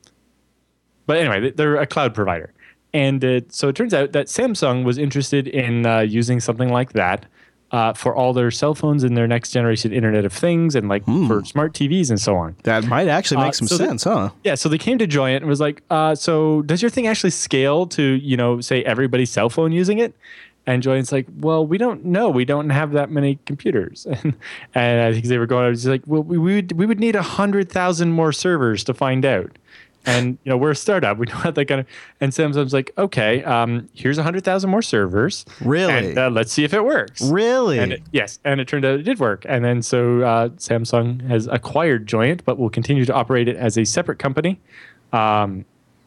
but anyway, they- they're a cloud provider. And uh, so it turns out that Samsung was interested in uh, using something like that uh, for all their cell phones and their next generation Internet of Things and like for smart TVs and so on. That might actually make Uh, some so sense, huh? Yeah, so they came to Joyent and was like, uh, "So does your thing actually scale to you know say everybody's cell phone using it?" And Joyent's like, "Well, we don't know. We don't have that many computers." And, and I think they were going. I was like, "Well, we, we would we would need a hundred thousand more servers to find out." And you know we're a startup. We don't have that kind of. And Samsung's like, "Okay, um, here's a hundred thousand more servers. Really? And uh, let's see if it works." Really? And it, yes, and it turned out it did work. And then so uh, Samsung has acquired Joyent, but will continue to operate it as a separate company um,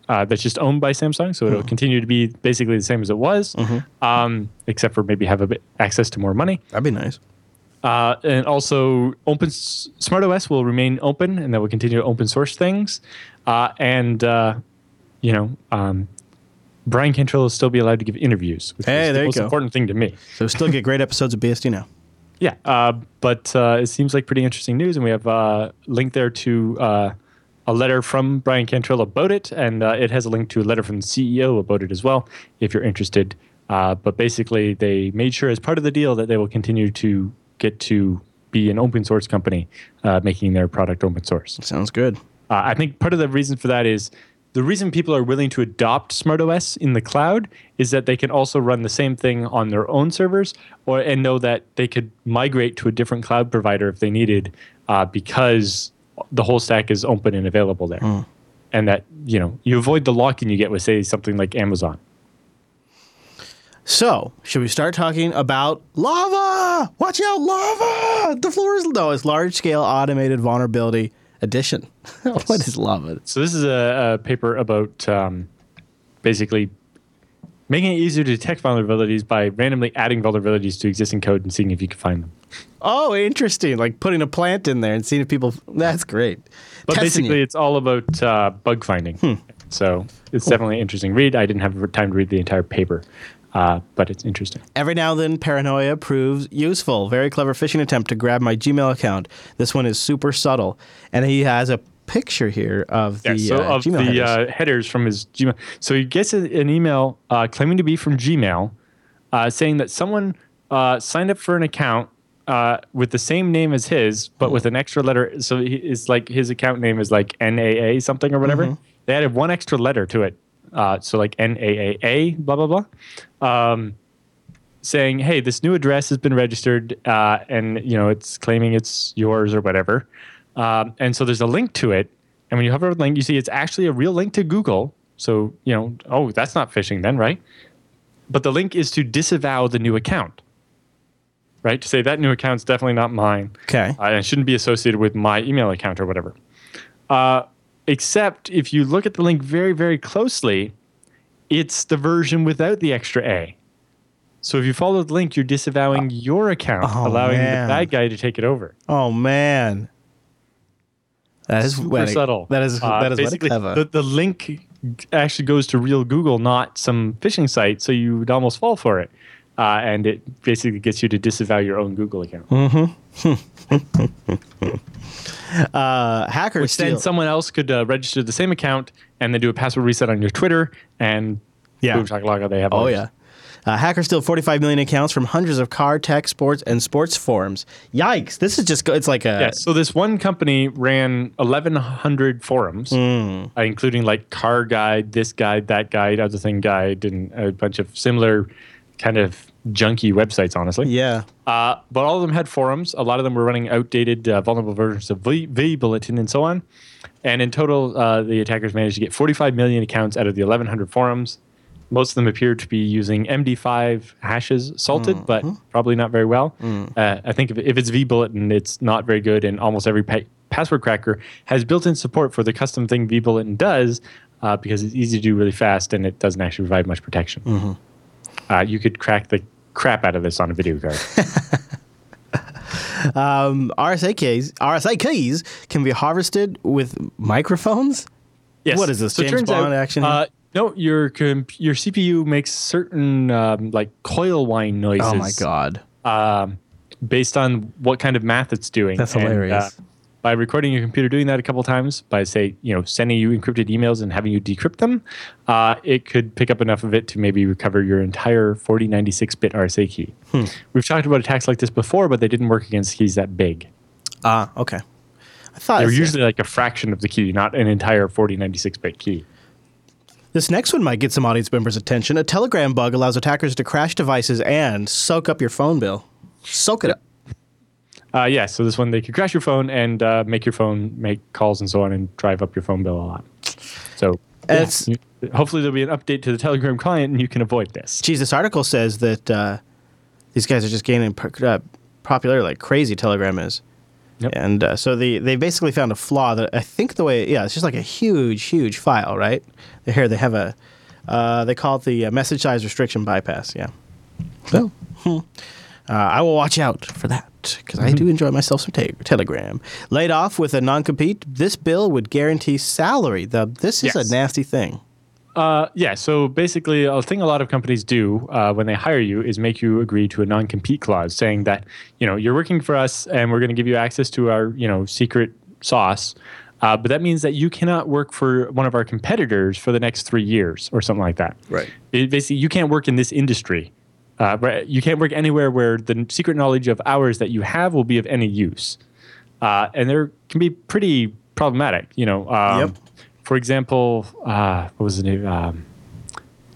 uh, that's just owned by Samsung. So it'll continue to be basically the same as it was, um, except for maybe have a bit access to more money. That'd be nice. Uh, and also, Open SmartOS will remain open, and that will continue to open source things. Uh, and uh, you know, um, Bryan Cantrill will still be allowed to give interviews, which Hey, is there the most go. important thing to me. So still get great episodes of BSD now. Yeah, uh, but uh, it seems like pretty interesting news, and we have a link there to uh, a letter from Bryan Cantrill about it, and uh, it has a link to a letter from the CEO about it as well, if you're interested. Uh, but basically, they made sure as part of the deal that they will continue to get to be an open source company, uh, making their product open source. Sounds good. Uh, I think part of the reason for that is the reason people are willing to adopt SmartOS in the cloud is that they can also run the same thing on their own servers, or and know that they could migrate to a different cloud provider if they needed, uh, because the whole stack is open and available there, and that you know you avoid the lock-in you get with say something like Amazon. So, should we start talking about lava? Watch out, lava! The floor is no, it's large scale automated vulnerability edition. what is lava? So this is a, a paper about um, basically making it easier to detect vulnerabilities by randomly adding vulnerabilities to existing code and seeing if you can find them. Oh, interesting. Like putting a plant in there and seeing if people. That's great. But Testing basically, you. it's all about uh, bug finding. So it's definitely an interesting read. I didn't have time to read the entire paper, uh, but it's interesting. Every now and then, paranoia proves useful. Very clever phishing attempt to grab my Gmail account. This one is super subtle, and he has a picture here of the so uh, of Gmail the headers. Uh, headers from his Gmail. So he gets a- an email uh, claiming to be from Gmail, uh, saying that someone uh, signed up for an account uh, with the same name as his, but with an extra letter. So he, it's like his account name is like NAA something or whatever. Mm-hmm. They added one extra letter to it. Uh, so like NAAA, blah blah blah. Um, saying, "Hey, this new address has been registered, uh, and you know it's claiming it's yours or whatever." Um, and so there's a link to it, and when you hover over the link, you see it's actually a real link to Google. So you know, oh, that's not phishing then, right? but the link is to disavow the new account. Right? To say that new account's definitely not mine. Okay. Uh, and it shouldn't be associated with my email account or whatever. Uh, except if you look at the link very, very closely, it's the version without the extra A. So if you follow the link, you're disavowing your account, oh, allowing man. the bad guy to take it over. Oh man. That is Super subtle. That is Uh, that is basically clever. the, the link actually goes to real Google, not some phishing site. So you would almost fall for it, uh, and it basically gets you to disavow your own Google account. uh, hackers Which then someone else could uh, register the same account and then do a password reset on your Twitter, and Yeah. boom shakalaka, they have. Oh yeah. Uh, hackers steal 45 million accounts from hundreds of car, tech, sports, and sports forums. Yikes! This is just go- it's like a Yeah, so this one company ran 1,100 forums, Hmm. uh, including like car guide, this guide, that guide, other thing guide, and a bunch of similar kind of junky websites, honestly. yeah. Uh, but all of them had forums. A lot of them were running outdated, uh, vulnerable versions of v, vBulletin and so on. And in total, uh, the attackers managed to get 45 million accounts out of the 1,100 forums. Most of them appear to be using MD5 hashes salted, but probably not very well. Uh, I think if, if it's vBulletin, it's not very good, and almost every pa- password cracker has built in support for the custom thing vBulletin does uh, because it's easy to do really fast and it doesn't actually provide much protection. Uh, you could crack the crap out of this on a video card. Um, RSA keys RSA keys can be harvested with microphones. Yes. What is this, So James turns Bond out, action? Uh, no, your comp- your CPU makes certain um, like coil whine noises. Oh my god. Um, based on what kind of math it's doing. That's And, hilarious. uh, by recording your computer doing that a couple times, by say you know sending you encrypted emails and having you decrypt them, uh, it could pick up enough of it to maybe recover your entire 4096-bit RSA key. Hmm. We've talked about attacks like this before, but they didn't work against keys that big. Ah, okay. I thought They were it's- usually like a fraction of the key, not an entire 4096-bit key. This next one might get some audience members' attention. A Telegram bug allows attackers to crash devices and soak up your phone bill. Soak it up. Uh, yeah, so this one they could crash your phone and uh, make your phone make calls and so on and drive up your phone bill a lot. So yeah, It's- you- hopefully there'll be an update to the Telegram client and you can avoid this. Geez, this article says that uh, these guys are just gaining per- uh, popularity like crazy. Telegram is, Yep. and uh, so they they basically found a flaw that I think the way yeah it's just like a huge huge file right. Here they have a uh, they call it the uh, message size restriction bypass. Yeah. So hmm. uh, I will watch out for that because I do enjoy myself some te- Telegram. Laid off with a non compete. This bill would guarantee salary. The this is Yes. a nasty thing. Uh, yeah, so basically, a thing a lot of companies do uh, when they hire you is make you agree to a non-compete clause, saying that you know you're working for us and we're going to give you access to our you know secret sauce, uh, but that means that you cannot work for one of our competitors for the next three years or something like that. Right. It, basically, you can't work in this industry. Uh, right, you can't work anywhere where the secret knowledge of hours that you have will be of any use, uh, and there can be pretty problematic. You know. Um, Yep. For example, uh, what was the name? Um,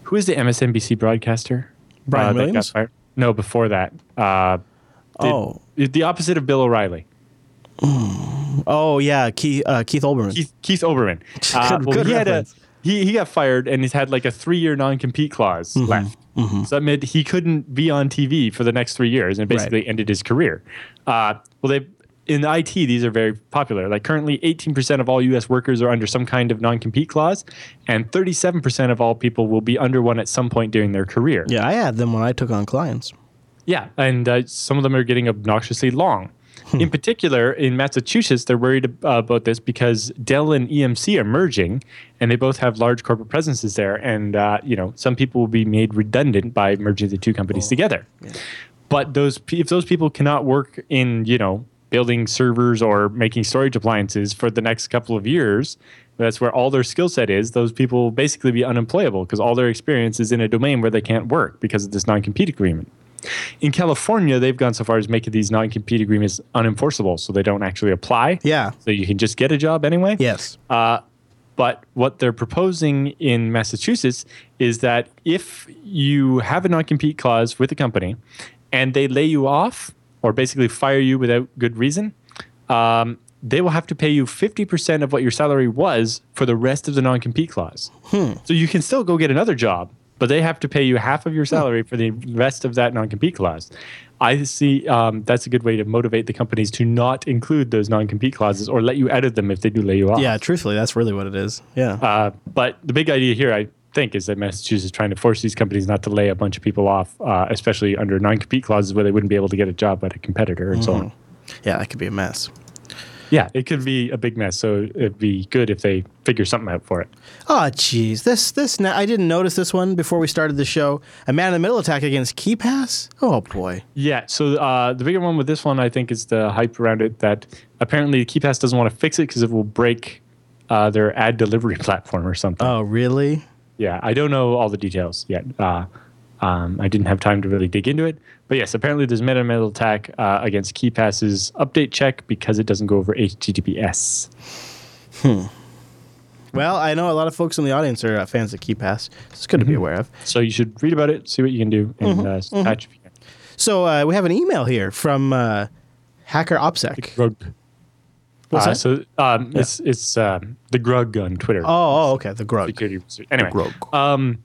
who is the MSNBC broadcaster? Brian uh, Williams? No, before that. Uh, the, Oh. the opposite of Bill O'Reilly. Oh yeah, Keith uh, Keith Olbermann. Keith, Keith Oberman. Uh, Good- well, good he had a he, he got fired and he's had like a three year non compete clause Mm-hmm. left. So that meant he couldn't be on TV for the next three years and basically ended his career. Uh, well, they in IT these are very popular. Like currently, 18% of all U.S. workers are under some kind of non compete clause, and 37% of all people will be under one at some point during their career. Yeah, I had them when I took on clients. Yeah, and uh, some of them are getting obnoxiously long. In particular, in Massachusetts, they're worried about this because Dell and EMC are merging, and they both have large corporate presences there. And uh, you know, some people will be made redundant by merging the two companies together. But those, if those people cannot work in, you know, building servers or making storage appliances for the next couple of years, that's where all their skill set is. Those people will basically be unemployable because all their experience is in a domain where they can't work because of this non-compete agreement. In California, they've gone so far as making these non-compete agreements unenforceable, so they don't actually apply. Yeah. So you can just get a job anyway. Yes. Uh, but what they're proposing in Massachusetts is that if you have a non-compete clause with a company and they lay you off or basically fire you without good reason, um, they will have to pay you 50% of what your salary was for the rest of the non-compete clause. Hmm. So you can still go get another job, but they have to pay you half of your salary for the rest of that non-compete clause. I see um, that's a good way to motivate the companies to not include those non-compete clauses or let you edit them if they do lay you off. Yeah, truthfully, that's really what it is. Yeah. Uh, but the big idea here, I think, is that Massachusetts is trying to force these companies not to lay a bunch of people off, uh, especially under non-compete clauses where they wouldn't be able to get a job at a competitor and so on. yeah, that could be a mess. Yeah, it could be a big mess. So it'd be good if they figure something out for it. Oh, jeez. This, this, I didn't notice this one before we started the show. A man in the middle attack against KeePass? Oh, boy. Yeah. So uh, the bigger one with this one, I think, is the hype around it that apparently KeePass doesn't want to fix it because it will break uh, their ad delivery platform or something. Oh, really? Yeah. I don't know all the details yet. Uh, um, I didn't have time to really dig into it. But yes, apparently there's meta metal attack uh, against KeePass's update check because it doesn't go over HTTPS. Hmm. Well, I know a lot of folks in the audience are uh, fans of KeePass. It's good to be aware of. So you should read about it, see what you can do, and uh, patch if you can. So uh, we have an email here from uh, Hacker OPSEC. Grug. What's Uh, that? so um, it's it's um, the Grug on Twitter. Oh, oh, okay. The Grug. Security. Anyway, Grug. um,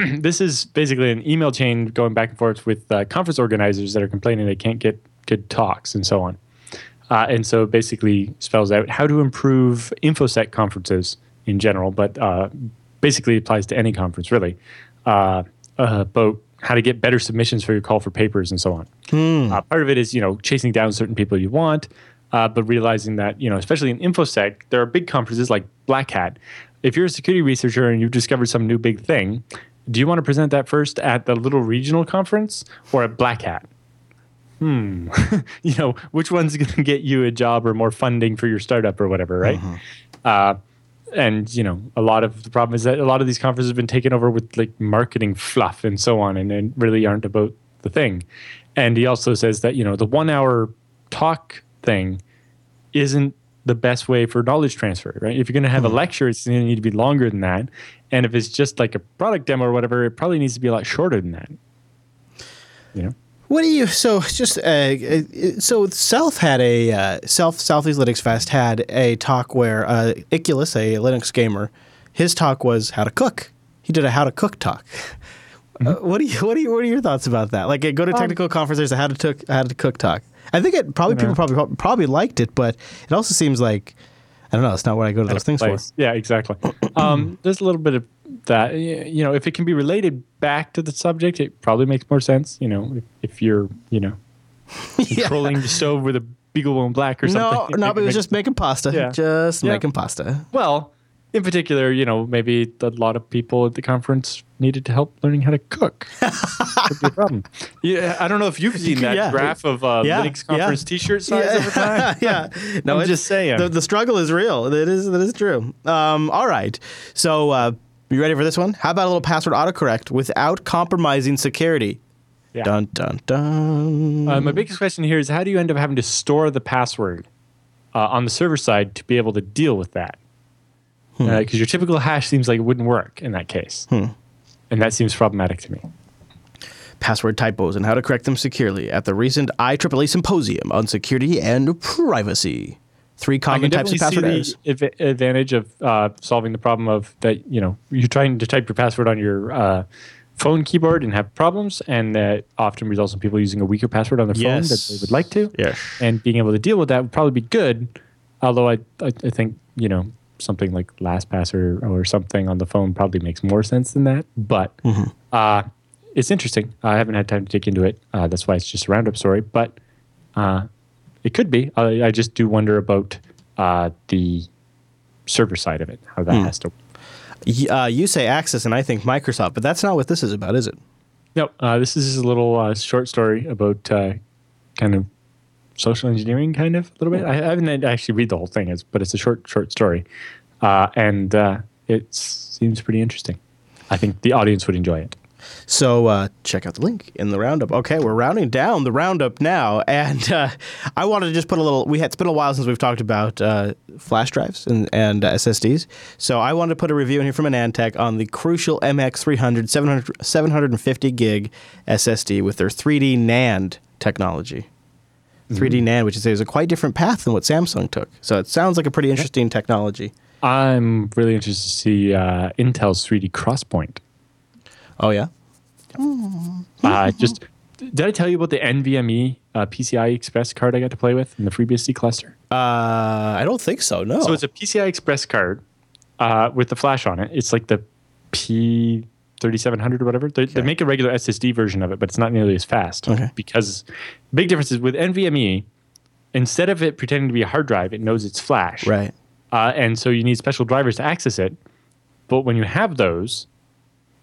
this is basically an email chain going back and forth with uh, conference organizers that are complaining they can't get good talks and so on. Uh, and so it basically spells out how to improve InfoSec conferences in general, but uh, basically applies to any conference really. Uh, uh, about how to get better submissions for your call for papers and so on. Uh, part of it is you know chasing down certain people you want, uh, but realizing that you know especially in infosec there are big conferences like Black Hat. If you're a security researcher and you've discovered some new big thing, do you want to present that first at the little regional conference or at Black Hat? Hmm. you know which one's going to get you a job or more funding for your startup or whatever, right? Uh, and you know a lot of the problem is that a lot of these conferences have been taken over with like marketing fluff and so on and, and really aren't about the thing and he also says that you know the one hour talk thing isn't the best way for knowledge transfer right? If you're going to have a lecture it's going to need to be longer than that. And if it's just like a product demo or whatever it probably needs to be a lot shorter than that. You know? What do you so just uh, uh, so SELF had a uh, SELF Southeast Linux Fest had a talk where uh, Icculus, a Linux gamer, his talk was how to cook. He did a how to cook talk. Uh, what do you what do you what are your thoughts about that? Like, go to technical conference. There's a how to cook how to cook talk. I think it probably people probably probably liked it, but it also seems like I don't know. It's not what I go to those things for. Yeah, exactly. um, there's a little bit of that. You know, if it can be related back to the subject, it probably makes more sense. You know, if, if you're, you know, controlling the stove with a BeagleBone Black or something. no, no, but it was just making pasta. Yeah. Just Yeah. making pasta. well. In particular, you know, maybe a lot of people at the conference needed to help learning how to cook. Could be a problem. Yeah, I don't know if you've seen that Yeah. graph of uh, Yeah, Linux yeah. conference T-shirt size over time. yeah. No, I'm just saying. The, the struggle is real. It is. That is true. Um, all right. So, uh, you ready for this one? How about a little password autocorrect without compromising security? Yeah. Dun dun dun. Uh, my biggest question here is how do you end up having to store the password uh, on the server side to be able to deal with that? Because your typical hash seems like it wouldn't work in that case. And that seems problematic to me. Password typos and how to correct them securely at the recent IEEE Symposium on Security and Privacy. Three common types of password errors. advantage of uh, solving the problem of that, you know, you're trying to type your password on your uh, phone keyboard and have problems, and that often results in people using a weaker password on their phone that they would like to. Yes. and being able to deal with that would probably be good. Although I, I, I think you know something like LastPass or, or something on the phone probably makes more sense than that. But uh, it's interesting. I haven't had time to dig into it. Uh, that's why it's just a roundup story. But uh, it could be. I, I just do wonder about uh, the server side of it, how that has to. Uh, you say Access and I think Microsoft, but that's not what this is about, is it? No, uh, this is a little uh, short story about uh, kind of social engineering, kind of a little bit. I, I haven't actually read the whole thing, it's, but it's a short, short story, uh, and uh, it seems pretty interesting. I think the audience would enjoy it. So uh, check out the link in the roundup. Okay, we're rounding down the roundup now, and uh, I wanted to just put a little. We had it's been a while since we've talked about uh, flash drives and, and uh, SSDs, so I wanted to put a review in here from AnandTech on the Crucial MX300 700, 750 gig SSD with their 3D NAND technology. 3D NAND, which is, is a quite different path than what Samsung took. So it sounds like a pretty interesting technology. I'm really interested to see uh, Intel's 3D XPoint. Oh yeah. Uh, just did I tell you about the NVMe uh, PCI Express card I got to play with in the FreeBSD cluster? Uh, I don't think so. No. So it's a PCI Express card uh, with the flash on it. It's like the P. 3700 or whatever. They, they make a regular SSD version of it, but it's not nearly as fast. Okay. Because big difference is with NVMe, instead of it pretending to be a hard drive, it knows it's flash. right. Uh, and so you need special drivers to access it. But when you have those,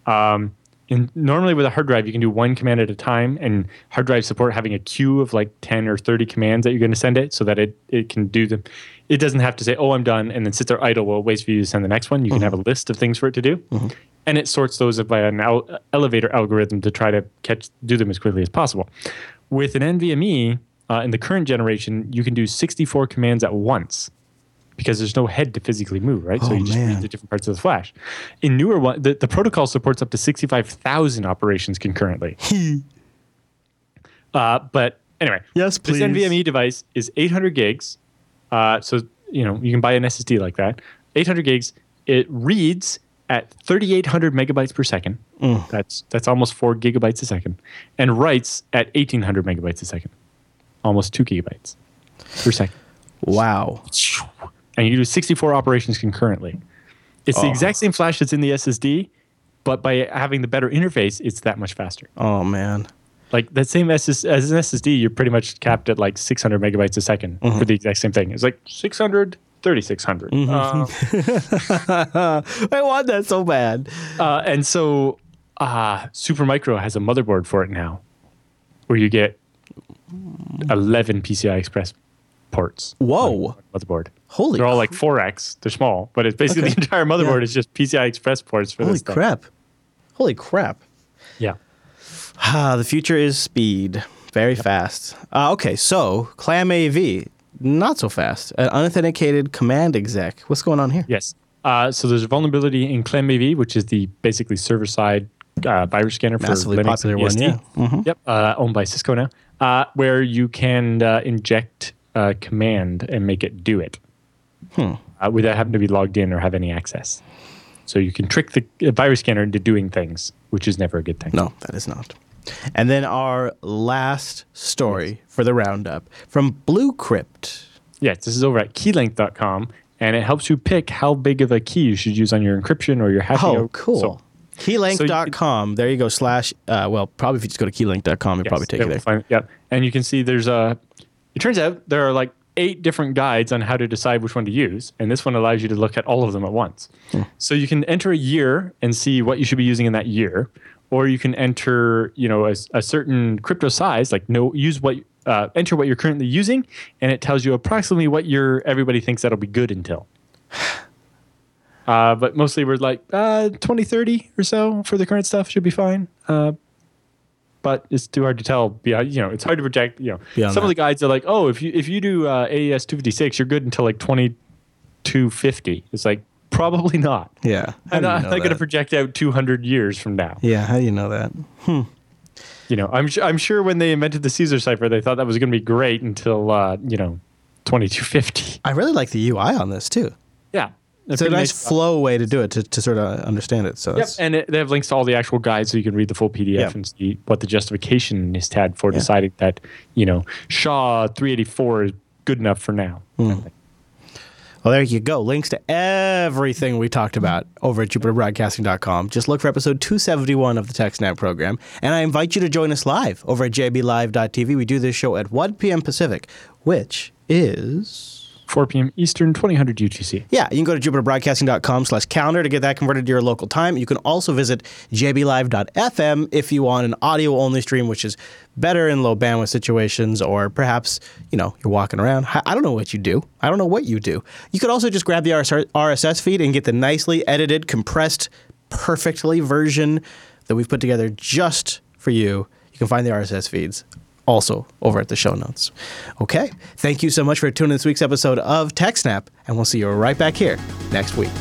um, in, normally with a hard drive, you can do one command at a time, and hard drives support having a queue of like 10 or 30 commands that you're going to send it so that it, it can do them. It doesn't have to say, oh, I'm done, and then sit there idle while it waits for you to send the next one. You can have a list of things for it to do. And it sorts those by an el- elevator algorithm to try to catch do them as quickly as possible. With an NVMe, uh, in the current generation, you can do 64 commands at once because there's no head to physically move, right? so Oh, you just man. read the different parts of the flash. In newer one, the, the protocol supports up to 65,000 operations concurrently. uh, but anyway, Yes, please. this. NVMe device is 800 gigs. Uh, so you know you can buy an SSD like that. 800 gigs. It reads at 3,800 megabytes per second. Mm. That's that's almost four gigabytes a second, and writes at 1,800 megabytes a second, almost two gigabytes per second Wow. and you do 64 operations concurrently. It's the Oh. exact same flash that's in the SSD, but by having the better interface, it's that much faster. Oh man. Like that same SS, as an SSD, you're pretty much capped at like 600 megabytes a 2nd Mm-hmm. for the exact same thing. It's like 600, 3600. Uh, I want that so bad. uh, and so uh, Supermicro has a motherboard for it now where you get 11 PCI Express ports. Whoa. Motherboard. Holy They're all like 4x. They're small, but it's basically Okay. the entire motherboard Yeah. is just PCI Express ports for Holy this crap. Holy crap. Yeah. Ah, the future is speed. Very fast. Uh, okay, so ClamAV, not so fast. An unauthenticated command exec. What's going on here? Yes. Uh, so there's a vulnerability in ClamAV, which is the basically server-side uh, virus scanner Massively for Linux popular one, yeah. Mhm. Yep. Uh, owned by Cisco now, uh, where you can uh, inject a command and make it do it Hmm. uh, without having to be logged in or have any access. So you can trick the uh, virus scanner into doing things, which is never a good thing. No, that is not. And then our last story for the roundup from BlueKrypt. Yes, this is over at keylength.com, and it helps you pick how big of a key you should use on your encryption or your hashing. Oh, cool. So- Keylength.com. there you go. Slash, uh, well, probably if you just go to keylength.com, it'll probably take you there. find- yeah, and you can see there's a. It turns out there are like eight different guides on how to decide which one to use, and this one allows you to look at all of them at once. Hmm. So you can enter a year and see what you should be using in that year, or you can enter, you know, a, a certain crypto size, like no use what. Uh, enter what you're currently using, and it tells you approximately what your everybody thinks that'll be good until. Uh, but mostly we're like uh, 20, 30 or so for the current stuff should be fine. Uh, but it's too hard to tell. Beyond, you know, it's hard to project. You know, Beyond some of the guides are like, oh, if you if you do uh, AES 256, you're good until like 2250. It's like probably not. Yeah. I'm not, not going to project out 200 years from now. Yeah, how do you know that? You know, I'm sure I'm sure when they invented the Caesar cipher, they thought that was going to be great until uh, you know 2250. I really like the UI on this too. Yeah, It's a nice flow way to do it to, to sort of understand it. So Yep, and it, they have links to all the actual guides, so you can read the full PDF Yeah. and see what the justification is had for deciding that you know SHA 384 is good enough for now. Well, there you go. Links to everything we talked about over at jupiterbroadcasting.com. Just look for episode 271 of the TechSnap program. And I invite you to join us live over at jblive.tv. We do this show at 1 p.m. Pacific, which is. 4 p.m. Eastern, 2000 UTC. Yeah, you can go to jupiterbroadcasting.com slash calendar to get that converted to your local time. You can also visit jblive.fm if you want an audio-only stream, which is better in low bandwidth situations, or perhaps, you know, you're walking around. I don't know what you do. I don't know what you do. You could also just grab the RSS feed and get the nicely edited, compressed, perfectly version that we've put together just for you. You can find the RSS feeds also over at the show notes. Okay. Thank you so much for tuning in this week's episode of TechSnap, and we'll see you right back here next week.